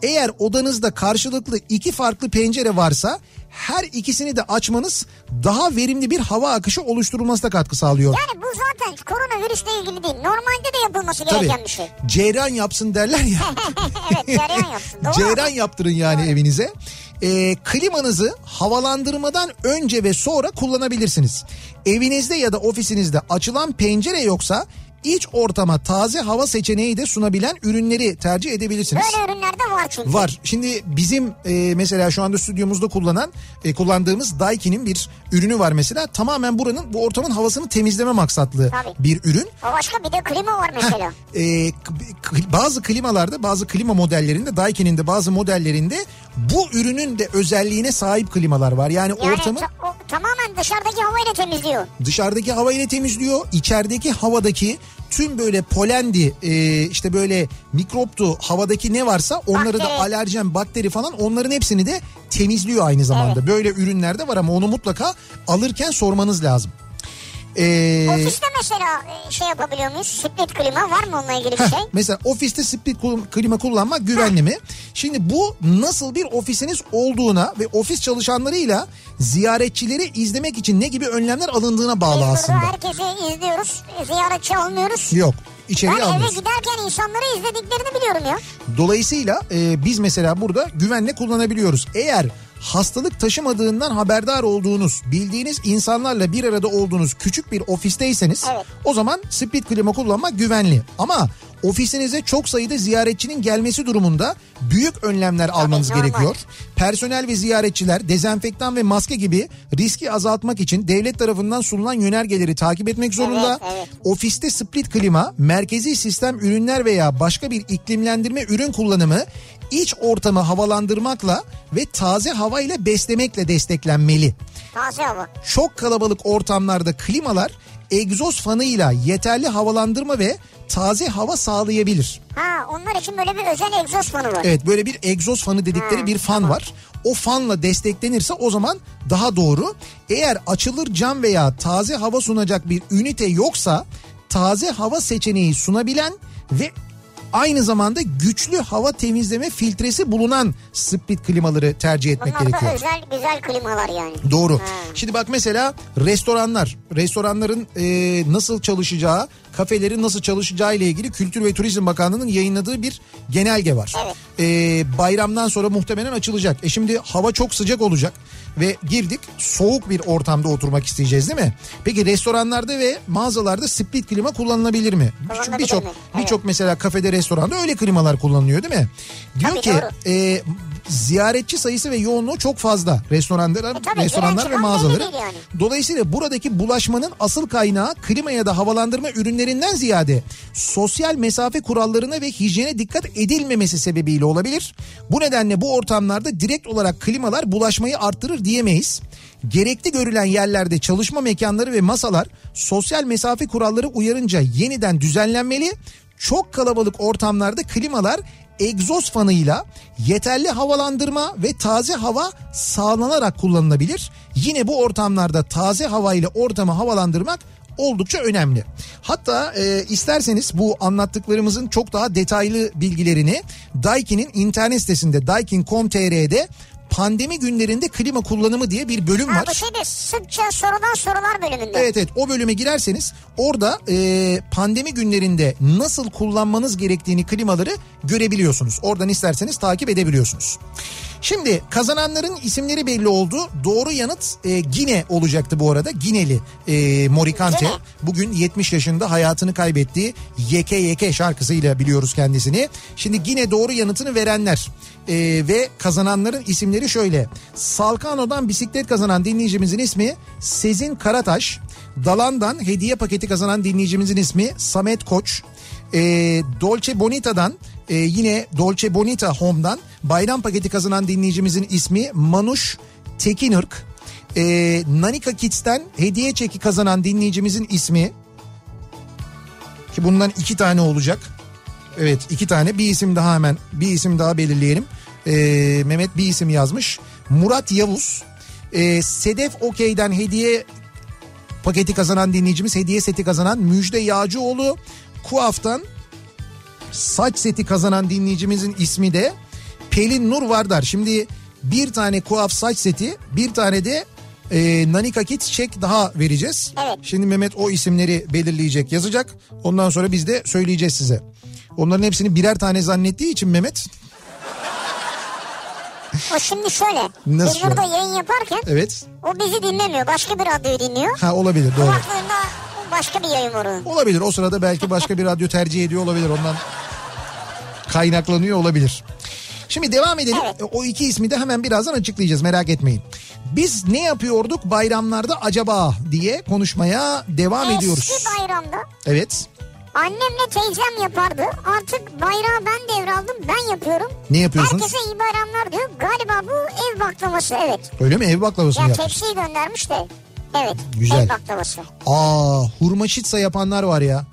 Eğer odanızda karşılıklı iki farklı pencere varsa her ikisini de açmanız daha verimli bir hava akışı oluşturulmasına katkı sağlıyor. Yani bu zaten koronavirüsle ilgili değil. Normalde de yapılması Tabii gereken bir şey. ceyran yapsın derler ya. evet cereyan yapsın. Doğru Ceyran yaptırın yani evinize. Ee, klimanızı havalandırmadan önce ve sonra kullanabilirsiniz. Evinizde ya da ofisinizde açılan pencere yoksa iç ortama taze hava seçeneği de sunabilen ürünleri tercih edebilirsiniz. Böyle ürünler de var çünkü. Var. Şimdi bizim e, mesela şu anda stüdyomuzda kullanan e, kullandığımız Daikin'in bir ürünü var mesela. Tamamen buranın bu ortamın havasını temizleme maksatlı Tabii. bir ürün. O başka bir de klima var mesela. K- k- bazı klimalarda bazı klima modellerinde Daikin'in de bazı modellerinde bu ürünün de özelliğine sahip klimalar var. Yani, Yani ortamı ta- o, tamamen dışarıdaki havayla temizliyor. dışarıdaki hava ile temizliyor. içerideki havadaki tüm böyle polendi e, işte böyle mikroptu havadaki ne varsa onları da Bakteri. alerjen bakteri falan onların hepsini de temizliyor aynı zamanda. Böyle ürünler de var ama onu mutlaka alırken sormanız lazım. Ee, Ofiste mesela e, şey yapabiliyor muyuz? Split klima var mı onunla ilgili bir Heh, şey? Mesela ofiste split klima kullanmak güvenli mi? Şimdi bu nasıl bir ofisiniz olduğuna ve ofis çalışanlarıyla ziyaretçileri izlemek için ne gibi önlemler alındığına bağlı Biz aslında. herkesi izliyoruz. Ziyaretçi almıyoruz. Yok Ben içeriye eve almıyoruz. giderken insanları izlediklerini biliyorum ya. Dolayısıyla e, biz mesela burada güvenle kullanabiliyoruz. Eğer hastalık taşımadığından haberdar olduğunuz, bildiğiniz insanlarla bir arada olduğunuz küçük bir ofisteyseniz Evet. o zaman split klima kullanmak güvenli. Ama ofisinize çok sayıda ziyaretçinin gelmesi durumunda büyük önlemler almanız normal. gerekiyor. Personel ve ziyaretçiler dezenfektan ve maske gibi riski azaltmak için devlet tarafından sunulan yönergeleri takip etmek zorunda. Evet, evet. Ofiste split klima, merkezi sistem ürünler veya başka bir iklimlendirme ürün kullanımı iç ortamı havalandırmakla ve taze hava ile beslemekle desteklenmeli. Taze hava. Çok kalabalık ortamlarda klimalar egzoz fanıyla yeterli havalandırma ve taze hava sağlayabilir. Ha onlar için böyle bir özel egzoz fanı var. Evet böyle bir egzoz fanı dedikleri Ha, bir fan var. O fanla desteklenirse o zaman daha doğru. Eğer açılır cam veya taze hava sunacak bir ünite yoksa taze hava seçeneği sunabilen ve aynı zamanda güçlü hava temizleme filtresi bulunan split klimaları tercih etmek Bunlar gerekiyor. özel güzel klimalar yani. Doğru. Ha. Şimdi bak mesela restoranlar, restoranların e, nasıl çalışacağı, kafelerin nasıl çalışacağı ile ilgili Kültür ve Turizm Bakanlığı'nın yayınladığı bir genelge var. Evet. E, bayramdan sonra muhtemelen açılacak. E şimdi hava çok sıcak olacak. Ve girdik soğuk bir ortamda oturmak isteyeceğiz değil mi? Peki restoranlarda ve mağazalarda split klima kullanılabilir mi? Kullanılabilir Birçok birçok mesela kafede restoranda öyle klimalar kullanılıyor değil mi? Diyor Tabii, ki doğru. e, ziyaretçi sayısı ve yoğunluğu çok fazla restoranlar, E tabii, restoranlar ve mağazaları. yani. Dolayısıyla buradaki bulaşmanın asıl kaynağı klima ya da havalandırma ürünlerinden ziyade sosyal mesafe kurallarına ve hijyene dikkat edilmemesi sebebiyle olabilir. Bu nedenle bu ortamlarda direkt olarak klimalar bulaşmayı arttırır diyemeyiz. Gerekli görülen yerlerde çalışma mekanları ve masalar sosyal mesafe kuralları uyarınca yeniden düzenlenmeli. Çok kalabalık ortamlarda klimalar egzoz fanıyla yeterli havalandırma ve taze hava sağlanarak kullanılabilir. Yine bu ortamlarda taze hava ile ortamı havalandırmak oldukça önemli. Hatta e, isterseniz bu anlattıklarımızın çok daha detaylı bilgilerini Daikin'in internet sitesinde daikin.com.tr'de pandemi günlerinde klima kullanımı diye bir bölüm Ha, var. bu şeyde sıkça sorulan sorular bölümünde. Evet evet o bölüme girerseniz orada e, pandemi günlerinde nasıl kullanmanız gerektiğini klimaları görebiliyorsunuz. Oradan isterseniz takip edebiliyorsunuz. Şimdi kazananların isimleri belli oldu. Doğru yanıt e, Gine olacaktı bu arada. Gineli e, Morikante. Gine. Bugün 70 yaşında hayatını kaybettiği Yeke Yeke şarkısıyla biliyoruz kendisini. Şimdi yine doğru yanıtını verenler e, ve kazananların isimleri şöyle. Salkano'dan bisiklet kazanan dinleyicimizin ismi Sezin Karataş. Dalan'dan hediye paketi kazanan dinleyicimizin ismi Samet Koç. E, Dolce Bonita'dan e, yine Dolce Bonita Home'dan bayram paketi kazanan dinleyicimizin ismi Manuş Tekinırk. E, Nanika Kids'ten hediye çeki kazanan dinleyicimizin ismi ki bundan iki tane olacak. Evet iki tane bir isim daha hemen bir isim daha belirleyelim. E, Mehmet bir isim yazmış. Murat Yavuz. E, Sedef Okey'den hediye paketi kazanan dinleyicimiz hediye seti kazanan Müjde Yağcıoğlu. Kuaf'tan saç seti kazanan dinleyicimizin ismi de Pelin Nur Vardar. Şimdi bir tane kuaf saç seti bir tane de e, Nanika Kids çek daha vereceğiz. Evet. Şimdi Mehmet o isimleri belirleyecek yazacak. Ondan sonra biz de söyleyeceğiz size. Onların hepsini birer tane zannettiği için Mehmet O şimdi şöyle. Nasıl biz burada yayın yaparken evet o bizi dinlemiyor. Başka bir radyoyu dinliyor. ha olabilir doğru. Kulaklığında başka bir yayın var onun. Olabilir o sırada belki başka bir radyo tercih ediyor olabilir ondan kaynaklanıyor olabilir. Şimdi devam edelim. Evet. O iki ismi de hemen birazdan açıklayacağız merak etmeyin. Biz ne yapıyorduk bayramlarda acaba diye konuşmaya devam ediyoruz. Eski bayramda Evet. annemle teyzem yapardı. Artık bayrağı ben devraldım ben yapıyorum. Ne yapıyorsunuz? Herkese iyi bayramlar diyor. Galiba bu ev baklavası evet. Öyle mi ev baklavası mı Ya yapmış? tepsiyi göndermiş de. Evet Güzel. ev baklavası. Aa hurma şitsa yapanlar var ya.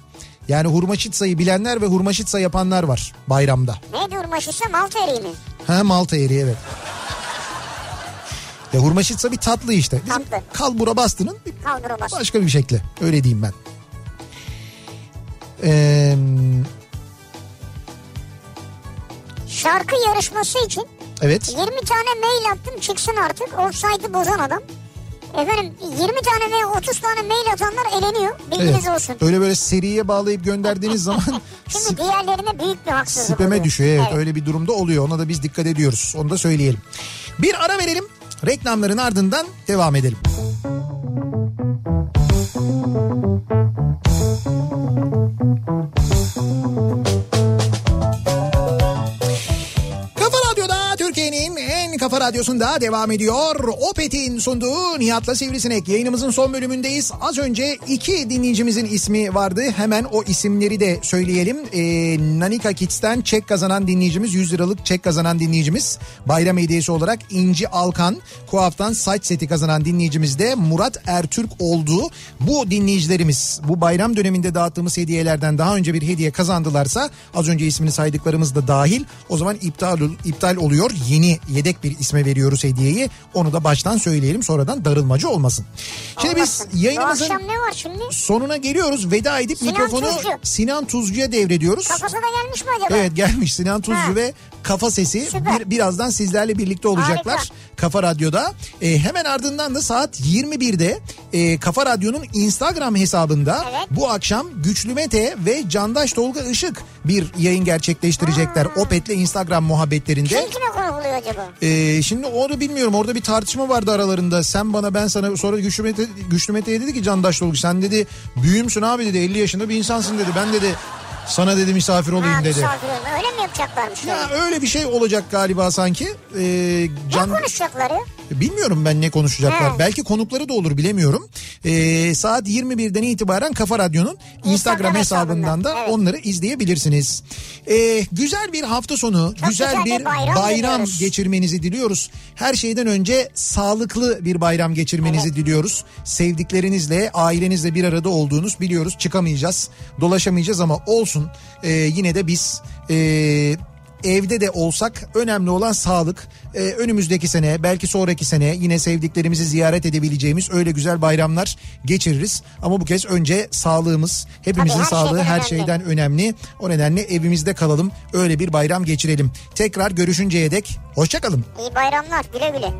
Yani hurma şitsayı bilenler ve hurma şitsa yapanlar var bayramda. Ne diyor maşısı Malta eriği mi? Ha Malta eriği evet. Ya hurma şitsa bir tatlı işte. Bizim Tatlı. kalbura bastının bir Kaldıramaz. başka bir şekli. Öyle diyeyim ben. Ee, Şarkı yarışması için evet. 20 tane mail attım çıksın artık. Offside'ı bozan adam. Efendim 20 tane ve 30 tane mail atanlar eleniyor. Bilginiz Evet. olsun. Öyle böyle seriye bağlayıp gönderdiğiniz zaman Şimdi diğerlerine büyük bir haksızlık spame oluyor. düşüyor. Evet, öyle bir durumda oluyor. Ona da biz dikkat ediyoruz. Onu da söyleyelim. Bir ara verelim. Reklamların ardından devam edelim. Kafa radyosunda devam ediyor. Opet'in sunduğu Nihat'la Sivrisinek yayınımızın son bölümündeyiz. Az önce iki dinleyicimizin ismi vardı. Hemen o isimleri de söyleyelim. Ee, Nanika Kids'ten çek kazanan dinleyicimiz 100 liralık çek kazanan dinleyicimiz. Bayram hediyesi olarak İnci Alkan. Kuaf'tan saç seti kazanan dinleyicimiz de Murat Ertürk oldu. Bu dinleyicilerimiz bu bayram döneminde dağıttığımız hediyelerden daha önce bir hediye kazandılarsa az önce ismini saydıklarımız da dahil o zaman iptal iptal oluyor. Yeni yedek bir isme veriyoruz hediyeyi. Onu da baştan söyleyelim sonradan darılmacı olmasın. Şimdi Olmasın. biz yayınımızın Bu akşam ne var şimdi? sonuna geliyoruz. Veda edip Sinan mikrofonu Tuzcu. Sinan Tuzcu'ya devrediyoruz. Kafası da gelmiş mi acaba? Evet gelmiş Sinan Tuzcu Ha. ve Kafa Sesi Süper. bir, birazdan sizlerle birlikte olacaklar. Harika. Kafa Radyo'da. E, hemen ardından da saat 21'de e, Kafa Radyo'nun Instagram hesabında Evet. bu akşam Güçlü Mete ve Candaş Tolga Işık bir yayın gerçekleştirecekler. Opet'le Instagram muhabbetlerinde. Kim kime konuk oluyor acaba? Ee, şimdi onu bilmiyorum. Orada bir tartışma vardı aralarında. Sen bana ben sana sonra Güçlü, Mete, Güçlü Mete'ye dedi ki Candaş Tolga sen dedi büyümsün abi dedi 50 yaşında bir insansın dedi. Ben dedi sana dedi misafir olayım Ha, dedi. misafir. Öyle mi yapacaklarmış? Ya öyle? öyle bir şey olacak galiba sanki. Ee, Ne Can... konuşacakları? Bilmiyorum ben ne konuşacaklar. He. Belki konukları da olur bilemiyorum. Ee, saat 21'den itibaren Kafa Radyo'nun Instagram, Instagram hesabından da evet. onları izleyebilirsiniz. Ee, güzel bir hafta sonu, güzel, güzel bir bayram bayram, diliyoruz. geçirmenizi diliyoruz. Her şeyden önce sağlıklı bir bayram geçirmenizi diliyoruz. Sevdiklerinizle, ailenizle bir arada olduğunuz biliyoruz. Çıkamayacağız, dolaşamayacağız ama olsun. Ee, yine de biz... ee, evde de olsak önemli olan sağlık. Ee, önümüzdeki sene belki sonraki sene yine sevdiklerimizi ziyaret edebileceğimiz öyle güzel bayramlar geçiririz. Ama bu kez önce sağlığımız hepimizin Tabii, her sağlığı şeyden her önemli. şeyden önemli. O nedenle evimizde kalalım öyle bir bayram geçirelim. Tekrar görüşünceye dek hoşçakalın. İyi bayramlar güle güle.